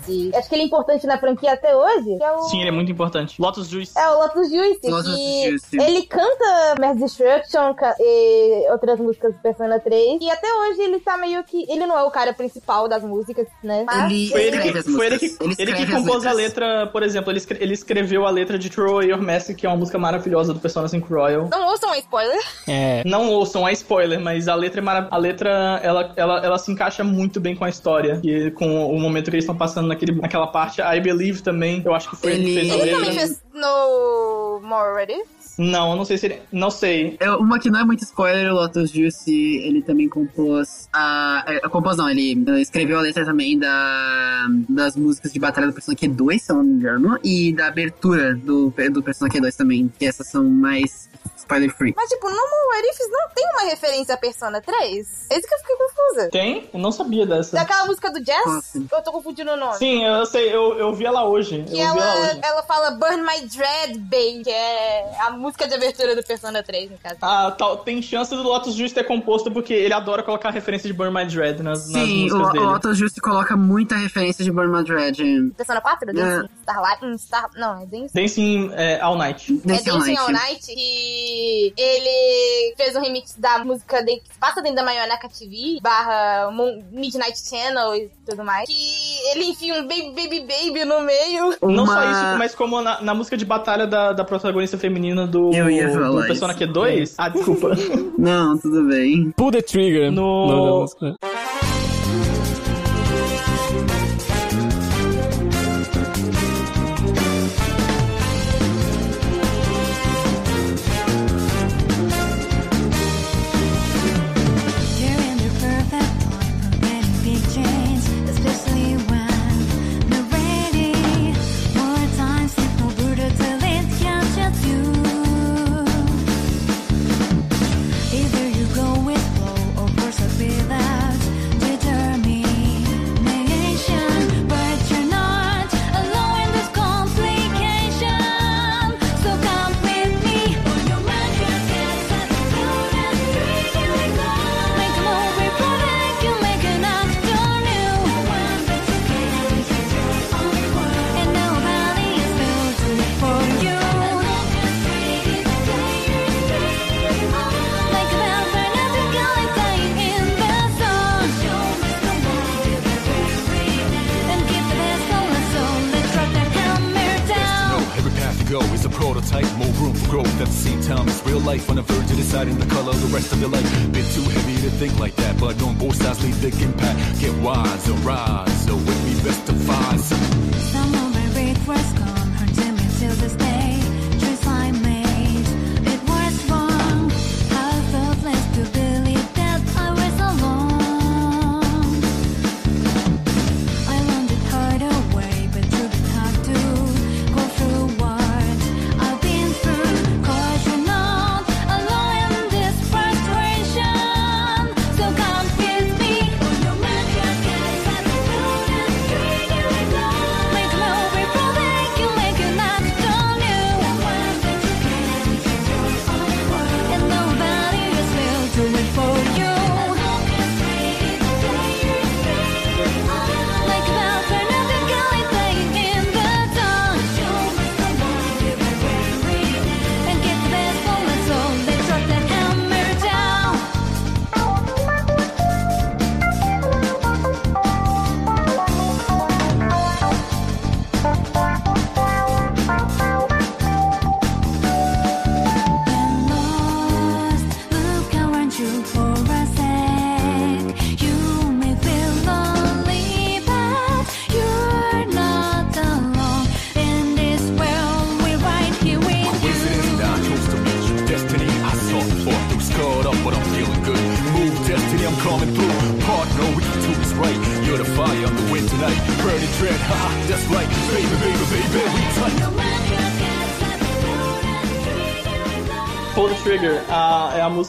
Persona 3, acho que ele é importante na franquia até hoje, que é o... Sim, ele é muito importante. Lotus Juice. É o Lotus Juice, Lotus que Juice. ele canta Mass Destruction e outras músicas do Persona 3. E até hoje ele tá meio que. Ele não é o cara principal das músicas, né? Mas Ele- Foi ele que, foi ele que, Ele ele que compôs a letra, por exemplo, ele, escre- ele escreveu a letra de Away Your Mask, que é uma música maravilhosa do Persona 5 Royal. não ouçam um spoiler. É. Não ouçam, é spoiler, mas a letra é mara... a letra ela, ela, ela se encaixa muito bem com a história. E com o momento que eles estão passando naquele, naquela parte. I Believe também, eu acho que foi ele, que Ele- fez a Ele letra. também fez no More Ready. Não, eu não sei se ele. Não sei. É, Uma que não é muito spoiler, o Lotus Juice, ele também compôs a... é, compôs não, ele escreveu a letra também da das músicas de batalha do Persona Q2, se eu não me engano, e da abertura do, do Persona Q2 também, que essas são mais free. Mas, tipo, no Ifs não tem uma referência a Persona 3? É isso que eu fiquei confusa. Tem? Eu não sabia dessa. Daquela música do Jazz? Nossa. Ou eu tô confundindo o nome? Sim, eu sei, eu, eu vi ela hoje. Que eu vi ela ela, hoje. ela fala Burn My Dread Bay, que é a música de abertura do Persona 3, no caso. Ah, tal, tem chance do Lotus Juice ter composto porque ele adora colocar referência de Burn My Dread nas, nas Sim, o, músicas dele. o Auto Just coloca muita referência de Burn My Dread. Persona 4? Dancing Starlight? Hum, Star... Não, é Dancing. Dancing é, All Night. É Dancing All Dancing Night. All Night, que ele fez um remix da música de- que se passa dentro da Maioneca TV, barra Mon- Midnight Channel e tudo mais. Que ele enfia um Baby Baby Baby no meio. Não Uma- só isso, mas como na, na música de batalha da, da protagonista feminina do, Eu ia falar do isso. Persona Q2. Ah, desculpa. Não, tudo bem. Pull the Trigger. No- nome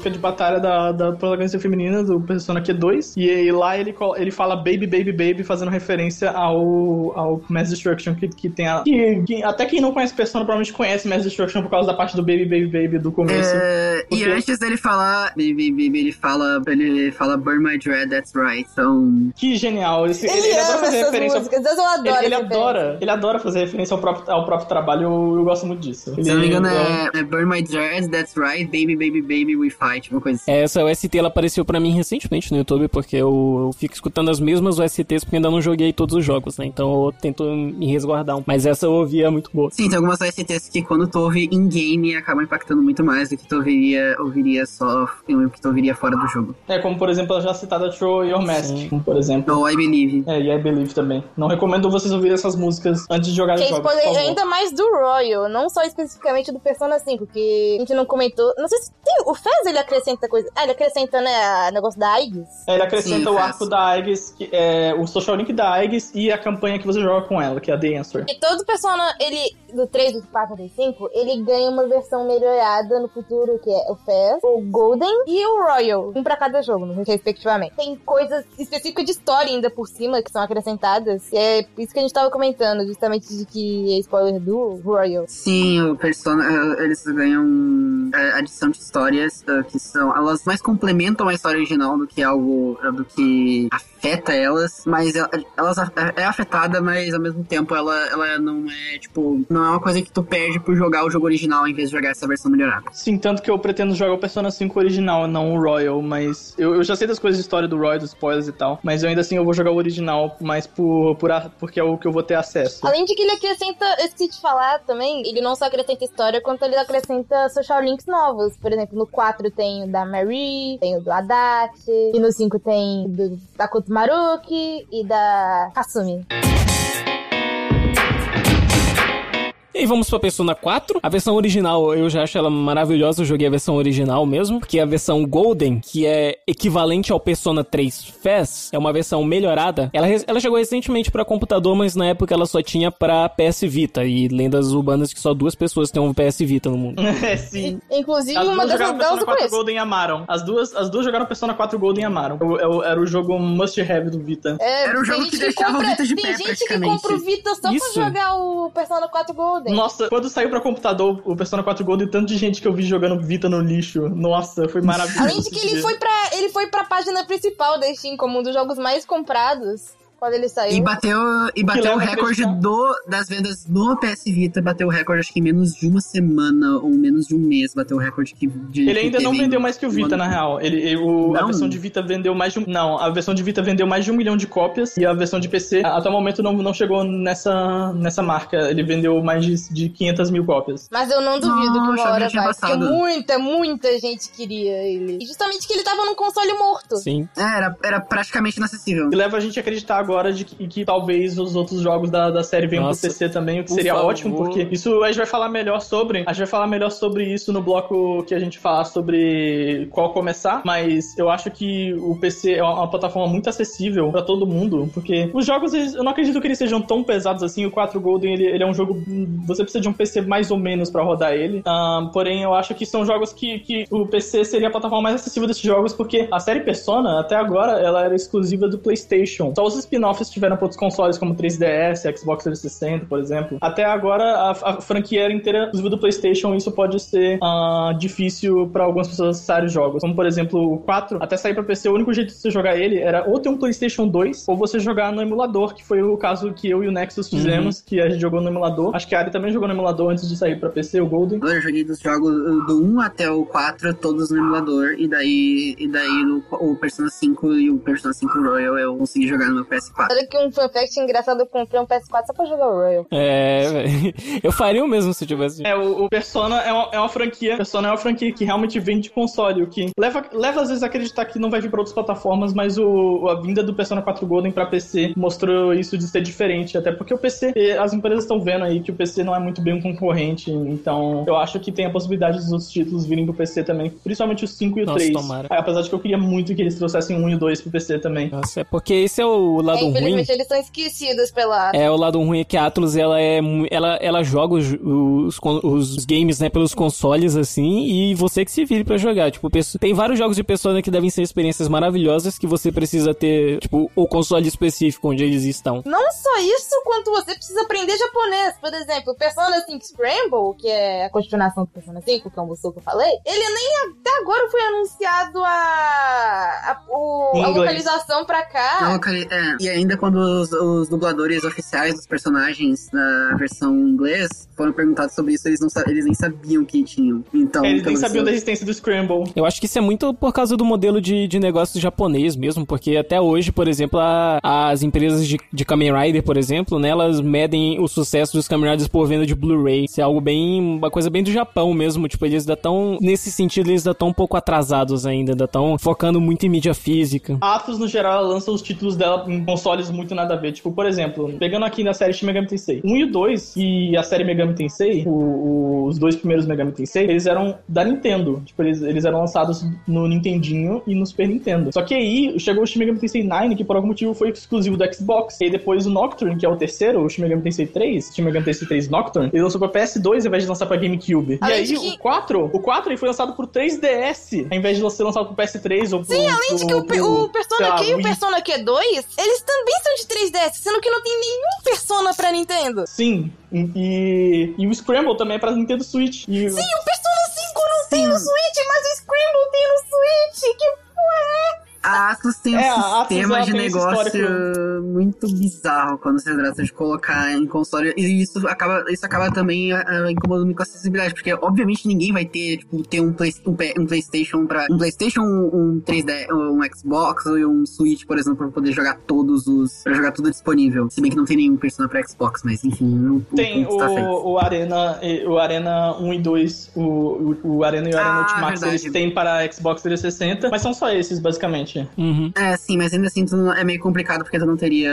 música de batalha da, da protagonista feminina do Persona Q2. E, aí lá ele, ele fala Baby, Baby, Baby, fazendo referência ao, ao Mass Destruction, que, que tem a. Que, que até quem não conhece Persona provavelmente conhece Mass Destruction por causa da parte do Baby, Baby, Baby do começo. É, e antes dele falar Baby Baby, ele fala, ele fala Burn My Dread, that's right. Então, Que genial. Esse- ele, Ele, ele adora fazer essas referência. músicas, eu adoro Ele, ele adora, ele adora fazer referência ao próprio, ao próprio trabalho, eu, eu gosto muito disso. se eu não me engano, Ele- é, é Burn My Dread, that's right. Baby Baby Baby, we fight. Uma coisa assim. Essa OST ela apareceu pra mim recentemente no YouTube, porque eu, eu fico escutando as mesmas OSTs porque ainda não joguei todos os jogos, né? Então eu tento me resguardar. um- Mas essa eu ouvia muito boa. Sim, tem algumas OSTs que quando tu ouve in-game acabam impactando muito mais do que tu ouviria, ouviria só, que tu ouviria fora do jogo. É, como por exemplo a já citada Throw Your Mask, Sim. como por exemplo. Ou I Believe. É, e I Believe também. Não recomendo vocês ouvirem essas músicas antes de jogar Que é jogos. por ainda mais do Royal, não só especificamente do Persona 5, que a gente não comentou. Não sei se tem. O Fez ele acrescenta coisa. Ah, ele acrescenta, né? A negócio da Aegis. Ele acrescenta Sim, o arco da Aegis, que é o social link da Aegis e a campanha que você joga com ela, que é a The Answer. E todo Persona, ele, do 3, do 4 do 5, ele ganha uma versão melhorada no futuro, que é o Fez, o Golden e o Royal. Um pra cada jogo, respectivamente. Tem coisas específicas de história ainda por cima que são acrescentadas. E é isso que a gente tava comentando, justamente de que é spoiler do Royal. Sim, o Persona, eh, eles ganham eh, adição de histórias eh, que são. Elas mais complementam a história original do que algo. eh, do que afeta elas. Mas el- elas é afetada, mas ao mesmo tempo ela, ela não é, tipo. Não é uma coisa que tu perde por jogar o jogo original em vez de jogar essa versão melhorada. Sim, tanto que eu pretendo jogar o Persona 5 original, não o Royal, mas eu, eu já sei das coisas de história do Royal, dos spoilers e tal, mas eu ainda assim eu vou jogar o original, mais por, por a- porque é o que eu vou ter acesso. Além de que ele acrescenta, eu esqueci de falar também, ele não só acrescenta história, quanto ele acrescenta social links novos. Por exemplo, no 4 tem o da Marie, tem o do Adachi, e no 5 tem do Takuto Maruki e da Kasumi. E vamos pra Persona 4. A versão original, eu já acho ela maravilhosa. Eu joguei a versão original mesmo. Porque a versão Golden, que é equivalente ao Persona 3 Fest, é uma versão melhorada. Ela, ela chegou recentemente pra computador, mas na época ela só tinha pra PS Vita. E lendas urbanas que só duas pessoas têm um PS Vita no mundo. é, sim. Inclusive, As uma dessas jogaram delas Persona eu 4 conheço. Golden e amaram. As duas, as duas jogaram Persona 4 Golden e amaram. Eu- eu- era o jogo must have do Vita. É, Era tem jogo que deixava o Vita de tem pé, gente que compra o Vita só Isso. pra jogar o Persona 4 Golden. Nossa, quando saiu pra computador o Persona 4 Golden, tanto de gente que eu vi jogando Vita no lixo. Nossa, foi maravilhoso. Além de que ele foi, pra, ele foi pra página principal da Steam como um dos jogos mais comprados quando ele saiu. E bateu, e bateu leva o recorde do, das vendas no PS Vita. Bateu o recorde, acho que em menos de uma semana ou menos de um mês. Bateu o recorde que, de, Ele que ainda não vendeu mais que o Vita, na real. Ele, ele- o- a Não? versão de Vita vendeu mais de um. Não, a versão de Vita vendeu mais de um milhão de cópias. E a versão de PC, até o momento, não, não chegou nessa, nessa marca. Ele vendeu mais de, de 500 mil cópias. Mas eu não duvido que Nossa, uma hora vai, porque passado. muita, muita gente queria ele. E justamente que ele tava num console morto. Sim. É, era, era praticamente inacessível. E leva a gente a acreditar agora de que, que talvez os outros jogos da, da série venham Nossa, pro PC também, o que por seria favor. ótimo, porque isso a gente vai falar melhor sobre. A gente vai falar melhor sobre isso no bloco que a gente falar sobre qual começar, mas eu acho que o PC é uma, plataforma muito acessível pra todo mundo, porque os jogos, eu não acredito que eles sejam tão pesados assim. O 4 Golden, ele, ele é um jogo. Você precisa de um PC mais ou menos pra rodar ele. Ah, porém, eu acho que são jogos que, que o PC seria a plataforma mais acessível desses jogos, porque a série Persona, até agora, ela era exclusiva do PlayStation. Só os spin-offs tiveram para outros consoles, como 3DS, Xbox 360, por exemplo. Até agora, a, a franquia era inteira exclusiva do PlayStation, e isso pode ser ah, difícil pra algumas pessoas acessarem os jogos. Como, por exemplo, o 4, até sair pra PC, o único jeito de você jogar ele era ou ter um PlayStation 2, ou você jogar no emulador, que foi o caso que eu e o Nexus fizemos, que a gente jogou no emulador. Acho que a Ari também jogou no emulador antes de sair pra PC, o Golden. Eu joguei dos jogos do 1 até o 4, todos no emulador. E daí, e daí no, o Persona 5 e o Persona 5 Royal eu consegui jogar no meu PS4. Olha que um fun fact engraçado, eu comprei um PS4 só pra jogar o Royal. É, velho. Eu faria o mesmo se tivesse. É, o, o Persona é uma, é uma franquia. Persona é uma franquia que realmente vende console, o que leva, leva às vezes a acreditar que não vai vir pra outras plataformas, mas o, a vinda do Persona 4 Golden pra PC mostrou isso de ser diferente. Até porque o PC, as empresas estão vendo aí que o PC não é muito bem um concorrente, então eu acho que tem a possibilidade dos outros títulos virem pro PC também, principalmente o 5 e o Nossa, 3. tomara. Apesar de que eu queria muito que eles trouxessem o 1 e o 2 pro PC também. Nossa, é porque esse é o lado É, ruim. infelizmente, eles são esquecidos pela. É, o lado ruim é que a Atlus, ela é ela, ela joga os, os, os games, né, pelos consoles, assim, e você que se vire pra jogar. Tipo, tem vários jogos de Persona que devem ser experiências maravilhosas que você precisa ter, tipo, o console específico onde eles estão. Não só isso, quanto você precisa aprender japonês. Por exemplo, Persona 5 Scramble, que é a continuação do Persona 5, que é um que eu falei, ele nem até agora foi anunciado a, a, o- a localização pra cá. locali- é, e ainda quando os, os dubladores oficiais dos personagens na versão inglês foram perguntados sobre isso, eles, não, eles nem sabiam que tinham. Então, eles nem sabiam da existência do Scramble. Eu acho que isso é muito por causa do modelo de, de negócio japonês mesmo, porque até hoje, por exemplo, a- as empresas de, de Kamen Rider, por exemplo, né, elas medem o sucesso dos Kamen Riders por venda de Blu-ray. Isso é algo bem, uma coisa bem do Japão mesmo, tipo, eles ainda tão, nesse sentido, eles ainda tão um pouco atrasados ainda, ainda tão focando muito em mídia física. A Atlus, no geral, ela lança os títulos dela em consoles muito nada a ver. Tipo, por exemplo, pegando aqui na série Shin Megami Tensei 1 e o 2 e a série Megami Tensei, o- os dois primeiros Megami Tensei, eles eram da Nintendo. Tipo, eles, eles eram lançados no Nintendinho e no Super Nintendo. Só que aí chegou o Shin Megami Tensei 9, que por algum motivo foi exclusivo do Xbox. E aí depois o Nocturne, que é o terceiro, o Shin Megami Tensei 3, Shin Megami Tensei 3 Nocturne, ele lançou pra PS2 ao invés de lançar pra GameCube. E aí que- o 4, o 4 ele foi lançado pro 3DS, ao invés de ser lançado pro PS3 ou pro Sim, além de que o, pro- o Persona Q e o. Persona Q2, eles também são de 3DS, sendo que não tem nenhum Persona pra Nintendo. Sim, e, e o Scramble também é pra Nintendo Switch. E, Sim, o Persona 5 não tem no Switch, mas o Scramble tem no Switch. Que porra é? A Atlus tem um É, sistema de negócio muito bizarro quando se trata de colocar em console. E isso acaba, isso acaba também ah, incomodando com a acessibilidade, porque obviamente ninguém vai ter, tipo, ter um, play, um, um PlayStation para um PlayStation, um 3D, um Xbox ou um Switch, por exemplo, pra poder jogar todos os. pra jogar tudo disponível. Se bem que não tem nenhum Persona pra Xbox, mas enfim, o, Tem o, o Arena, e- o Arena 1 e 2, o, o, o Arena e o Arena Ah, Ultimax, verdade. eles têm para Xbox 360, mas são só esses, basicamente. Uhum. É, sim, mas ainda assim não- é meio complicado porque tu não teria.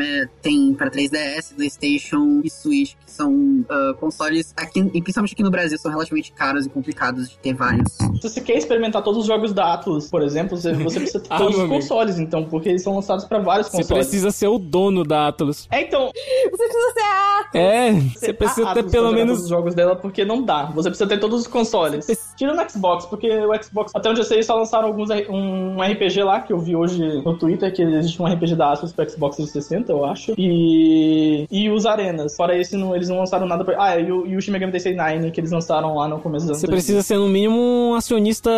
é, tem para 3DS, PlayStation e Switch, que são ah, consoles aqui, e principalmente aqui no Brasil, são relativamente caros e complicados de ter vários. Se você quer experimentar todos os jogos da Atlus, por exemplo, você, você precisa ter Ah, todos os amigo. consoles, então, porque eles são lançados para vários Você consoles. precisa ser o dono da Atlus. É, então, Você precisa ser a É, você precisa a ter pelo pra menos. todos os jogos dela, porque não dá. Você precisa ter todos os consoles. Tira no Xbox, porque o Xbox, até onde eu sei, eles só lançaram alguns um RPG lá, que eu vi hoje no Twitter, que existe um RPG da Asus pro Xbox 360, eu acho. E, e os Arenas. Fora esse, não, eles não lançaram nada pra... Ah, e o, e o Shin Megami Tensei 9, que eles lançaram lá no começo dos anos Você 2000. precisa ser no mínimo um acionista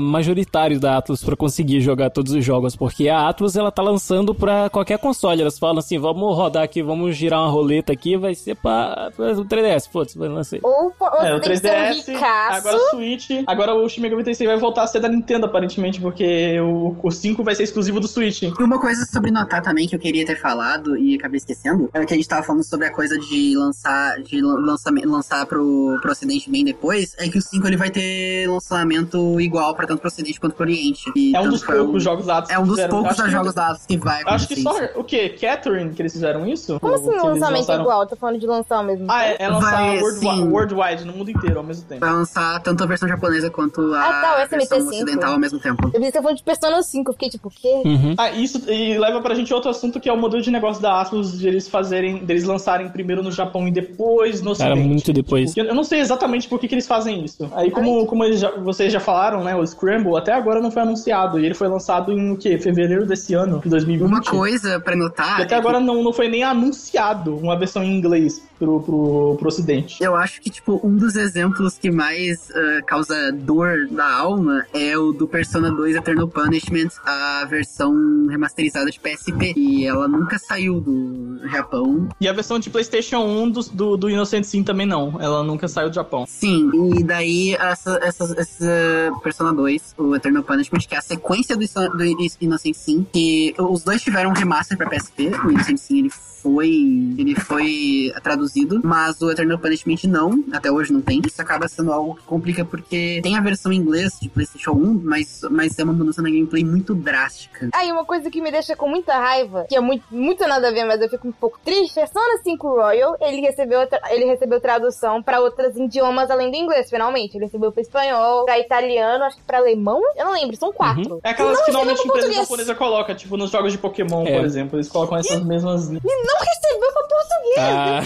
majoritário da Atlus pra conseguir jogar todos os jogos, porque a Atlus ela tá lançando pra qualquer console. Elas falam assim, vamos rodar aqui, vamos girar uma roleta aqui, vai ser pra, pra o 3DS, foda-se, vai lançar. Ou, ou É, o você tem que ser um 3DS, ricaço. agora o Switch, agora o Shin Megami Tensei vai voltar a ser da Nintendo, aparentemente, porque o, o 5 vai ser exclusivo do Switch. E uma coisa sobre notar também que eu queria ter falado e acabei esquecendo, é que a gente tava falando sobre a coisa de lançar, de lan- lançamento, lançar pro, pro ocidente bem depois, é que o 5 ele vai ter lançamento igual pra tanto pro ocidente quanto pro oriente. E É um dos poucos o- jogos da Atlus É um que dos fizeram. poucos que- jogos da Atlus que vai Acho que só isso. o quê? Catherine que eles fizeram isso? Como assim que lançamento lançaram- igual? Tô falando de lançar ao mesmo Ah, é, é lançar Vai, worldwide, sim. worldwide no mundo inteiro ao mesmo tempo. Vai lançar tanto a versão japonesa quanto a Ah, tá, versão SMT5. ocidental ao mesmo tempo. Eu pensei que você falando de Persona 5, eu fiquei tipo, o quê? Uhum. Ah, isso e leva pra gente outro assunto que é o modelo de negócio da Atlus de eles fazerem, deles lançarem primeiro no Japão e depois no Cara, Ocidente. muito depois. Porque Eu não sei exatamente por que, que eles fazem isso. Aí, como, como eles já- vocês já falaram, né, o Scramble até agora não foi anunciado. E ele foi lançado em o quê? Fevereiro desse ano, de 2020. Uma coisa pra notar E até é agora que não, não foi nem anunciado uma versão em inglês pro, pro, pro Ocidente. eu acho que, tipo, um dos exemplos que mais ah, causa dor da alma é o do Persona 2 Eternal Punishment, a versão remasterizada de PSP. E ela nunca saiu do Japão. E a versão de PlayStation 1 do, do, do Innocent Sim também não. Ela nunca saiu do Japão. Sim, e daí essa, essa, essa Persona 2, o Eternal Punishment, que é a sequência do, do Innocent Sim, que os dois tiveram um remaster pra PSP, o Innocent Sim ele foi, ele foi traduzido, mas o Eternal Punishment não, até hoje não tem. Isso acaba sendo algo que complica porque tem a versão em inglês de PlayStation 1, mas, mas é uma mudança na gameplay muito drástica. Aí uma coisa que me deixa com muita raiva, que é muito, muito nada a ver, mas eu fico um pouco triste, Persona 5 Royal, ele recebeu, ele recebeu tradução pra outros idiomas além do inglês, finalmente. Ele recebeu pra espanhol, pra italiano, acho que pra alemão, eu não lembro, são quatro. É aquelas Não que recebeu normalmente a empresa português. japonesa coloca, tipo nos jogos de Pokémon, É. por exemplo. Eles colocam essas mesmas. E não recebeu pra português. Ah,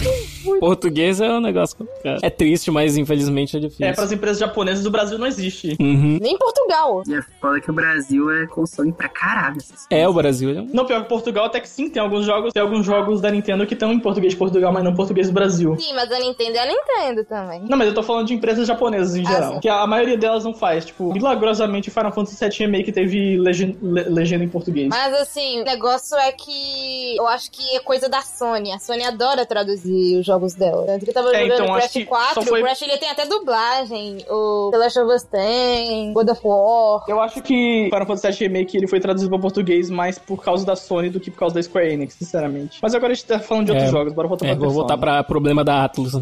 português é um negócio complicado. É triste, mas infelizmente é difícil. É, para as empresas japonesas do Brasil não existe. Uhum. Nem em Portugal. E é foda que o Brasil é console pra caralho. É, o Brasil é um Não, pior que Portugal até que sim, tem alguns jogos, tem alguns jogos da Nintendo que estão em português de Portugal, mas não em português do Brasil. Sim, mas a Nintendo é a Nintendo também. Não, mas eu tô falando de empresas japonesas em Ah, geral. sim. Que a maioria delas não faz. Tipo, milagrosamente o Final Fantasy VII Remake teve legen- le- legenda em português. Mas assim, o negócio é que eu acho que é coisa da Sony. A Sony adora traduzir os jogos dela. Tanto que eu tava É, jogando então, acho Crash que 4, só foi- o Crash ele tem até dublagem. O The Last of Us tem, God of War. Eu acho que Final Fantasy VII Remake ele foi traduzido para português mais por causa da Sony do que por causa da Square Enix, sinceramente. Mas agora a gente tá falando de outros É. jogos, bora voltar É, pra vou voltar pra problema da Atlus.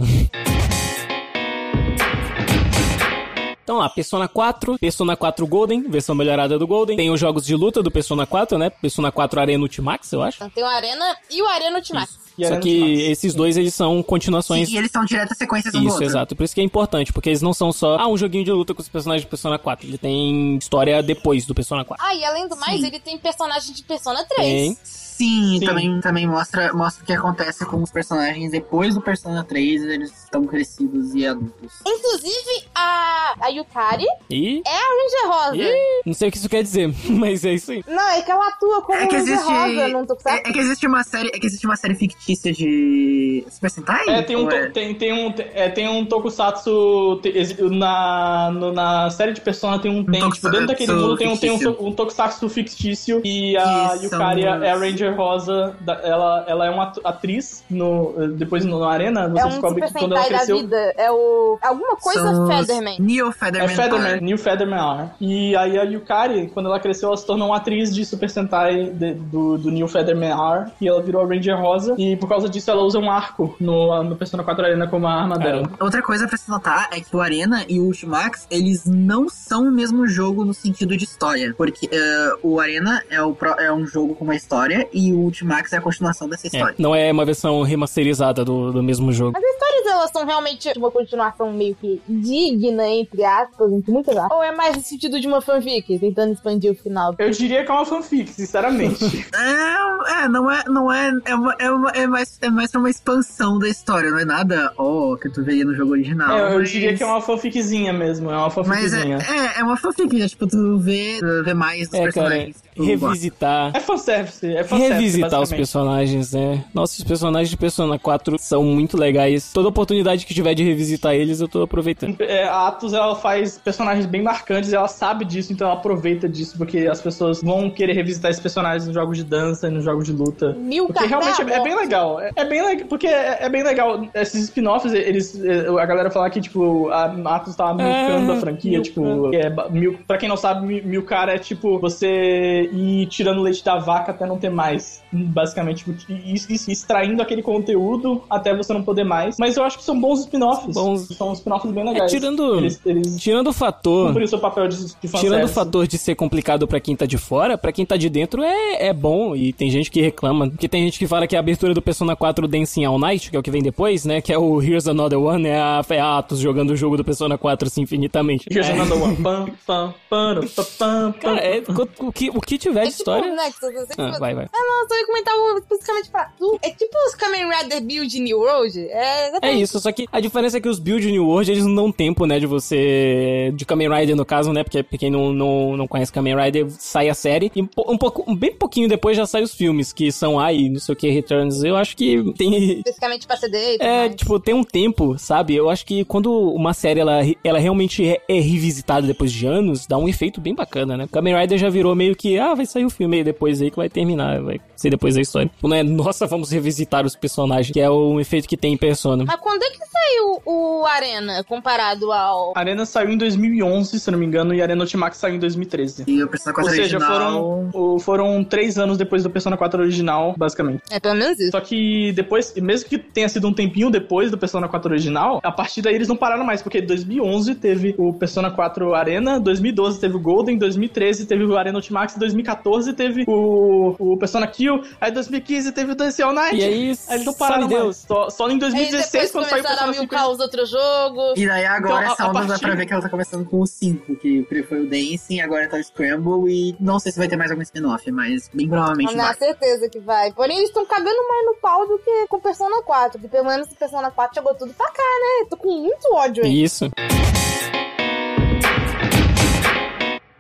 Então lá, Persona 4, Persona 4 Golden, versão melhorada do Golden. Tem os jogos de luta do Persona 4, né? Persona 4 Arena Ultimax, eu acho. Tem o Arena e o Arena Ultimax. E Só que esses dois, eles são continuações E eles são diretas sequências um do Isso, outro. exato. Por isso que é importante, porque eles não são só, ah, um joguinho de luta com os personagens de Persona 4. Ele tem história depois do Persona 4. Ah, e além do mais, Sim. ele tem personagem de Persona 3. Tem. Sim, Sim. Também, também mostra, mostra o que acontece com os personagens depois do Persona 3, eles estão crescidos e adultos. Inclusive, a, a Yukari E. é a Ranger Rosa. Ih, Não sei o que isso quer dizer, mas é isso aí. Não, é que ela atua como É que Ranger existe. Rosa, não tô É, é que existe uma série. É que existe uma série fictícia de. Super Sentai? É, tem um, é? tem, tem um, é, tem um tokusatsu na, no- na série de Persona tem um, tem, tokusatsu tipo, dentro daquele mundo tem um, tem um, fictício. um tokusatsu fictício e a Que Yukari são é a Ranger Rosa, da- ela, ela é uma atriz, no, depois no, na arena, você É um descobre que quando ela Sentai da cresceu... vida. É o... Alguma coisa São Featherman. Neo É Featherman. Featherman, Arc. New Featherman. E aí a Yukari, quando ela cresceu, ela se tornou uma atriz de Super Sentai de- do, do New Featherman Hour. E ela virou a Ranger Rosa. E por causa disso ela usa um arco no, no Persona 4 Arena como a arma dela. Outra coisa pra se notar é que o Arena e o Ultimax, eles não são o mesmo jogo no sentido de história. Porque eh, o Arena é, o pro- é um jogo com uma história e o Ultimax é a continuação dessa É, história. não é uma versão remasterizada do, do mesmo jogo. As histórias, elas são realmente uma continuação meio que digna, entre aspas, entre muitas aspas. Ou é mais no sentido de uma fanfic, tentando expandir o final. Eu diria que é uma fanfic, sinceramente. É, é, não é, não é, é, uma- é, uma- é mais, é mais pra uma expansão da história, não é nada, ó, que tu veria no jogo original. É, eu mas- diria que é uma fanficzinha mesmo, é uma Mas é, fanficzinha. é, é uma fanfic, né? Tipo, tu vê, vê mais dos É, cara, personagens. gosta. revisitar. É fanservice, é fanservice, Revisitar os personagens, né? Nossa, os personagens de Persona 4 são muito legais. Toda oportunidade que tiver de revisitar eles, eu tô aproveitando. É, a Atos ela faz personagens bem marcantes e ela sabe disso, então ela aproveita disso, porque as pessoas vão querer revisitar esses personagens nos jogos de dança e nos jogos de luta. Mil Porque realmente é, é bem legal. É, é bem legal. Porque é, é bem legal. Esses spin-offs, eles. é, A galera falar que, tipo, a Atos tava milcando É, a franquia. Tipo, é, mil, pra quem não sabe, mil- milcar é tipo você ir tirando leite da vaca até não ter mais. Basicamente, tipo, extraindo aquele conteúdo até você não poder mais. Mas eu acho que são bons spin-offs. Bons. São spin-offs bem legais. tirando, Eles, eles tirando o fator. cumprem o seu papel de, de. Tirando o fator de ser complicado pra quem tá de fora, pra quem tá de dentro é, é bom. E tem gente que reclama. Porque tem gente que fala que a abertura do Persona 4 Dancing All Night, que é o que vem depois, né? Que é o Here's Another One, é a, é a Atos jogando o jogo do Persona 4 assim infinitamente. Here's É. another one. Pam, pam, pam, pam, pam, Cara, é, o, que, o que tiver É de tipo, história. Nexus, sei que Ah, você- vai, vai. Ah, não, eu só ia comentar um especificamente pra tu. É tipo os Kamen Rider Build New World. É, É isso, só que a diferença é que os build New World, eles não dão tempo, né, de você... De Kamen Rider, no caso, né, porque pra quem não, não, não conhece Kamen Rider, sai a série, e um, po- um pouco, um bem pouquinho depois já sai os filmes, que são, ai, não sei o que, Returns, eu acho que tem... Especificamente pra CD e tudo É, mais. tipo, tem um tempo, sabe? Eu acho que quando uma série, ela, ela realmente é, é revisitada depois de anos, dá um efeito bem bacana, né? Kamen Rider já virou meio que, ah, vai sair o filme aí depois aí que vai terminar, vai ser depois da história. Não é, nossa, vamos revisitar os personagens, que é um efeito que tem em Persona. Mas quando é que saiu o Arena comparado ao. Arena saiu em 2011, se não me engano, e Arena Ultimax saiu em 2013. E o Persona 4 Ou seja, original... foram, o- foram três anos depois do Persona 4 original, basicamente. É pelo menos isso. Só que depois, mesmo que tenha sido um tempinho depois do Persona 4 original, a partir daí eles não pararam mais, porque em 2011 teve o Persona 4 Arena, 2012 teve o Golden, 2013 teve o Arena Ultimax, 2014 teve o, o Persona Kill, aí 2015 teve o Dance All Night. E aí, Aí eles não pararam mais. Deus. Só, só em Aí 2016, depois quando saiu o começaram a Persona 5. milcar os outros jogos. E daí agora Então, essa a onda dá partir- pra ver que ela tá começando com o 5, que foi o Dancing, agora tá o Scramble, e não sei se vai ter mais algum spin-off, mas bem provavelmente Na vai. certeza que vai. Porém, eles estão cagando mais no pau do que com Persona 4. Que pelo menos Persona 4 chegou tudo pra cá, né? Tô com muito ódio aí. Isso.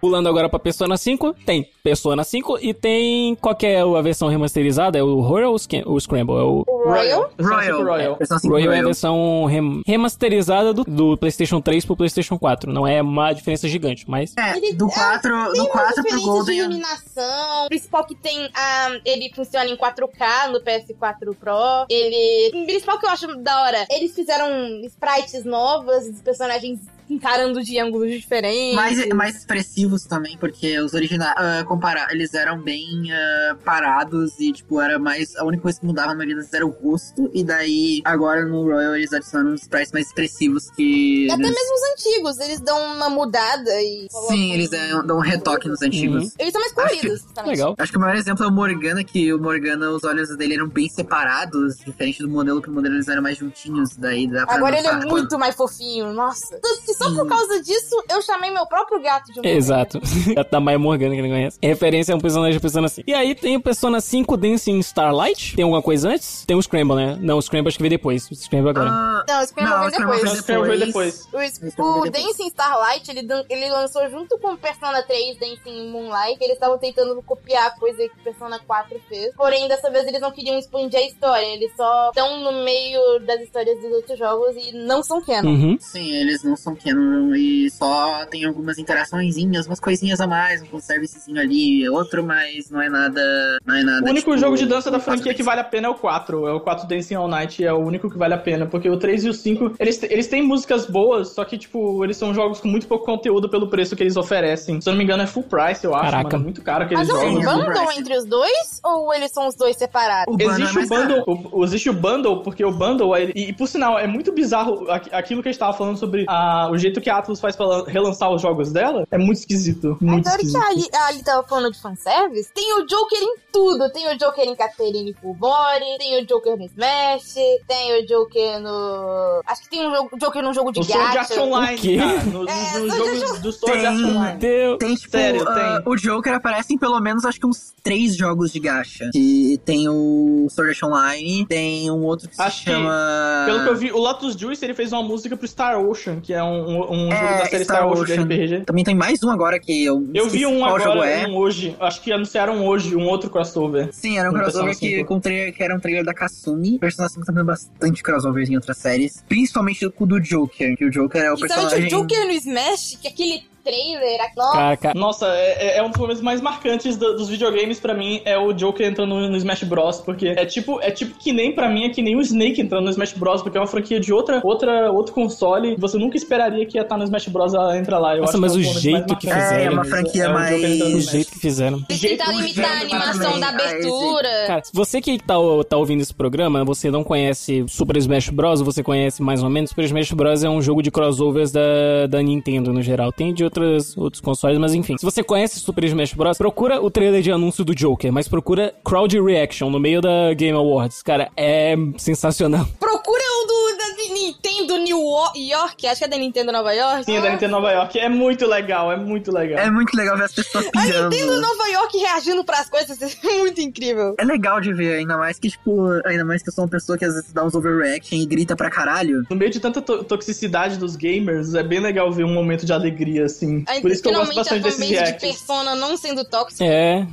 Pulando agora pra Persona 5, tem Persona 5 e tem qual que é a versão remasterizada? É o Royal ou o Scramble? É o Royal. Persona 5 Royal. Royal. É, Persona 5 Royal é a versão rem- remasterizada do, do PlayStation 3 pro PlayStation 4. Não é uma diferença gigante, mas É, Ele- do é, 4, Tem do umas 4 pro diferenças de Golden. iluminação. O principal que tem, ah, ele funciona em 4K no PS4 Pro. Ele. O principal que eu acho da hora, eles fizeram sprites novas, os personagens encarando de ângulos diferentes. Mais, mais expressivos também, porque os originais, comparar, eles eram bem ah, parados e, tipo, era mais. A única coisa que mudava na maioria deles era o rosto, e daí agora no Royal eles adicionaram uns sprites mais expressivos que. Até eles- mesmo os antigos, eles dão uma mudada e. Sim, eles dão, dão um retoque nos antigos. Eles são mais coloridos, justamente. Legal. Acho que o maior exemplo é o Morgana, que o Morgana, os olhos dele eram bem separados, diferente do modelo, que o modelo eles eram mais juntinhos, daí dá pra Agora ele é muito mais fofinho, nossa. Tanto que só por causa disso, eu chamei meu próprio gato de um Exato. Gato da Maia Morgana, que ele conhece. Referência a um personagem de Persona 5. E aí tem o Persona 5 Dancing Starlight. Tem alguma coisa antes? Tem o Scramble, né? Não, o Scramble acho que veio depois. O Scramble agora. Ah, Não, o Scramble Não, o Scramble depois. vem Nós queremos ver depois. O, o depois. Dancing Starlight, ele, ele lançou junto com o Persona 3 Dancing Moonlight. Eles estavam tentando copiar a coisa que o Persona 4 fez. Porém, dessa vez eles não queriam expandir a história. Eles só estão no meio das histórias dos outros jogos e não são canon. Uhum. Sim, eles não são canon e só tem algumas interaçõezinhas, umas coisinhas a mais, um servicezinho ali, outro, mas não é nada. Não é nada. O único tipo, jogo de dança da franquia que vale a pena é o 4. É o 4 Dancing All Night, é o único que vale a pena. Porque o 3 e o 5, eles, eles têm músicas boas, só que, tipo, eles são jogos com muito pouco conteúdo pelo preço que eles oferecem. Se eu não me engano, é full price, eu acho. Caraca. Mano, é muito caro aqueles Mas não é um jogos. Sim, bundle entre os dois? Ou eles são os dois separados? O bundle é Existe o mais caro. bundle, o- existe o bundle, porque o bundle, ele- e, e por sinal, é muito bizarro aqu- aquilo que a gente tava falando sobre a- o jeito que a Atlus faz pra lan- relançar os jogos dela, é muito esquisito, muito Agora que esquisito. a Ali, a Ali tava falando de fanservice, tem o Joker em tudo. Tem o Joker em Catherine Full Body, tem o Joker no Smash, tem o Joker no... Acho que tem um jogo- Joker num jogo de O Sword Art gacha. Online, O quê? cara, no, no, É, nos Sword jogos do Sword Tem. Art Online. Tem, tipo, Sério, ah, tem. o Joker aparece em pelo menos, acho que uns três jogos de gacha. Que tem o Sword Art Online, tem um outro que Acho se que, chama... Pelo que eu vi, o Lotus Juice ele fez uma música pro Star Ocean, que é um, um, um É, jogo da série Star, Star Ocean, de RPG. Também tem mais um agora que eu Eu vi um agora, é. um hoje. Acho que anunciaram hoje um outro crossover. Sim, era um crossover que, 5. com trailer, que era um trailer da Kasumi. Persona 5 também tem bastante crossovers em outras séries. Principalmente com o do Joker, que o Joker é o Principalmente personagem... o Joker no Smash, que aquele trailer... Nossa, Caraca. Nossa, é, é- é um dos momentos mais marcantes do- dos videogames pra mim, é o Joker entrando no, no Smash Bros. Porque é tipo, é tipo que nem pra mim, é que nem o Snake entrando no Smash Bros. Porque é uma franquia de outra, outra, outro console. Você nunca esperaria que ia estar no Smash Bros. ela entra lá. Eu Nossa, acho mas que é o um jeito que mais É, é fizeram, uma franquia É mais... O jeito que fizeram. eles jeito- tentaram o imitar a animação da abertura. Cara, se você que tá, tá ouvindo esse programa, você não conhece Super Smash Bros, você conhece mais ou menos, Super Smash Bros é um jogo de crossovers da, da Nintendo no geral. Tem de outras, outros consoles, mas enfim. Se você conhece Super Smash Bros, procura o trailer de anúncio do Joker, mas procura Crowd Reaction no meio da Game Awards. Cara, é sensacional. Procura o do da Nintendo New York, acho que é da Nintendo Nova York. Sim, é da Nintendo Nova York. É muito legal, é muito legal. É muito legal ver as pessoas A pirando. Nintendo Nova York reagindo pras coisas, é muito incrível. É legal de ver, ainda mais que, tipo, ainda mais que eu sou uma pessoa que às vezes dá uns overreaction e grita pra caralho. No meio de tanta to- toxicidade dos gamers, é bem legal ver um momento de alegria, assim. Aí, Por isso que eu gosto bastante a desses fanbase de reacts. Persona não sendo tóxica. É.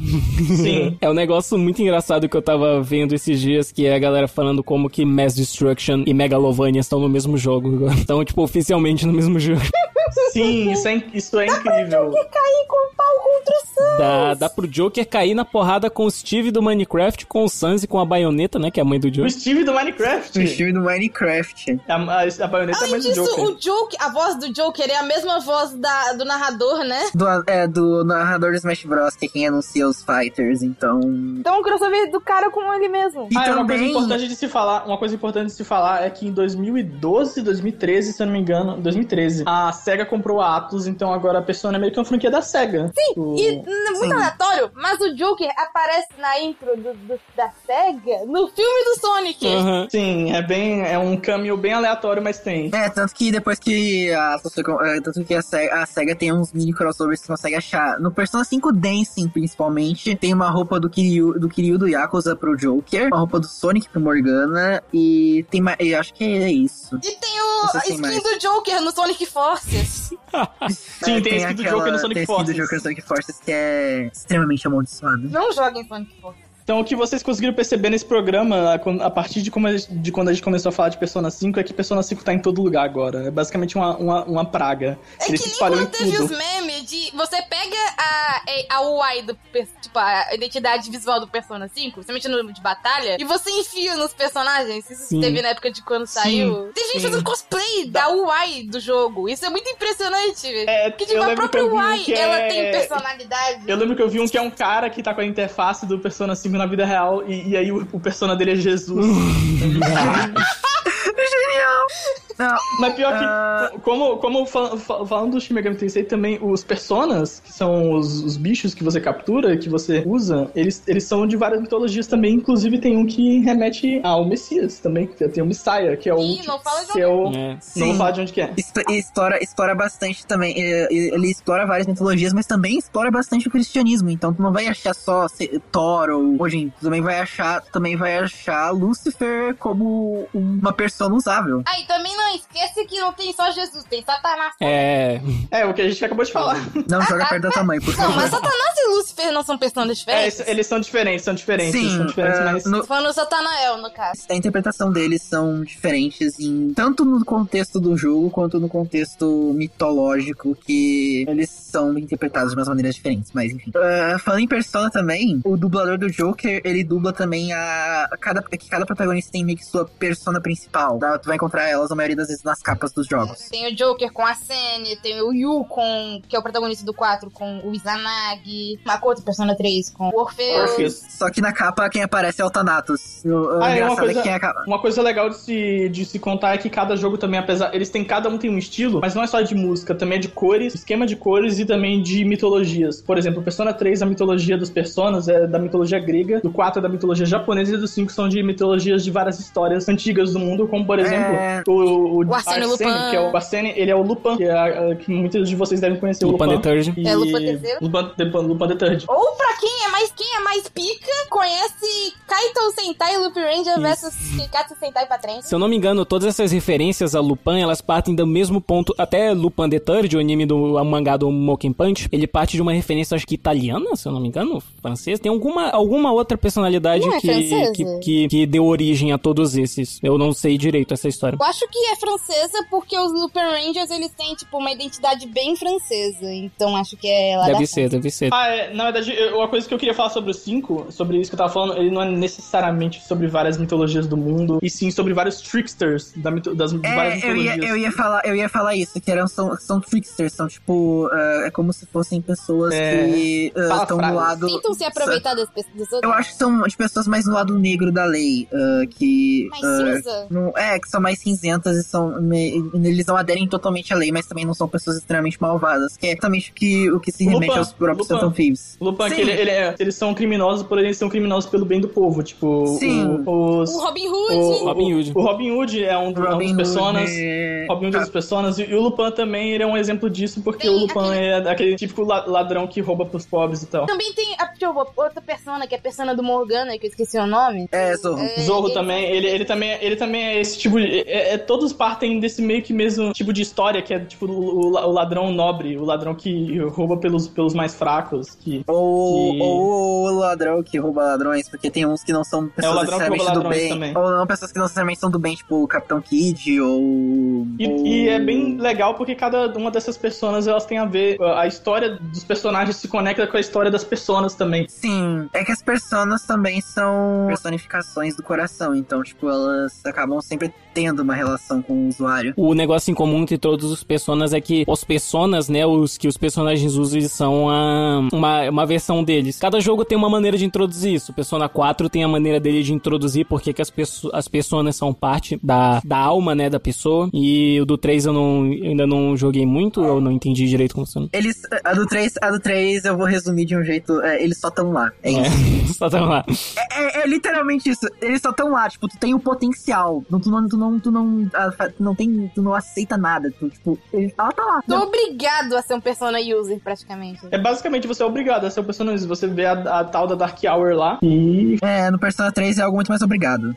Sim. É um negócio muito engraçado que eu tava vendo esses dias, que é a galera falando como que Mass Destruction e Megalovania estão no mesmo jogo. Estão, tipo, oficialmente no mesmo jogo. Sim, isso é, isso é incrível. Cair com o pau contra o Sans. Dá, dá pro Joker cair na porrada com o Steve do Minecraft, com o Sans e com a baioneta, né? Que é a mãe do O Joker. Steve do Minecraft. No estilo do Minecraft. A, a, a baioneta é Além mais do disso, Joker. o Joker, a voz do Joker é a mesma voz da, do narrador, né? Do, é, do narrador do Smash Bros, que é quem anuncia os fighters, então. Então o crossover do cara com ele mesmo. E Ah, é uma coisa também. importante de se falar, uma coisa importante de se falar é que em 2012, 2013, se eu não me engano, 2013, a SEGA comprou a Atlus, então agora a Persona é meio que uma franquia da SEGA. Sim, E n- muito Sim. aleatório, mas o Joker aparece na intro do, do- da SEGA no filme do Sonic. Aham. Sim, é bem, é um caminho bem aleatório, mas tem. É, tanto que depois que a é, tanto que a SEGA, a SEGA tem uns mini crossovers que você consegue achar. No Persona 5 Dancing, principalmente, tem uma roupa do Kiryu do, Kiryu do Yakuza pro Joker, uma roupa do Sonic pro Morgana, e tem mais. Eu acho que é isso. E tem o, a se tem skin mais. do Joker no Sonic Forces. Sim, tem a skin do Joker no Sonic tem a skin do Forces. Joker no Sonic Forces que é extremamente amaldiçoado. Não joga em Sonic Forces. Então, o que vocês conseguiram perceber nesse programa, a- partir de, como de quando a gente começou a falar de Persona 5, é que Persona 5 tá em todo lugar agora. É basicamente uma, uma, uma praga. É Ele que se nem quando teve os memes de. Você pega a, a UI do. Tipo, a identidade visual do Persona 5, principalmente no de batalha, e você enfia nos personagens. Isso Sim. teve na época de quando saiu. Tem gente sim. fazendo cosplay da UI do jogo. Isso é muito impressionante, velho. É, Porque, tipo, a própria um UI, ela é- tem personalidade. Eu lembro que eu vi um que é um cara que tá com a interface do Persona 5 possível na vida real e, e aí o, o persona dele é Jesus. Não, Mas pior que, Ah. como, como fal- fal- falando do Shin Megami Tensei também, os personas, que são os, os bichos que você captura, que você usa, eles, eles são de várias mitologias também, inclusive tem um que remete ao Messias também, que tem o Messiah, que é o Ih, não fala de que é o... É. Não falar de onde que é. Exp- e explora, explora bastante também. Ele explora várias mitologias, mas também explora bastante o cristianismo. Então tu não vai achar só Thor ou Odin. Tu também vai achar, também vai achar Lúcifer como uma persona usável. Ah, e também não esquece que não tem só Jesus, tem Satanás. É. É, o que a gente acabou de falar. Não joga perto da tua mãe, por Não, favor. mas Satanás e Lúcifer não são personas É, diferentes? eles, eles são diferentes, são diferentes, Sim, são diferentes, eh, mas... no- falando Satanael, no caso. a interpretação deles são diferentes em tanto no contexto do jogo quanto no contexto mitológico que eles são interpretados de umas maneiras diferentes, mas enfim. Ah, falando em Persona também, o dublador do Joker, ele dubla também a a cada que cada protagonista tem meio que sua persona principal. Tá? Tu vai encontrar elas a maioria das vezes nas capas dos jogos. Tem o Joker com a Sene, tem o Yukon, que é o protagonista do 4, com o Izanagi, Makoto, Persona 3, com o Orfeus. Orpheus. Só que na capa quem aparece é o Thanatos. O, o Ah, é uma é coisa- quem acaba... Uma coisa legal de se, de se contar é que cada jogo também, apesar. Eles têm, cada um tem um estilo, mas não é só de música, também é de cores, esquema de cores e também de mitologias. Por exemplo, Persona 3, a mitologia dos personas é da mitologia grega, do 4 é da mitologia japonesa e do 5 são de mitologias de várias histórias antigas do mundo, como por exemplo É. o, o, O Arsênio Lupin. que é o Arsênio, ele é o Lupin, que, é que muitos de vocês devem conhecer Lupin o the Lupin. Third. E- É, Lupin terceiro. Lupin, Lupin, Lupin the Third. Ou pra quem é mais quem é mais pica, conhece Kaito Sentai Loop Ranger versus Kikatsu Sentai Patren. Se eu não me engano, todas essas referências a Lupin, elas partem do mesmo ponto. Até Lupin the Third, o anime do o mangá do Moken Punch, ele parte de uma referência, acho que italiana, se eu não me engano, francesa. Tem alguma, alguma outra personalidade é que, que, que, que deu origem a todos esses. Eu não sei direito essa história. Eu acho que é francesa porque os Lupin Rangers eles têm tipo uma identidade bem francesa, então acho que é lá da Deve ser, deve ser. Ah, é, na verdade, eu- uma coisa que eu queria falar sobre o 5, sobre isso que eu tava falando, ele não é necessariamente sobre várias mitologias do mundo, e sim sobre vários tricksters da mito- das de várias É, eu ia, mitologias. eu ia falar, eu ia falar isso, que eram, são, são tricksters, são tipo, ah, é como se fossem pessoas É, que ah, estão no frases. lado. Tentam se aproveitar das pessoas Eu acho que são de pessoas mais no lado negro da lei, ah, que. Mais ah, cinza? não- é, que são mais cinzentas e são. me- eles não aderem totalmente à lei, mas também não são pessoas extremamente malvadas. Que é exatamente o que, o que se Lupin, remete aos próprios Lupin. Phantom Thieves. Lupin, Sim. que ele, ele é- eles são criminosos, porém eles são criminosos pelo bem do povo. Tipo, Sim. o, os, O Robin Hood. o, Robin Hood. O Robin Hood é um, do- é um Robin dos personas. é- Robin Hood é um dos personas. E, e o Lupin também ele é um exemplo disso, porque Tem o Lupin aquele- é aquele típico la- ladrão que rouba pros pobres e tal. Também tem a, deixa eu ver, outra persona, que é a persona do Morgana, que eu esqueci o nome. É, Zorro. É, Zorro ele- também, ele, ele também, ele também é esse tipo de. É, é- todos partem desse meio que mesmo tipo de história, que é tipo o, o ladrão nobre, o ladrão que rouba pelos, pelos mais fracos. Que, Ou, que- ou o ladrão que rouba ladrões, porque tem uns que não são pessoas necessariamente rouba do bem. também. Ou não pessoas que não necessariamente são do bem, tipo o Capitão Kid ou. E, ou- e é bem legal porque cada uma dessas personas elas têm a ver. A história dos personagens se conecta com a história das personas também. Sim, é que as personas também são personificações do coração, então, tipo, elas acabam sempre tendo uma relação com o usuário. O negócio em comum entre todos os personas é que os personas, né, os que os personagens usam são a, uma, uma versão deles. Cada jogo tem uma maneira de introduzir isso. Persona 4 tem a maneira dele de introduzir porque que as, pesso as personas são parte da, da alma, né, da pessoa. E o do 3 eu, não, eu ainda não joguei muito, eu não entendi direito como funciona. Eles, a do 3, a do 3 eu vou resumir de um jeito, é, eles só estão lá. É isso. É, só tá lá. É, é literalmente isso. Eles só estão lá, tipo, tu tem o potencial. Tu, tu não, tu não, tu não, ah, tu não tem, tu não aceita nada. Tu, tipo, ele, ela tá lá. Tô obrigado a ser um persona user, praticamente. É basicamente você é obrigado a ser o personagem. Você vê a, a tal da Dark Hour lá e. É, no Persona 3 é algo muito mais obrigado.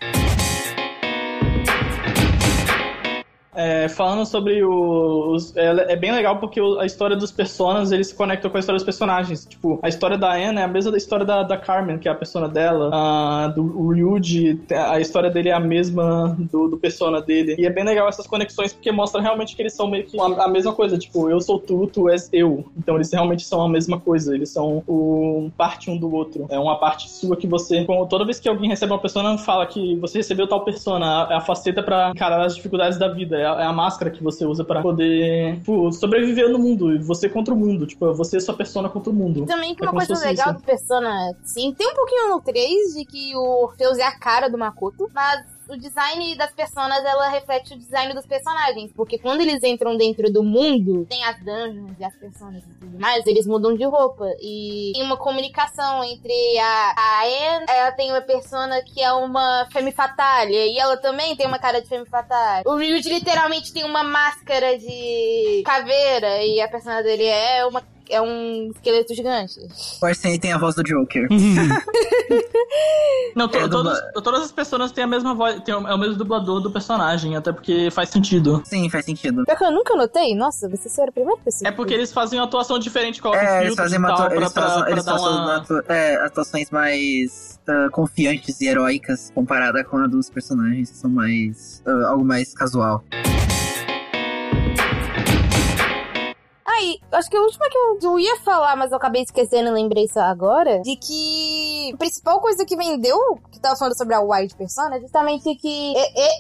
É, falando sobre os. É, é bem legal porque a história dos personas eles se conectam com a história dos personagens. Tipo, a história da Anna é a mesma da história da, da Carmen, que é a persona dela. A, do Ryuji, a história dele é a mesma do, do persona dele. E é bem legal essas conexões porque mostra realmente que eles são meio que a, a mesma coisa. Tipo, eu sou tu, tu és eu. Então eles realmente são a mesma coisa. Eles são o, parte um do outro. É uma parte sua que você. Toda vez que alguém recebe uma persona, fala que você recebeu tal persona. É a faceta pra encarar as dificuldades da vida. É a, é a máscara que você usa pra poder tipo, sobreviver no mundo. E você contra o mundo. Tipo, você e sua persona contra o mundo. Também que É uma coisa legal isso. do Persona 5, tem um pouquinho no 3 de que o Orpheus é a cara do Makoto, mas o design das personas, ela reflete o design dos personagens, porque quando eles entram dentro do mundo, tem as dungeons e as personas e tudo mais, eles mudam de roupa, e tem uma comunicação entre a, a Anne, ela tem uma persona que é uma femme fatale, e ela também tem uma cara de femme fatale. O Ryuji literalmente tem uma máscara de caveira, e a persona dele é uma é um esqueleto gigante. O Arsene tem a voz do Joker. Não, to- É, todas, dubla- todas as pessoas têm a mesma voz, tem o, é o mesmo dublador do personagem, até porque faz sentido. Sim, faz sentido. Pior que eu nunca notei. Nossa, você foi a primeira pessoa. É porque eles fazem uma atuação diferente, colocam É, eles fazem uma atua- eles pra- façam, pra eles dar façam uma... atu- é, atuações mais ah, confiantes e heróicas comparada com a dos personagens que são mais ah, algo mais casual. Acho que a última que eu, ia falar, mas eu acabei esquecendo e lembrei só agora, de que a principal coisa que vendeu, que tava falando sobre a Wild Persona, é justamente que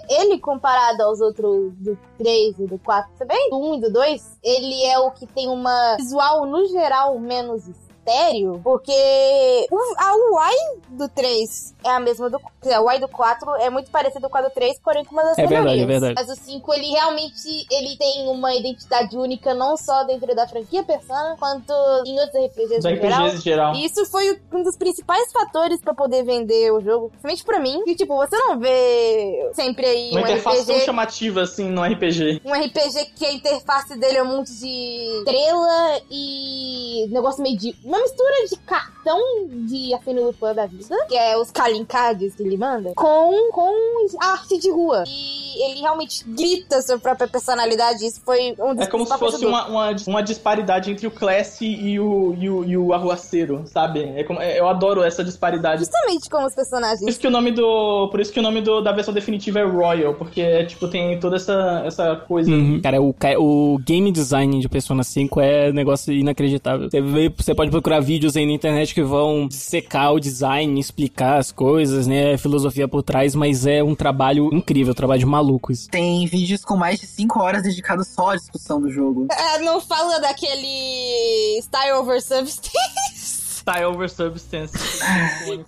ele, comparado aos outros do 3 e do 4 também, do 1 e do 2, ele é o que tem uma visual, no geral, menos estéreo, porque o- a UI do 3 é a mesma do... quer dizer, A UI do 4 é muito parecida com a do 3, porém com uma das É verdade, melhorias. é verdade. Mas o 5, ele realmente ele tem uma identidade única, não só dentro da franquia Persona, quanto em outros RPGs no geral. Em geral. E isso foi um dos principais fatores pra poder vender o jogo, principalmente pra mim, que tipo, você não vê sempre aí Uma um interface tão RPG chamativa assim no RPG. um RPG que a interface dele é um monte de estrela e negócio meio de. Uma mistura de cartão de Afino Lupin da vida, que é os calling cards que ele manda, com, com arte de rua. E ele realmente grita sua própria personalidade. Isso foi um dos É como se fosse uma, uma, uma disparidade entre o Classy e o, e o, e o arruaceiro, sabe? É como, é- eu adoro essa disparidade. Justamente como os Por personagens. isso que o nome do. Por isso que o nome do, da versão definitiva é Royal, porque é, tipo, tem toda essa, essa coisa. Uhum. Cara, o, o game design de Persona 5 é um negócio inacreditável. Você, vê, você pode procurar vídeos aí na internet que vão secar o design, explicar as coisas, né? A filosofia por trás, mas é um trabalho incrível, um trabalho de maluco isso. Tem vídeos com mais de 5 horas dedicados só à discussão do jogo. É, não fala daquele Style over Substance, Style over Substance.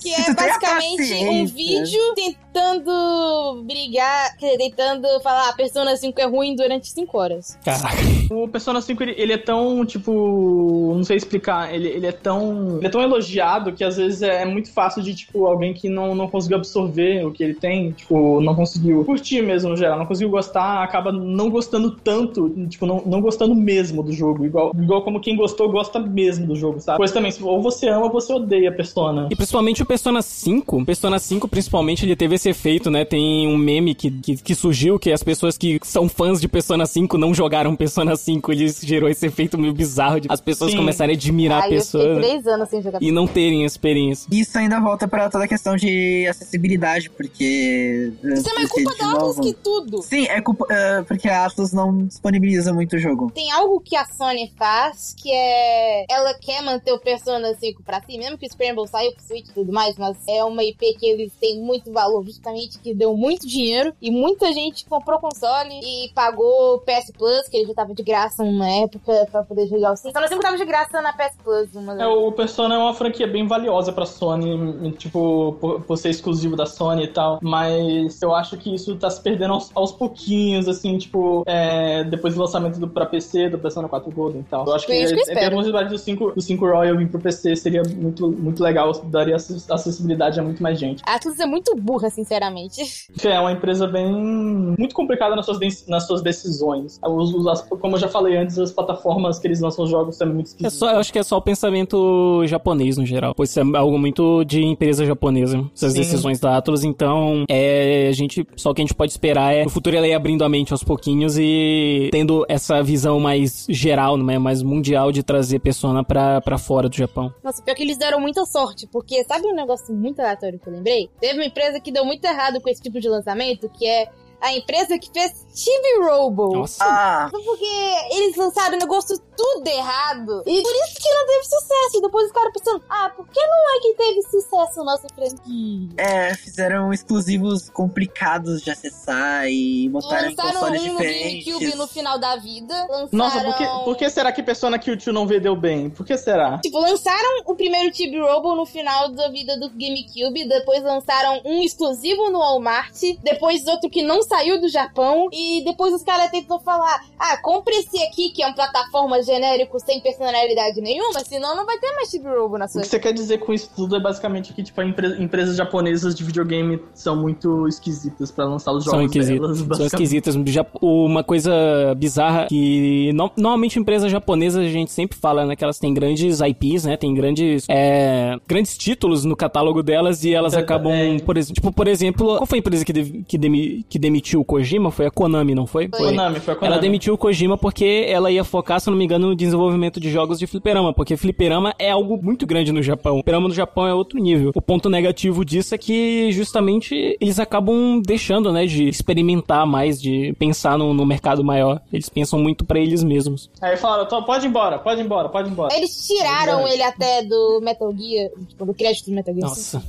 que é basicamente um vídeo tentando brigar, tentando falar a Persona 5 é ruim durante 5 horas. Caraca. O Persona 5, ele, ele é tão, tipo, não sei explicar, ele, ele é tão ele é tão elogiado que às vezes é muito fácil de, tipo, alguém que não, não conseguiu absorver o que ele tem, tipo, não conseguiu curtir mesmo no geral, não conseguiu gostar, acaba não gostando tanto, tipo, não, não gostando mesmo do jogo, igual, igual como quem gostou, gosta mesmo do jogo, sabe? Pois também, ou você ama você odeia a Persona. E principalmente o Persona 5. O Persona 5, principalmente, ele teve esse efeito, né? Tem um meme que, que, que surgiu que as pessoas que são fãs de Persona 5 não jogaram Persona 5. Ele gerou esse efeito meio bizarro de as pessoas Sim. começarem a admirar a Aí eu pessoa né? 3 anos sem jogar. e não terem experiência. Isso ainda volta pra toda a questão de acessibilidade, porque. Isso é mais culpa da Atlas que tudo. Sim, é culpa. eh, porque a Atlas não disponibiliza muito o jogo. Tem algo que a Sony faz que é. Ela quer manter o Persona 5 pra si, mesmo que o Scramble saiu pro Switch e tudo mais, mas é uma IP que eles têm muito valor, justamente que deu muito dinheiro e muita gente comprou console e pagou PS Plus, que ele já tava de graça uma época pra poder jogar o 5. Persona 5 tava de graça na PS Plus. Uma É, o Persona é uma franquia bem valiosa pra Sony, tipo, por, por ser exclusivo da Sony e tal. Mas eu acho que isso tá se perdendo aos, aos pouquinhos, assim, tipo, é, depois do lançamento do, pra PC, do Persona 4 Golden e tal. Eu acho que, Foi isso que eu é, ter a espero. possibilidade do 5, do 5 Royal vir pro PC seria muito, muito legal, daria acess- acessibilidade a muito mais gente. A Atlus é muito burra, sinceramente. É uma empresa bem. muito complicada nas suas, de- nas suas decisões. Os- os- as- como eu já falei antes, as plataformas que eles lançam os jogos são muito É esquisitas. só, eu acho que é só o pensamento japonês no geral. Pois é algo muito de empresa japonesa. Essas Sim. decisões da Atlas. Então, é, a gente, só o que a gente pode esperar é no futuro ela ir abrindo a mente aos pouquinhos e tendo essa visão mais geral, né, mais mundial de trazer Persona pra, pra fora do Japão. Nossa, pior que eles deram muita sorte, porque sabe um negócio muito aleatório que eu lembrei? Teve uma empresa que deu muito errado com esse tipo de lançamento, que é a empresa que fez Chibi Robo. Nossa. Ah, Porque eles lançaram o negócio tudo errado. E por isso que não teve sucesso. E depois os caras pensando, ah, por que não é que teve sucesso nossa franquia? É, fizeram exclusivos complicados de acessar e botaram em Lançaram consoles um no diferentes. GameCube no final da vida. Lançaram... Nossa, por que, por que será que Persona Q2 não vendeu bem? Por que será? Tipo, lançaram o primeiro Chibi Robo no final da vida do GameCube, depois lançaram um exclusivo no Walmart, depois outro que não saiu do Japão, e depois os caras tentam falar: ah, compre esse aqui, que é um plataforma genérico sem personalidade nenhuma, senão não vai ter mais Chibi Robo na O sua que você quer dizer com isso tudo é basicamente que, tipo, empre- empresas japonesas de videogame são muito esquisitas pra lançar os jogos São esquisitas. delas, São esquisitas. Já- Uma coisa bizarra que no- normalmente empresas japonesas a gente sempre fala, né? Que elas têm grandes IPs, né? Tem grandes, é, grandes títulos no catálogo delas e elas É, acabam, é. por exemplo, tipo, por exemplo, qual foi a empresa que, de- que, demi- que demitiu o Kojima? Foi a Konami, não foi? Konami, foi a Konami. Ela demitiu o Kojima porque ela ia focar, se não me engano, no desenvolvimento de jogos de fliperama, porque fliperama é algo muito grande no Japão. Fliperama no Japão é outro nível. O ponto negativo disso é que justamente eles acabam deixando, né, de experimentar mais, de pensar no, no mercado maior. Eles pensam muito pra eles mesmos. Aí falaram, "Tô- pode ir embora, pode ir embora, pode ir embora. Eles tiraram É. ele até do Metal Gear, tipo, do crédito do Metal Gear. Nossa.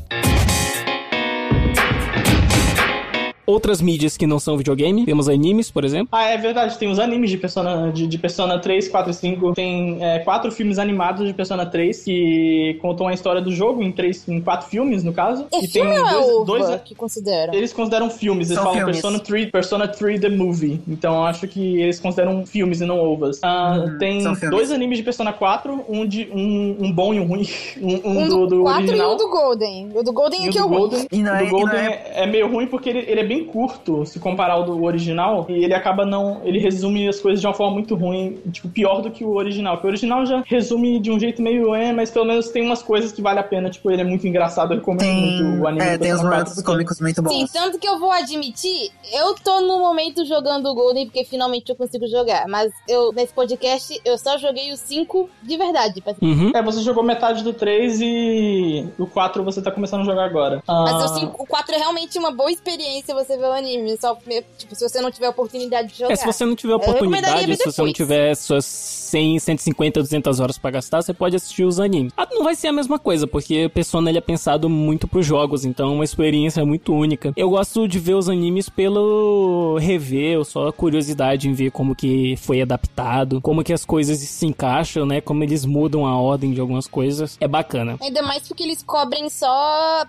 Outras mídias que não são videogame, temos animes, por exemplo. Ah, é verdade, tem os animes de Persona, de, de Persona 3, 4 e 5. Tem é, quatro filmes animados de Persona 3 que contam a história do jogo em, três, em quatro filmes, no caso. E filme tem ou é dois, dois, que consideram? Eles consideram filmes, eles São falam filmes. Persona 3, Persona 3 The Movie. Então eu acho que eles consideram filmes e não ovas. Ah, Uhum, tem dois animes de Persona 4, um, de, um, um bom e um ruim. Um, um Um do, do, do 4 e original. um do Golden. O do Golden E é o que é o ruim. Golden, E não o é- do e não Golden é- é... é meio ruim porque ele, ele é bem curto se comparar ao do original. E ele acaba não. Ele resume as coisas de uma forma muito ruim, tipo, pior do que o original. Porque o original já resume de um jeito meio é, mas pelo menos tem umas coisas que vale a pena. Tipo, ele é muito engraçado, eu recomendo Tem, muito o anime é, tem 4, momentos cômicos muito bons. Sim, tanto que eu vou admitir, eu tô no momento jogando o Golden porque finalmente eu consigo jogar. Mas eu, nesse podcast, eu só joguei o 5 de verdade. pra- Uhum. É, você jogou metade do 3 e o 4 você tá começando a jogar agora. Mas Ah, o, 5, o 4 é realmente uma boa experiência você ver o anime. Só, tipo, se você não tiver oportunidade de jogar. É, se você não tiver oportunidade, se você não tiver suas 100, 150, 200 horas pra gastar, você pode assistir os animes. Ah, não vai ser a mesma coisa, porque Persona ele é pensado muito pros jogos, então é uma experiência muito única. Eu gosto de ver os animes pelo rever, ou só curiosidade em ver como que foi adaptado, como que as coisas se encaixam, né, como eles mudam a ordem de algumas coisas. É bacana. Ainda mais porque eles cobrem só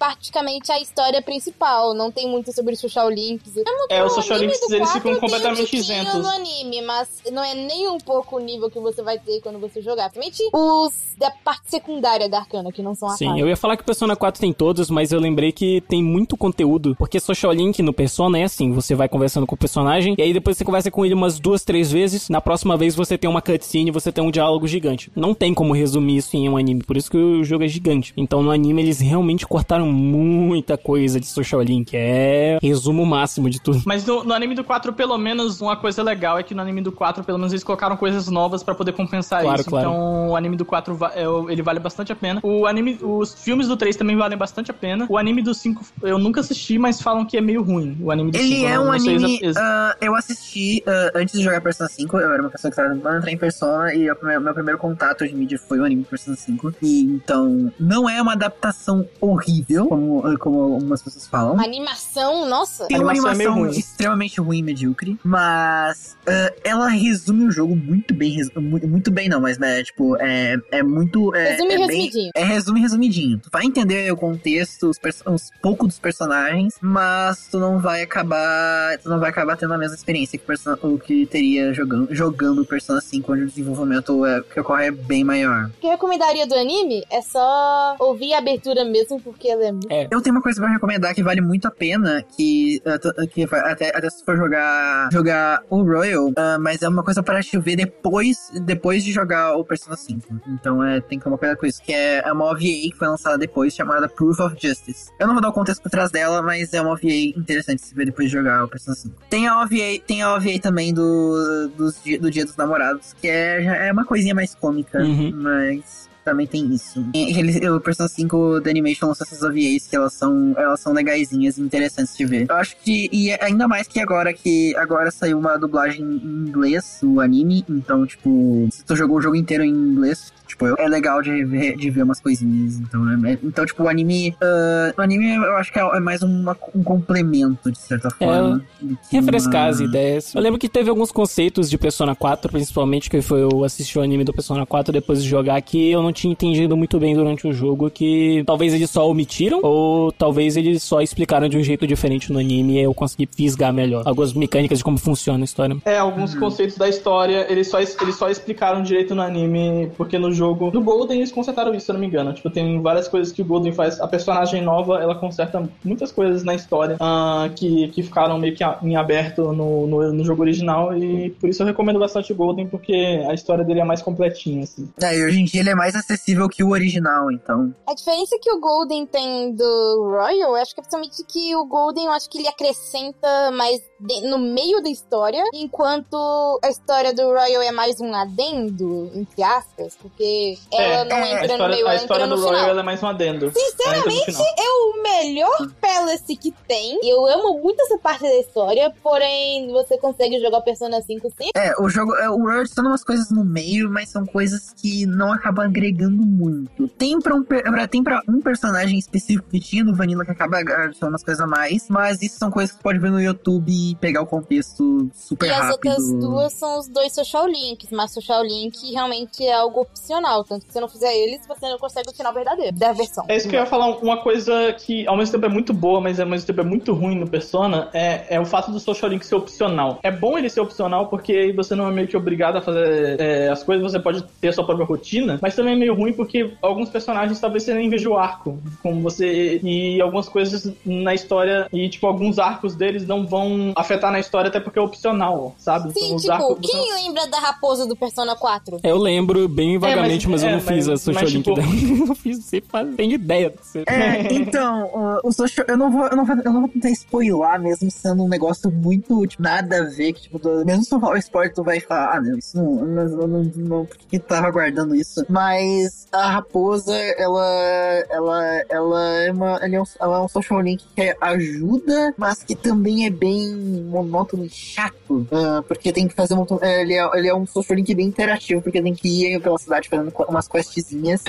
praticamente a história principal. Não tem muito sobre os Social Links. É, os No Social Links eles 4 ficam um completamente tiquinho isentos. no anime, mas não é nem um pouco o nível que você vai ter quando você jogar. Principalmente os da parte secundária da Arcana, que não são a Sim, eu ia falar que o Persona 4 tem todos, mas eu lembrei que tem muito conteúdo. Porque Social Link no Persona é assim: você vai conversando com o personagem, e aí depois você conversa com ele umas duas, três vezes. Na próxima vez você tem uma cutscene, você tem um diálogo gigante. Não tem como resumir isso em um anime, por isso que o jogo é gigante. Então no anime eles realmente cortaram muita coisa de Social Link. É resumo máximo de tudo. Mas no, no anime do 4, pelo menos, uma coisa legal é que no anime do 4, pelo menos, eles colocaram coisas novas pra poder compensar Claro, isso. claro. Então, o anime do 4, va- é, ele vale bastante a pena. O anime, os filmes do 3 também valem bastante a pena. O anime do 5, eu nunca assisti, mas falam que é meio ruim. O anime do 5. Ele é eu um anime. ah, eu assisti ah, antes de jogar Persona 5. Eu era uma pessoa que estava tentando entrar em Persona. E o primeiro- meu primeiro contato de mídia foi o anime Persona 5. E então, não é uma adaptação horrível, como, ah, como algumas pessoas falam. Uma animação, nossa. Tem uma animação é animação ruim. extremamente ruim e medíocre, mas ah, ela resume o jogo muito bem, muito bem não, mas né, tipo, é, é muito... É, Resume é bem- resumidinho. é resume resumidinho. Tu vai entender o contexto, os uns pouco dos personagens, mas tu não vai acabar, tu não vai acabar tendo a mesma experiência que o, que teria jogando, jogando o Persona 5, onde o desenvolvimento é, que ocorre é bem maior. O que eu recomendaria do anime é só ouvir a abertura mesmo, porque ela é muito. Eu tenho uma coisa pra recomendar que vale muito a pena, que, t- que até, até se for jogar, jogar o Royal, uh, mas é uma coisa para te ver depois, depois de jogar o Persona 5. Então é, tem que tomar cuidado com isso, que é, é uma OVA que foi lançada depois, chamada Proof of Justice. Eu não vou dar o contexto por trás dela, mas é uma OVA interessante se ver depois de jogar o Persona 5. Tem a OVA, tem a OVA também do, di- do Dia dos Namorados, que é, já é uma coisinha mais cômica, Uhum. mas... também tem isso. E Ele, o Persona 5 da Animation lançou essas OVAs que elas são, elas são legaisinhas e interessantes de ver. Eu acho que, e ainda mais que agora que agora saiu uma dublagem em inglês do anime, então, tipo, se tu jogou o jogo inteiro em inglês, tipo, é legal de ver, de ver umas coisinhas. Então, é- é- então tipo, o anime, ah, o anime eu acho que é, é mais uma- um complemento, de certa forma. que refrescar uma- as ideias. Eu lembro que teve alguns conceitos de Persona 4, principalmente, que foi eu assisti o anime do Persona 4 depois de jogar, que eu não tinha entendido muito bem durante o jogo, que talvez eles só omitiram, ou talvez eles só explicaram de um jeito diferente no anime e eu consegui fisgar melhor. Algumas mecânicas de como funciona a história. É, alguns conceitos da história, eles só, eles só explicaram direito no anime, porque no jogo. No Golden eles consertaram isso, se eu não me engano. Tipo, tem várias coisas que o Golden faz. A personagem nova, ela conserta muitas coisas na história ah, que, que ficaram meio que a- em aberto no, no, no jogo original. E por isso eu recomendo bastante o Golden, porque a história dele é mais completinha, assim. É, e hoje em dia ele é mais acessível que o original, então. A diferença que o Golden tem do Royal, acho que é principalmente que o Golden, eu acho que ele acrescenta mais de- no meio da história, enquanto a história do Royal é mais um adendo, entre aspas, porque ela não a entra no história, meio, a ela história entra do no Royal final. ela é mais um adendo. No Sinceramente, final. é o melhor Palace que tem. Eu amo muito essa parte da história, porém você consegue jogar o Persona 5 sim. É, o jogo. É, o World são umas coisas no meio, mas são coisas que não acabam agregando muito. Tem pra um, pra- tem pra um personagem específico que tinha no Vanilla que acaba adicionando umas coisas a mais, mas isso são coisas que você pode ver no YouTube e pegar o contexto super E as rápido. outras duas são os dois social links, mas social link realmente é algo opcional. Tanto que se você não fizer eles, você não consegue o final verdadeiro da versão. É isso que eu ia falar, uma coisa que ao mesmo tempo é muito boa, mas ao mesmo tempo é muito ruim no Persona, é, é o fato do Social Link ser opcional. É bom ele ser opcional porque aí você não é meio que obrigado a fazer é, as coisas, você pode ter a sua própria rotina, mas também é meio ruim porque alguns personagens talvez você nem veja o arco, como você... E algumas coisas na história, e tipo, alguns arcos deles não vão afetar na história até porque é opcional, sabe? Sim, Então, os tipo, arcos- você não- quem lembra da raposa do Persona 4? Eu lembro bem vagamente, mas, mas- eu não é, fiz mas- a social mas, link tipo- dela. Não fiz, sem fazer, tem ideia. É, então, o, o social, eu, não vou, eu, não vou, eu não vou tentar spoiler, mesmo sendo um negócio muito, tipo, nada a ver, que, tipo, do- mesmo se eu falar o spoiler, tu vai falar, ah, não, isso não, não, não, não, não por que tava guardando isso? Mas a raposa, ela, ela, ela é uma, ela é um, ela é um social link que ajuda, mas que também é bem monótono e chato, ah, porque tem que fazer um, é, ele, é, ele é um social link bem interativo, porque tem que ir pela cidade fazendo umas questzinhas.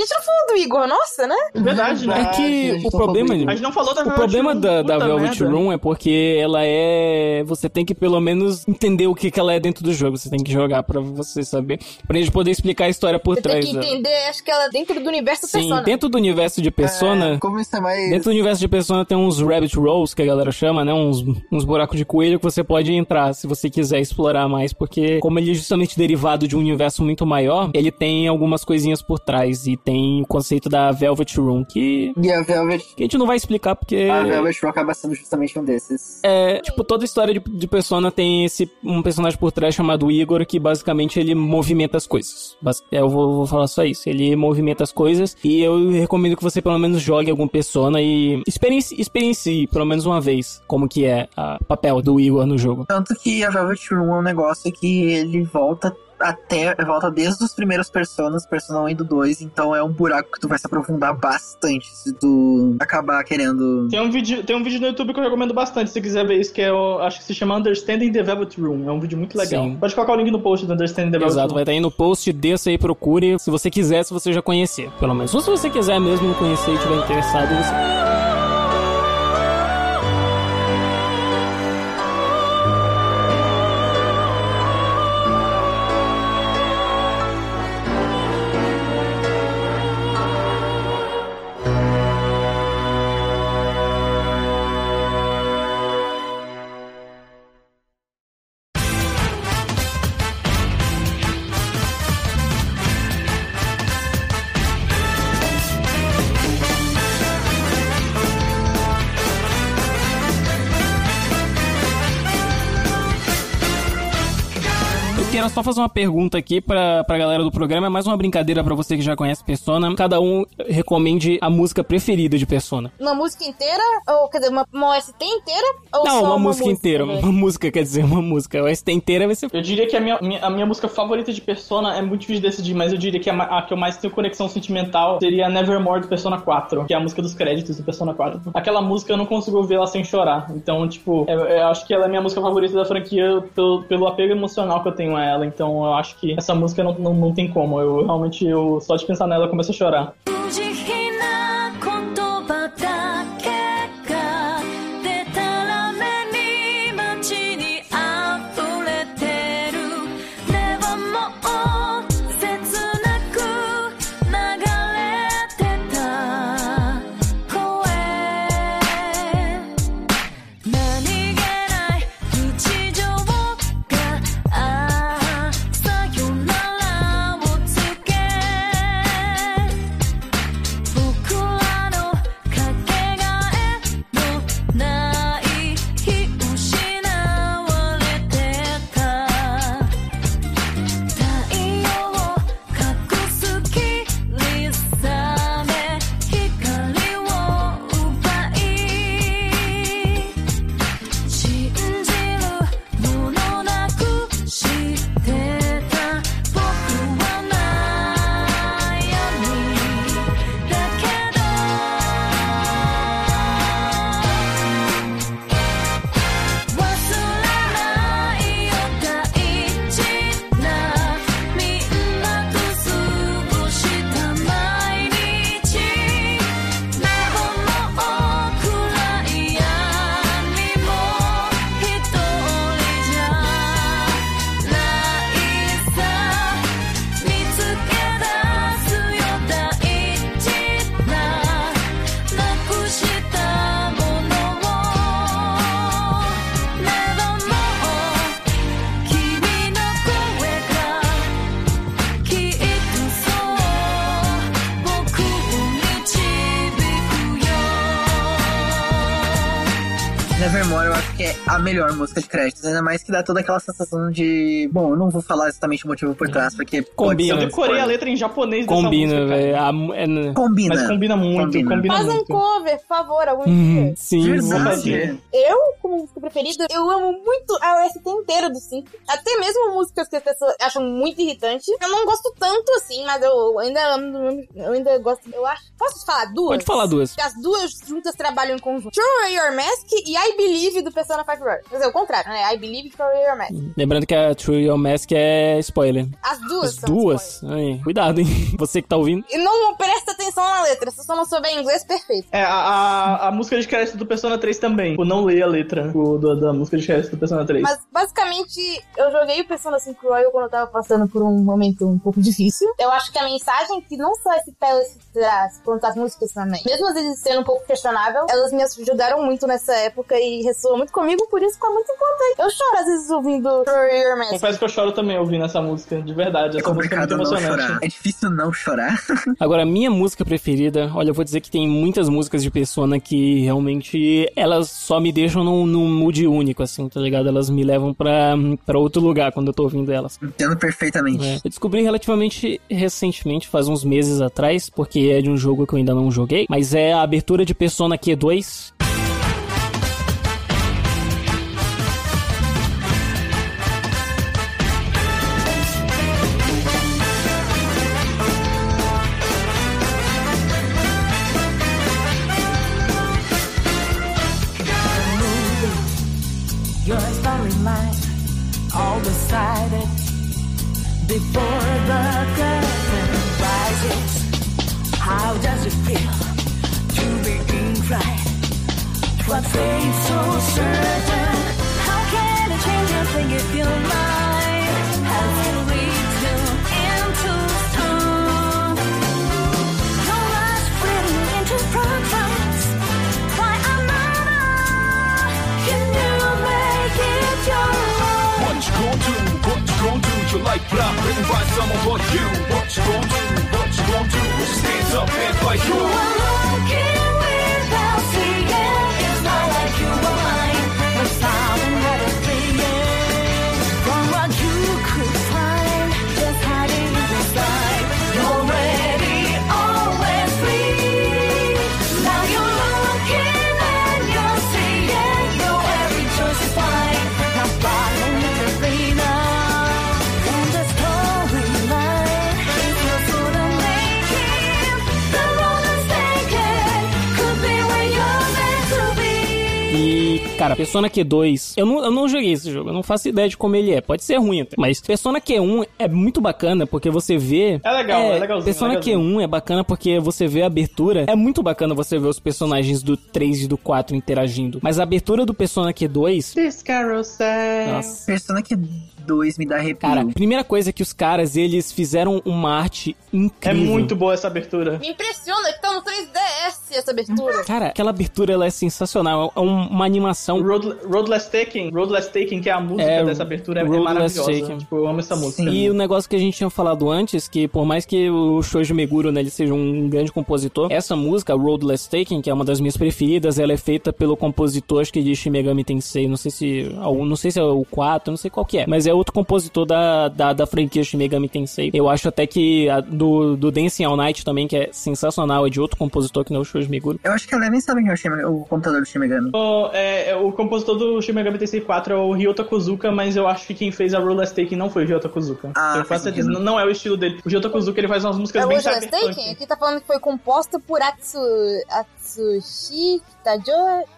A gente não falou do Igor, nossa, né? Verdade, né? É que o só problema... falou A gente não falou da O Velvet problema Room, da, da Velvet merda. Room é porque ela é. Você tem que pelo menos entender o que, que ela é dentro do jogo. Você tem que jogar pra você saber. Pra gente poder explicar a história por Você tem trás que dela. entender, acho que ela é dentro do universo Sim, Persona. dentro do universo de Persona. É, como isso é mais... Dentro do universo de Persona tem uns rabbit rolls, que a galera chama, né? Uns, uns buracos de coelho que você pode entrar se você quiser explorar mais, porque como ele é justamente derivado de um universo muito maior, ele tem algumas coisinhas por trás e tem o conceito da Velvet Room, que, E a Velvet, que a gente não vai explicar porque... a Velvet Room acaba sendo justamente um desses. É, tipo, toda história de, de Persona tem esse um personagem por trás chamado Igor que basicamente ele movimenta as coisas. É, Eu vou, vou falar só isso. Ele movimenta as coisas e eu recomendo que você pelo menos jogue algum Persona e experiencie, experiencie pelo menos uma vez como que é o papel do Igor no jogo. Tanto que a Velvet Room é um negócio que ele volta até. volta desde os primeiros personas, Persona 1 e do 2, então é um buraco que tu vai se aprofundar bastante se tu acabar querendo. Tem um, vídeo, tem um vídeo no YouTube que eu recomendo bastante, se você quiser ver isso, que é o, acho que se chama Understanding the Velvet Room. É um vídeo muito legal. Sim. Pode colocar o link no post do Understanding the Velvet Exato, Room. vai estar aí no post, desça aí, procure. Se você quiser, se você já conhecer, pelo menos. Ou se você quiser mesmo conhecer e estiver interessado, você... só fazer uma pergunta aqui pra, pra galera do programa. É mais uma brincadeira pra você que já conhece Persona. Cada um recomende a música preferida de Persona. Uma música inteira? Ou, quer dizer, uma, uma OST inteira? Ou Não, só uma, música inteira. né? Uma música, quer dizer, uma música. A ST inteira vai ser. Eu diria que a minha, minha- a minha música favorita de Persona é muito difícil de decidir, mas eu diria que a, a que eu mais tenho conexão sentimental seria Nevermore do Persona 4, que é a música dos créditos do Persona 4. Aquela música eu não consigo ouvir ela sem chorar. Então, tipo, eu, eu acho que ela é a minha música favorita da franquia pelo, pelo apego emocional que eu tenho a ela. Então, eu acho que essa música não, não, não tem como. Eu realmente, eu, só de pensar nela, eu começo a chorar. É a melhor música de créditos, ainda mais que dá toda aquela sensação de. Bom, eu não vou falar exatamente o motivo por trás, porque. pode Combina. ser Eu um decorei a letra em japonês dessa Combina, música, cara. velho. A mu- é- Combina. Mas combina muito, Combina. combina, Faz um muito. cover, por favor, algum Hum, dia. Sim, Vou Verdade. fazer. Eu, como música preferida, eu amo muito a OST inteira do 5. Até mesmo músicas que as pessoas acham muito irritantes. Eu não gosto tanto assim, mas eu ainda amo, eu ainda gosto. Eu acho. Posso falar duas? Pode falar duas. As duas juntas trabalham em conjunto. Away Your Mask e I Believe do Persona 5 Royal. Quer dizer, o contrário, né? I Believe Away Your Mask. Lembrando que a True Your Mask é spoiler. As duas As são duas? Aí, cuidado, hein? Você que tá ouvindo. E não presta atenção na letra. Se você não souber inglês, perfeito. É, a, a, a música de crédito do Persona 3 também. Tipo, não leia a letra o, do- da música de crédito do Persona 3. Mas basicamente, eu joguei o Persona 5 Royal quando eu tava passando por um momento um pouco difícil. Eu acho que a mensagem é que não só esse Palace traz, quanto as músicas também, mesmo às vezes sendo um pouco questionável, elas me ajudaram muito nessa época e ressoam muito comigo, por isso fica muito importante. Eu choro às vezes ouvindo Your Mask. Confesso que eu choro também ouvindo essa música, de verdade. É Essa música é muito complicado não emocionante. chorar. É difícil não chorar. Agora, minha música preferida, olha, eu vou dizer que tem muitas músicas de Persona que realmente elas só me deixam num, num mood único, assim, tá ligado? Elas me levam pra, pra outro lugar quando eu tô ouvindo elas. Entendo perfeitamente. É. Eu descobri relativamente recentemente, faz uns meses atrás, porque é de um jogo que eu ainda não joguei, mas é a abertura de Persona Q2. So certain? How can it change thing if you lie? Has it leads you into stone? Freedom into another. Can you make it your own? What you gon' do? What you gon' do? Your life block written by someone but you. Persona Q2, eu não, eu não joguei esse jogo, eu não faço ideia de como ele é. Pode ser ruim até. Mas Persona Q1 é muito bacana porque você vê. É legal, é legalzinho, Persona é legalzinho. Q1 é bacana porque você vê a abertura. É muito bacana você ver os personagens do 3 e do 4 interagindo. Mas a abertura do Persona Q2. This carousel. Nossa. Persona que 2 me dá arrepio. Cara, primeira coisa é que os caras, eles fizeram uma arte É incrível. muito boa essa abertura. Me impressiona que tá no 3DS essa abertura. Cara, aquela abertura ela é sensacional. É um- uma animação. Road, Roadless Taking, Roadless Taking, que é a música É, dessa abertura, é, é maravilhosa. Taking. Tipo, eu amo essa música. E o negócio que a gente tinha falado antes, que por mais que o Shoji Meguro né, ele seja um grande compositor, essa música, Roadless Taking, que é uma das minhas preferidas, ela é feita pelo compositor, acho que de Shin Megami Tensei, não sei se não sei se é o 4, não sei qual que é, mas é outro compositor da, da, da franquia Shin Megami Tensei. Eu acho até que a do, do Dancing All Night também, que é sensacional, é de outro compositor que não é o Shoji Meguro. Eu acho que a Eleven sabe quem é o, Shin- o computador do Shin Megami. O, é, é, o compositor do Shin Megami Tensei 4 é o Ryota Kozuka, mas eu acho que quem fez a Roadless Taking não foi o Ryota Kozuka. Ah, eu faço certeza, não, não é o estilo dele. O Ryota Kozuka ele faz umas músicas É bem cyberpunk. Taking? Aqui tá falando que foi composta por Atsu, Atsushi Tajo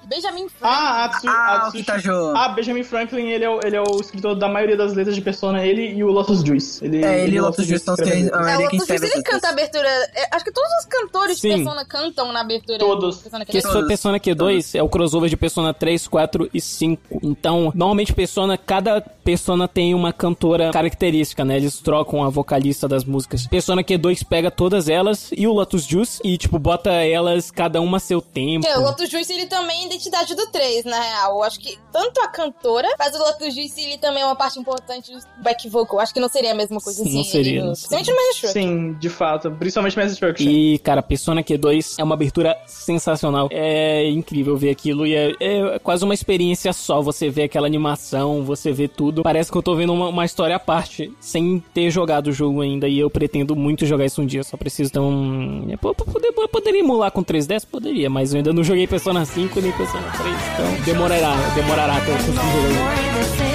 e Benjamin Franklin. Ah, Atsu, Ah, Atsushi- Kitajo. Ah, Benjamin Franklin, ele é, o, ele é o escritor da maioria das letras de Persona, ele e o Lotus Juice. Ele, É, ele e o Lotus Juice são os que a É, o maioria quem Lotus Juice, ele canta a abertura. é, Acho que todos os cantores Sim. de Persona cantam na abertura. Todos. Persona Que Todos. Persona Q2 é o crossover de Persona 3, 4 e 5. Então, normalmente Persona, cada Persona tem uma cantora característica, né? Eles trocam a vocalista das músicas. Persona Q2 pega todas elas e o Lotus Juice e, tipo, bota elas cada uma a seu tempo. É, o Lotus Juice, ele também é a identidade do 3, na real. Eu acho que tanto a cantora, mas o Lotus Juice, ele também é uma parte importante do back vocal. Acho que não seria a mesma coisa Sim, assim. não seria, ele não no- seria. Principalmente no Effect. Sim, de fato. Principalmente Mass Destruction. E, cara, Persona Q2 é uma abertura sensacional. É incrível ver aquilo e é, é quase uma experiência só. Você vê aquela animação, você vê tudo. Parece que eu tô vendo uma, uma história à parte, sem ter jogado o jogo ainda. E eu pretendo muito jogar isso um dia. Só preciso ter um. é, pô, poderia emular com 3DS? Poderia, mas eu ainda não joguei Persona 5 nem Persona 3. Então demorará, demorará até eu conseguir jogar.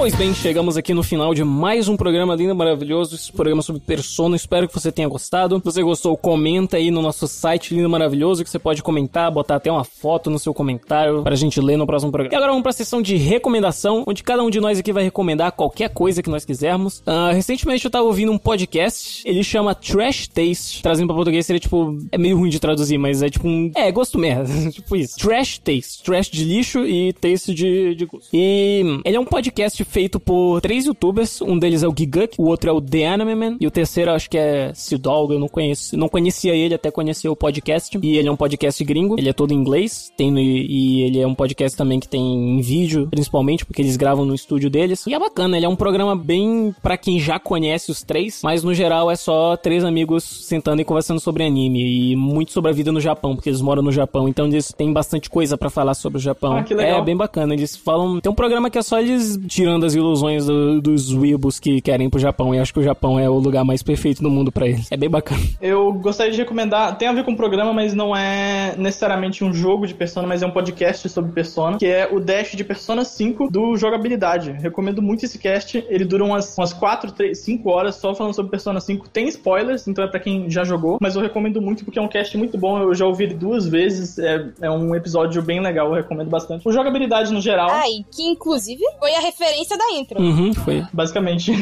Pois bem, chegamos aqui no final de mais um programa lindo, maravilhoso, esse programa sobre Persona. Espero que você tenha gostado. Se você gostou, comenta aí no nosso site lindo, maravilhoso, que você pode comentar, botar até uma foto no seu comentário pra gente ler no próximo programa. E agora vamos pra sessão de recomendação, onde cada um de nós aqui vai recomendar qualquer coisa que nós quisermos. Ah, recentemente eu tava ouvindo um podcast, ele chama Trash Taste. Trazendo pra português seria tipo, é meio ruim de traduzir, mas é tipo um, é, gosto merda, tipo isso. Trash Taste, trash de lixo e taste de, de gosto. E ele é um podcast feito por três youtubers, um deles é o Giguk, o outro é o The Anime Man, e o terceiro eu acho que é Sidolgo, eu não conheço, não conhecia ele até conhecer o podcast, e ele é um podcast gringo, ele é todo em inglês, tem no, e ele é um podcast também que tem em vídeo, principalmente, porque eles gravam no estúdio deles, e é bacana, ele é um programa bem pra quem já conhece os três, mas no geral é só três amigos sentando e conversando sobre anime, e muito sobre a vida no Japão, porque eles moram no Japão, então eles têm bastante coisa pra falar sobre o Japão. Ah, que legal. É bem bacana, eles falam, tem um programa que é só eles tirando as ilusões do- dos weebos que querem ir pro Japão, e acho que o Japão é o lugar mais perfeito do mundo pra eles. É bem bacana. Eu gostaria de recomendar, tem a ver com o programa, mas não é necessariamente um jogo de Persona, mas é um podcast sobre Persona, que é o Dash de Persona 5 do Jogabilidade. Recomendo muito esse cast, ele dura umas, umas 4, 3, 5 horas só falando sobre Persona 5. Tem spoilers, então é pra quem já jogou, mas eu recomendo muito porque é um cast muito bom, eu já ouvi ele duas vezes, é, é um episódio bem legal, eu recomendo bastante. O Jogabilidade no geral, Ah, e que inclusive foi a referência da intro. Uhum, foi. basicamente.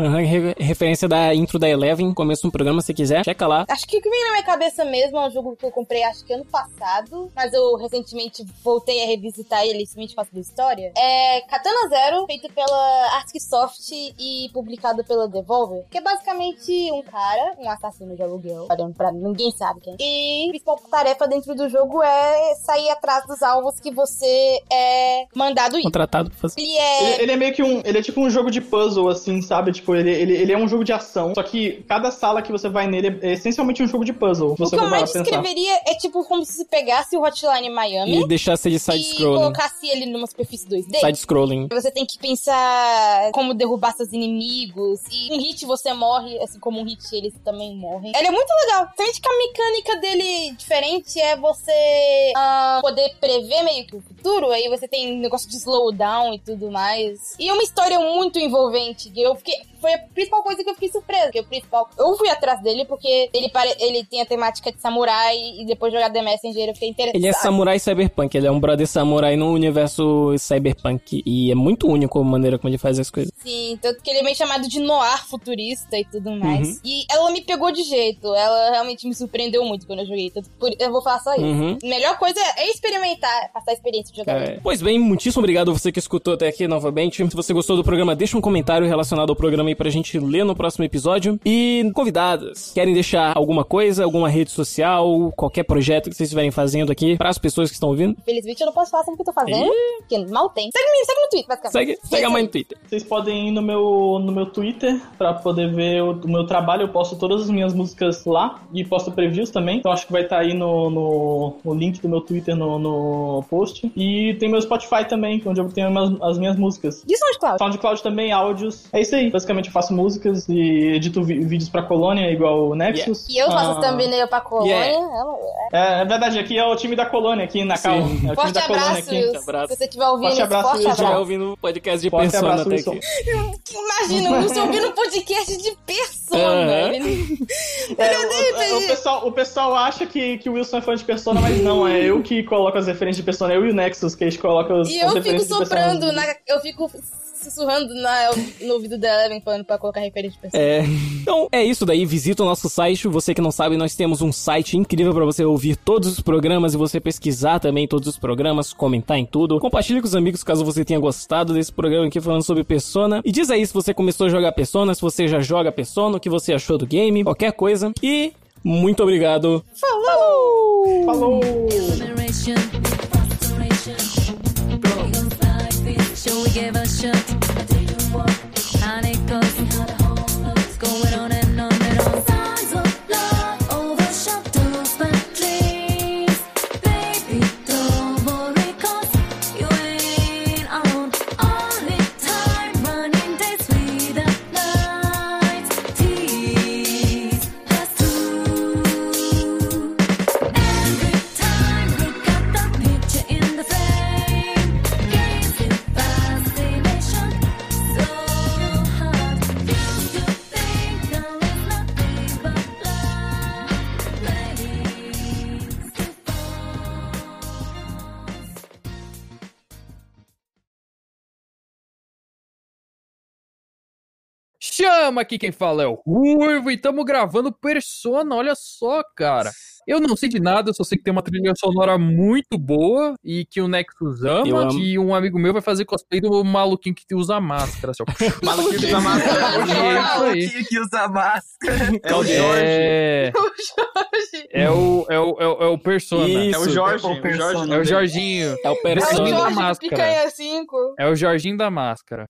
Uhum, re- referência da intro da Eleven, começo do programa, se quiser, checa lá. Acho que o que vem na minha cabeça mesmo é um jogo que eu comprei acho que ano passado, mas eu recentemente voltei a revisitar ele, simplesmente por causa da história. É Katana Zero, feito pela Arcsoft e publicado pela Devolver, que é basicamente um cara, um assassino de aluguel, olhando pra ninguém sabe quem. E a principal tarefa dentro do jogo é sair atrás dos alvos que você é mandado ir. Contratado pra fazer. Ele é ele, ele é meio meio que um. Ele é tipo um jogo de puzzle, assim, sabe? Tipo, ele, ele, ele é um jogo de ação. Só que cada sala que você vai nele é essencialmente um jogo de puzzle. O Você que eu mais descreveria é tipo como se você pegasse o Hotline Miami E deixasse ele e side-scrolling. colocasse ele numa superfície 2D. Side-scrolling. Você tem que pensar como derrubar seus inimigos. E um hit você morre, assim como um hit eles também morrem. Ele é muito legal. Somente que a mecânica dele diferente é você ah, poder prever meio que o futuro. Aí você tem negócio de slowdown e tudo mais. E uma história muito envolvente. Eu fiquei. Foi a principal coisa que eu fiquei surpresa. Que o principal. Eu fui atrás dele porque ele, pare... ele tem a temática de samurai e depois jogar The Messenger eu fiquei interessado. Ele é samurai cyberpunk, ele é um brother samurai no universo cyberpunk. E é muito único a maneira como ele faz as coisas. Sim, tanto que ele é meio chamado de noir futurista e tudo mais. Uhum. E ela me pegou de jeito. Ela realmente me surpreendeu muito quando eu joguei. Tanto por- eu vou falar só isso. Uhum. Melhor coisa é experimentar, passar a experiência de jogar. É. Pois bem, muitíssimo obrigado a você que escutou até aqui novamente. Se você gostou do programa, deixa um comentário relacionado ao programa aí pra gente ler no próximo episódio. E convidadas, querem deixar alguma coisa, alguma rede social, qualquer projeto que vocês estiverem fazendo aqui para as pessoas que estão ouvindo? Infelizmente eu não posso falar sobre o que eu tô fazendo, porque mal tem. Segue, me- segue no Twitter, basicamente. Segue, segue a mãe no Twitter. Vocês podem ir no meu, no meu Twitter pra poder ver o, o meu trabalho. Eu posto todas as minhas músicas lá e posto previews também. Então acho que vai estar aí no, no, o link do meu Twitter no, no post. E tem meu Spotify também, onde eu tenho as, as minhas músicas. De SoundCloud. SoundCloud também, áudios. É isso aí. Basicamente eu faço músicas e edito vídeos pra colônia, igual o Nexus. E eu faço Ah, thumbnail pra colônia. Yeah. Ela- É, é verdade, aqui é o time da colônia, aqui na Cal. É o time Forte da colônia abraço, aqui. Abraço. Se você estiver ouvindo Forte abraço, forte abraço. ouvindo o podcast de Forte Persona abraço, até Wilson. aqui. Imagina, o Wilson ouvindo podcast de persona. Aham. Ele- É, o, o- o pessoal, o pessoal acha que, que o Wilson é fã de Persona, mas não, é eu que coloco as referências de Persona, eu e o Nexus que a gente coloca os, E as eu fico referências de Persona. soprando, na, eu fico sussurrando na, no ouvido da Eleven falando pra colocar referência de persona. É. Então é isso daí. Visita o nosso site. Você que não sabe, nós temos um site incrível pra você ouvir todos os programas e você pesquisar também todos os programas, comentar em tudo. Compartilhe com os amigos caso você tenha gostado desse programa aqui falando sobre Persona. E diz aí se você começou a jogar Persona, se você já joga Persona, o que você achou do game, qualquer coisa. E muito obrigado. Falou! Falou! Admiration, shut Chama aqui quem fala é o Ruivo e estamos gravando Persona, olha só, cara. Eu não sei de nada, eu só sei que tem uma trilha sonora muito boa e que o Nexus ama. amo. E um amigo meu vai fazer cosplay do maluquinho que usa máscara. Assim, ó. Maluquinho que usa máscara. É isso aí. Maluquinho que usa máscara. É o Jorge. É, é o, é, o, é, o, é o Persona. Isso. É o Jorge. É o o Jorge Persona. É o Jorginho. É o É o Persona. Persona. da Jorge do máscara. Picanha 5. É o Jorginho da máscara.